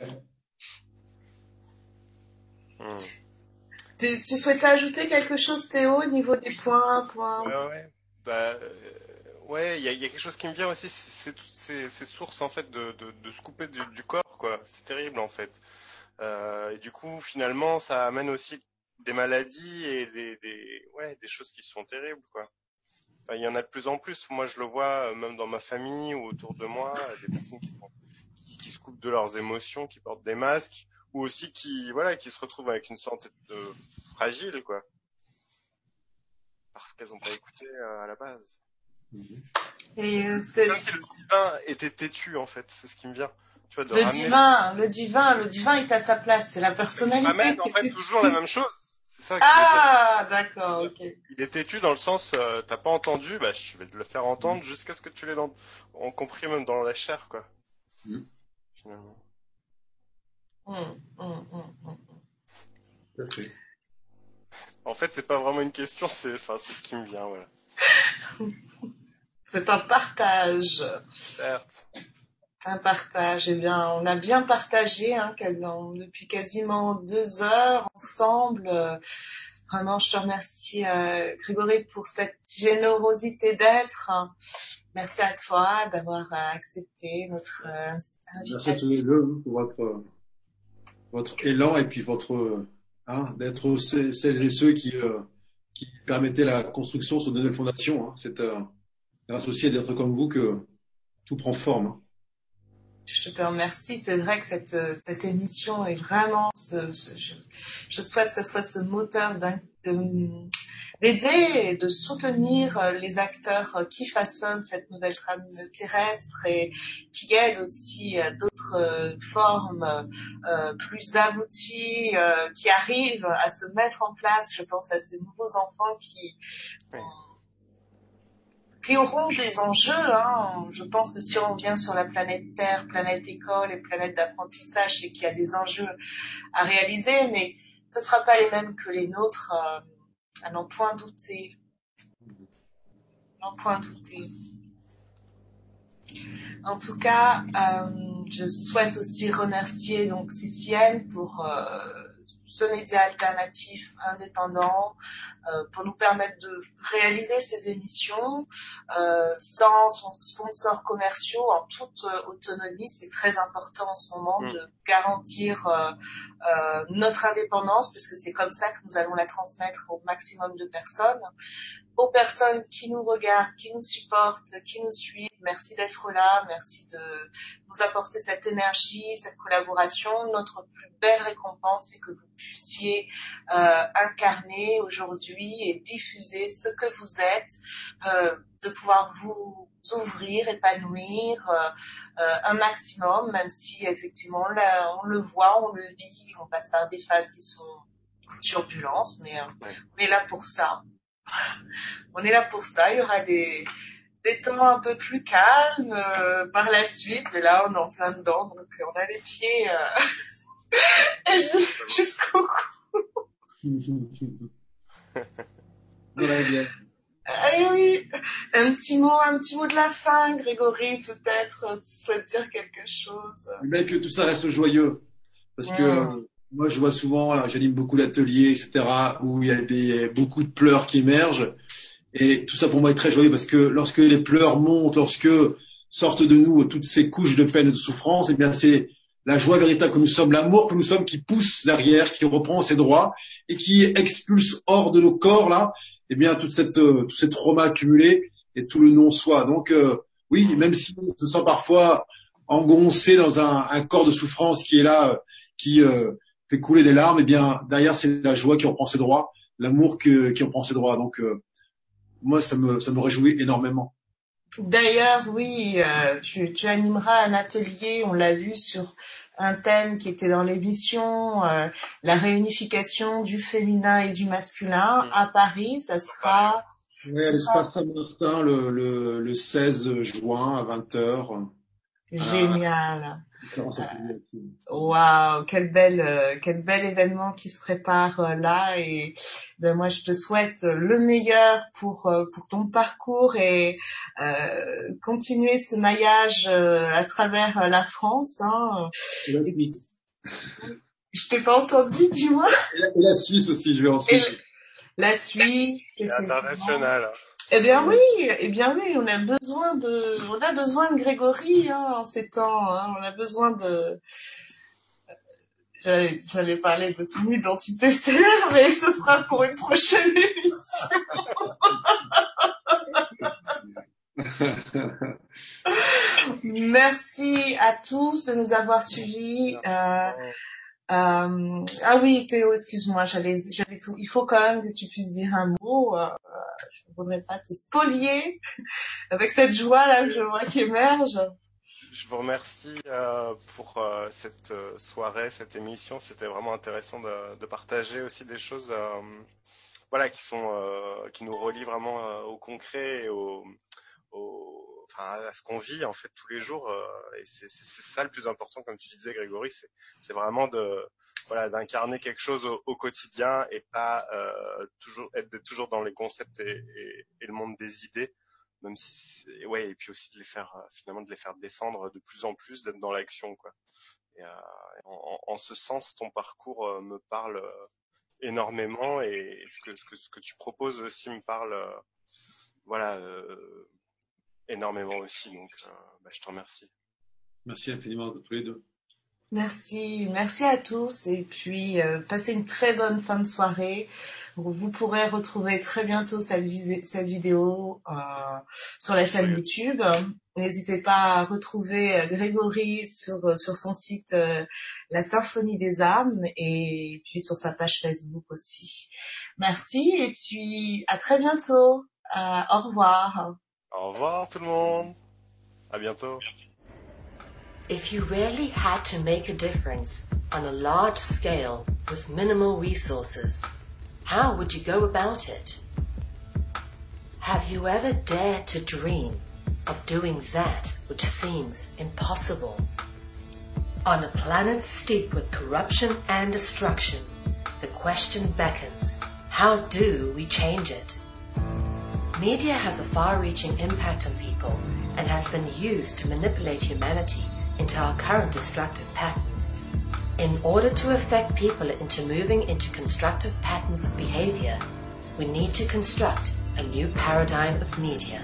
Hmm. Tu, tu, souhaitais ajouter quelque chose, Théo, au niveau des points, points Ouais, ouais. Bah, euh, ouais, il y a, y a, quelque chose qui me vient aussi, c'est toutes ces, ces, sources en fait de, de, de se couper du, du, corps, quoi. C'est terrible en fait. Euh, et du coup, finalement, ça amène aussi des maladies et des, des, ouais, des choses qui sont terribles, quoi. Enfin, il y en a de plus en plus. Moi, je le vois euh, même dans ma famille ou autour de moi, des personnes qui, sont, qui, qui se coupent de leurs émotions, qui portent des masques, ou aussi qui, voilà, qui se retrouvent avec une santé de, fragile, quoi parce qu'elles n'ont pas écouté euh, à la base. Et euh, c'est le divin était têtu en fait, c'est ce qui me vient. Tu vois, de le divin, le divin, le divin est à sa place, c'est la personnalité. Ramène en fait toujours la même chose. Ça ah, d'accord, ok. Il est têtu dans le sens, euh, t'as pas entendu, bah je vais te le faire entendre jusqu'à ce que tu l'aies dans... on compris même dans la chair, quoi. Mmh. Finalement. Mmh, mmh, en fait, c'est pas vraiment une question, c'est enfin, ce qui me vient, voilà. c'est un partage. Certes. Un partage. Eh bien, on a bien partagé hein, depuis quasiment deux heures ensemble. Vraiment, je te remercie, euh, Grégory, pour cette générosité d'être. Merci à toi d'avoir accepté notre invitation. Merci à tous les deux pour votre, votre élan et puis votre Hein, d'être celles et ceux qui, euh, qui permettaient la construction sur de nouvelles fondations. Hein. C'est euh, grâce aussi à d'être comme vous que tout prend forme. Je te remercie. C'est vrai que cette, cette émission est vraiment, ce, ce, je, je, souhaite que ce soit ce moteur de, d'aider et de soutenir euh, les acteurs euh, qui façonnent cette nouvelle trame terrestre et qui aident aussi euh, d'autres formes plus abouties qui arrivent à se mettre en place. Je pense à ces nouveaux enfants qui qui auront des enjeux. Hein. Je pense que si on vient sur la planète Terre, planète école et planète d'apprentissage, c'est qu'il y a des enjeux à réaliser, mais ce ne sera pas les mêmes que les nôtres à n'en point douter. N'en point douter. En tout cas, euh, je souhaite aussi remercier donc Cicienne pour euh, ce média alternatif indépendant euh, pour nous permettre de réaliser ces émissions euh, sans sponsors commerciaux en toute euh, autonomie. C'est très important en ce moment mm. de garantir notre indépendance puisque c'est comme ça que nous allons la transmettre au maximum de personnes aux personnes qui nous regardent, qui nous supportent, qui nous suivent. Merci d'être là, merci de nous apporter cette énergie, cette collaboration. Notre plus belle récompense, c'est que vous puissiez euh, incarner aujourd'hui et diffuser ce que vous êtes, euh, de pouvoir vous ouvrir, épanouir euh, euh un maximum, même si effectivement là, on le voit, on le vit, on passe par des phases qui sont turbulences, mais euh, on est là pour ça on est là pour ça. Il y aura des, des temps un peu plus calmes euh, par la suite, mais là on est en plein dedans, donc on a les pieds, euh, Jusqu'au cou. Ah oui, un petit mot, un petit mot de la fin, Grégory, peut-être, tu souhaites dire quelque chose? Mais que tout ça reste joyeux. Parce que moi, je vois souvent, j'anime beaucoup d'ateliers, etc., où il y a des, beaucoup de pleurs qui émergent. Et tout ça pour moi est très joyeux parce que lorsque les pleurs montent, lorsque sortent de nous toutes ces couches de peine et de souffrance, eh bien c'est la joie véritable que nous sommes, l'amour que nous sommes qui pousse derrière, qui reprend ses droits et qui expulse hors de nos corps là, eh bien toute cette euh, tous ces traumas accumulés et tout le non-soi. Donc euh, oui, même si on se sent parfois engoncé dans un, un, corps de souffrance qui est là, euh, qui fait couler des larmes, eh bien derrière c'est la joie qui reprend ses droits, l'amour qui reprend ses droits. Donc moi, ça me, ça me réjouit énormément. D'ailleurs, oui, euh, tu, tu, animeras un atelier, on l'a vu sur un thème qui était dans l'émission, euh, la réunification du féminin et du masculin à Paris. Ça sera. Oui, à l'espace Saint-Martin le, le, le 16 juin à 20h. Génial. Waouh, quel bel, euh, quel bel événement qui se prépare euh, là et ben moi je te souhaite le meilleur pour euh, pour ton parcours et continuer ce maillage à travers la France. Hein. Je t'ai pas entendu, dis-moi. Et, la Suisse aussi, je vais en Suisse. la Suisse. International. Eh bien oui, eh bien oui, on a besoin de, on a besoin de Grégory hein, en ces temps. Hein, on a besoin de. J'allais parler de ton identité stellaire, mais ce sera pour une prochaine émission. Merci à tous de nous avoir suivis. Euh, euh, ah oui, Théo, excuse-moi, j'allais, j'avais tout. Il faut quand même que tu puisses dire un mot. Euh, je ne voudrais pas te spolier avec cette joie là que je vois qui émerge. Je vous remercie euh, pour euh, cette euh, soirée, cette émission. C'était vraiment intéressant de, partager aussi des choses, euh, voilà, qui sont, qui nous relient vraiment au concret enfin, à ce qu'on vit en fait tous les jours. Euh, et c'est ça le plus important, comme tu disais, Grégory, c'est vraiment de voilà d'incarner quelque chose au, au, quotidien et pas euh, toujours être toujours dans les concepts et, et, et, le monde des idées, même si ouais et puis aussi de les faire euh, finalement de les faire descendre de plus en plus, d'être dans l'action quoi. Et, euh, en, en, ce sens, ton parcours euh, me parle euh, énormément et ce que, ce que ce que tu proposes aussi me parle voilà énormément aussi. Donc, euh, bah, je te remercie. Merci infiniment de tous les deux. Merci, merci à tous et puis euh, passez une très bonne fin de soirée. Vous pourrez retrouver très bientôt cette, cette vidéo euh, sur la chaîne YouTube. N'hésitez pas à retrouver euh, Grégory sur, euh, sur son site La Symphonie des âmes et puis sur sa page Facebook aussi. Merci et puis à très bientôt. au revoir. Au revoir tout le monde. À bientôt. If you really had to make a difference on a large scale with minimal resources, how would you go about it? Have you ever dared to dream of doing that which seems impossible? On a planet steeped with corruption and destruction, the question beckons, how do we change it? Media has a far-reaching impact on people and has been used to manipulate humanity into our current destructive patterns. In order to affect people into moving into constructive patterns of behavior, we need to construct a new paradigm of media.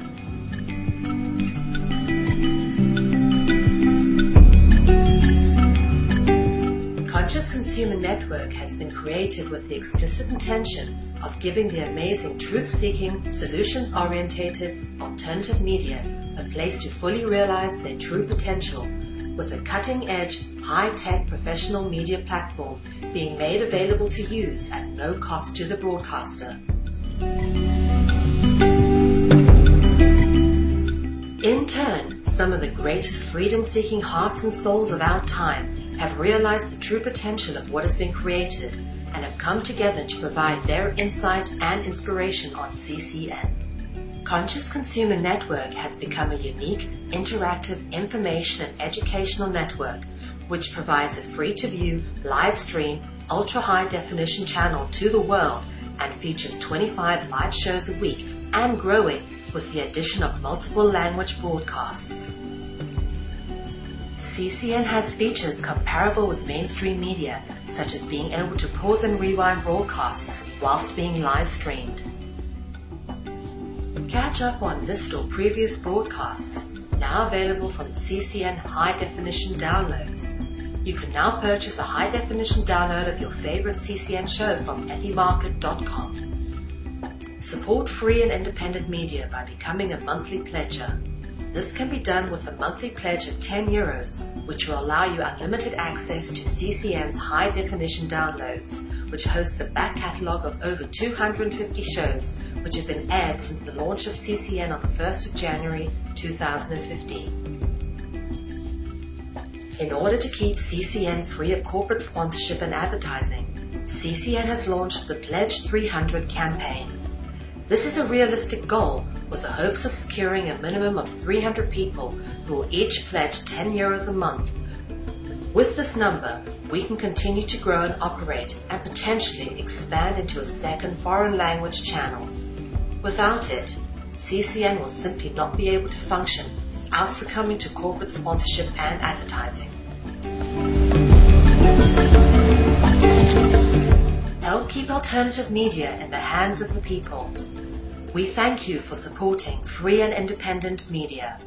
Conscious Consumer Network has been created with the explicit intention of giving the amazing truth-seeking, solutions-orientated, alternative media a place to fully realize their true potential with a cutting-edge, high-tech professional media platform being made available to use at no cost to the broadcaster. In turn, some of the greatest freedom-seeking hearts and souls of our time have realized the true potential of what has been created and have come together to provide their insight and inspiration on CCN. Conscious Consumer Network has become a unique, interactive information and educational network which provides a free to view, live stream, ultra high definition channel to the world and features 25 live shows a week and growing with the addition of multiple language broadcasts. CCN has features comparable with mainstream media, such as being able to pause and rewind broadcasts whilst being live streamed. Catch up on this or previous broadcasts, now available from CCN High Definition Downloads. You can now purchase a high definition download of your favorite CCN show from ethymarket.com. Support free and independent media by becoming a monthly pledger. This can be done with a monthly pledge of 10 euros, which will allow you unlimited access to CCN's high definition downloads, which hosts a back catalogue of over 250 shows which have been aired since the launch of CCN on the 1st of January 2015. In order to keep CCN free of corporate sponsorship and advertising, CCN has launched the Pledge 300 campaign. This is a realistic goal with the hopes of securing a minimum of 300 people who will each pledge 10 euros a month. With this number, we can continue to grow and operate and potentially expand into a second foreign language channel. Without it, CCN will simply not be able to function without succumbing to corporate sponsorship and advertising. Help keep alternative media in the hands of the people. We thank you for supporting free and independent media.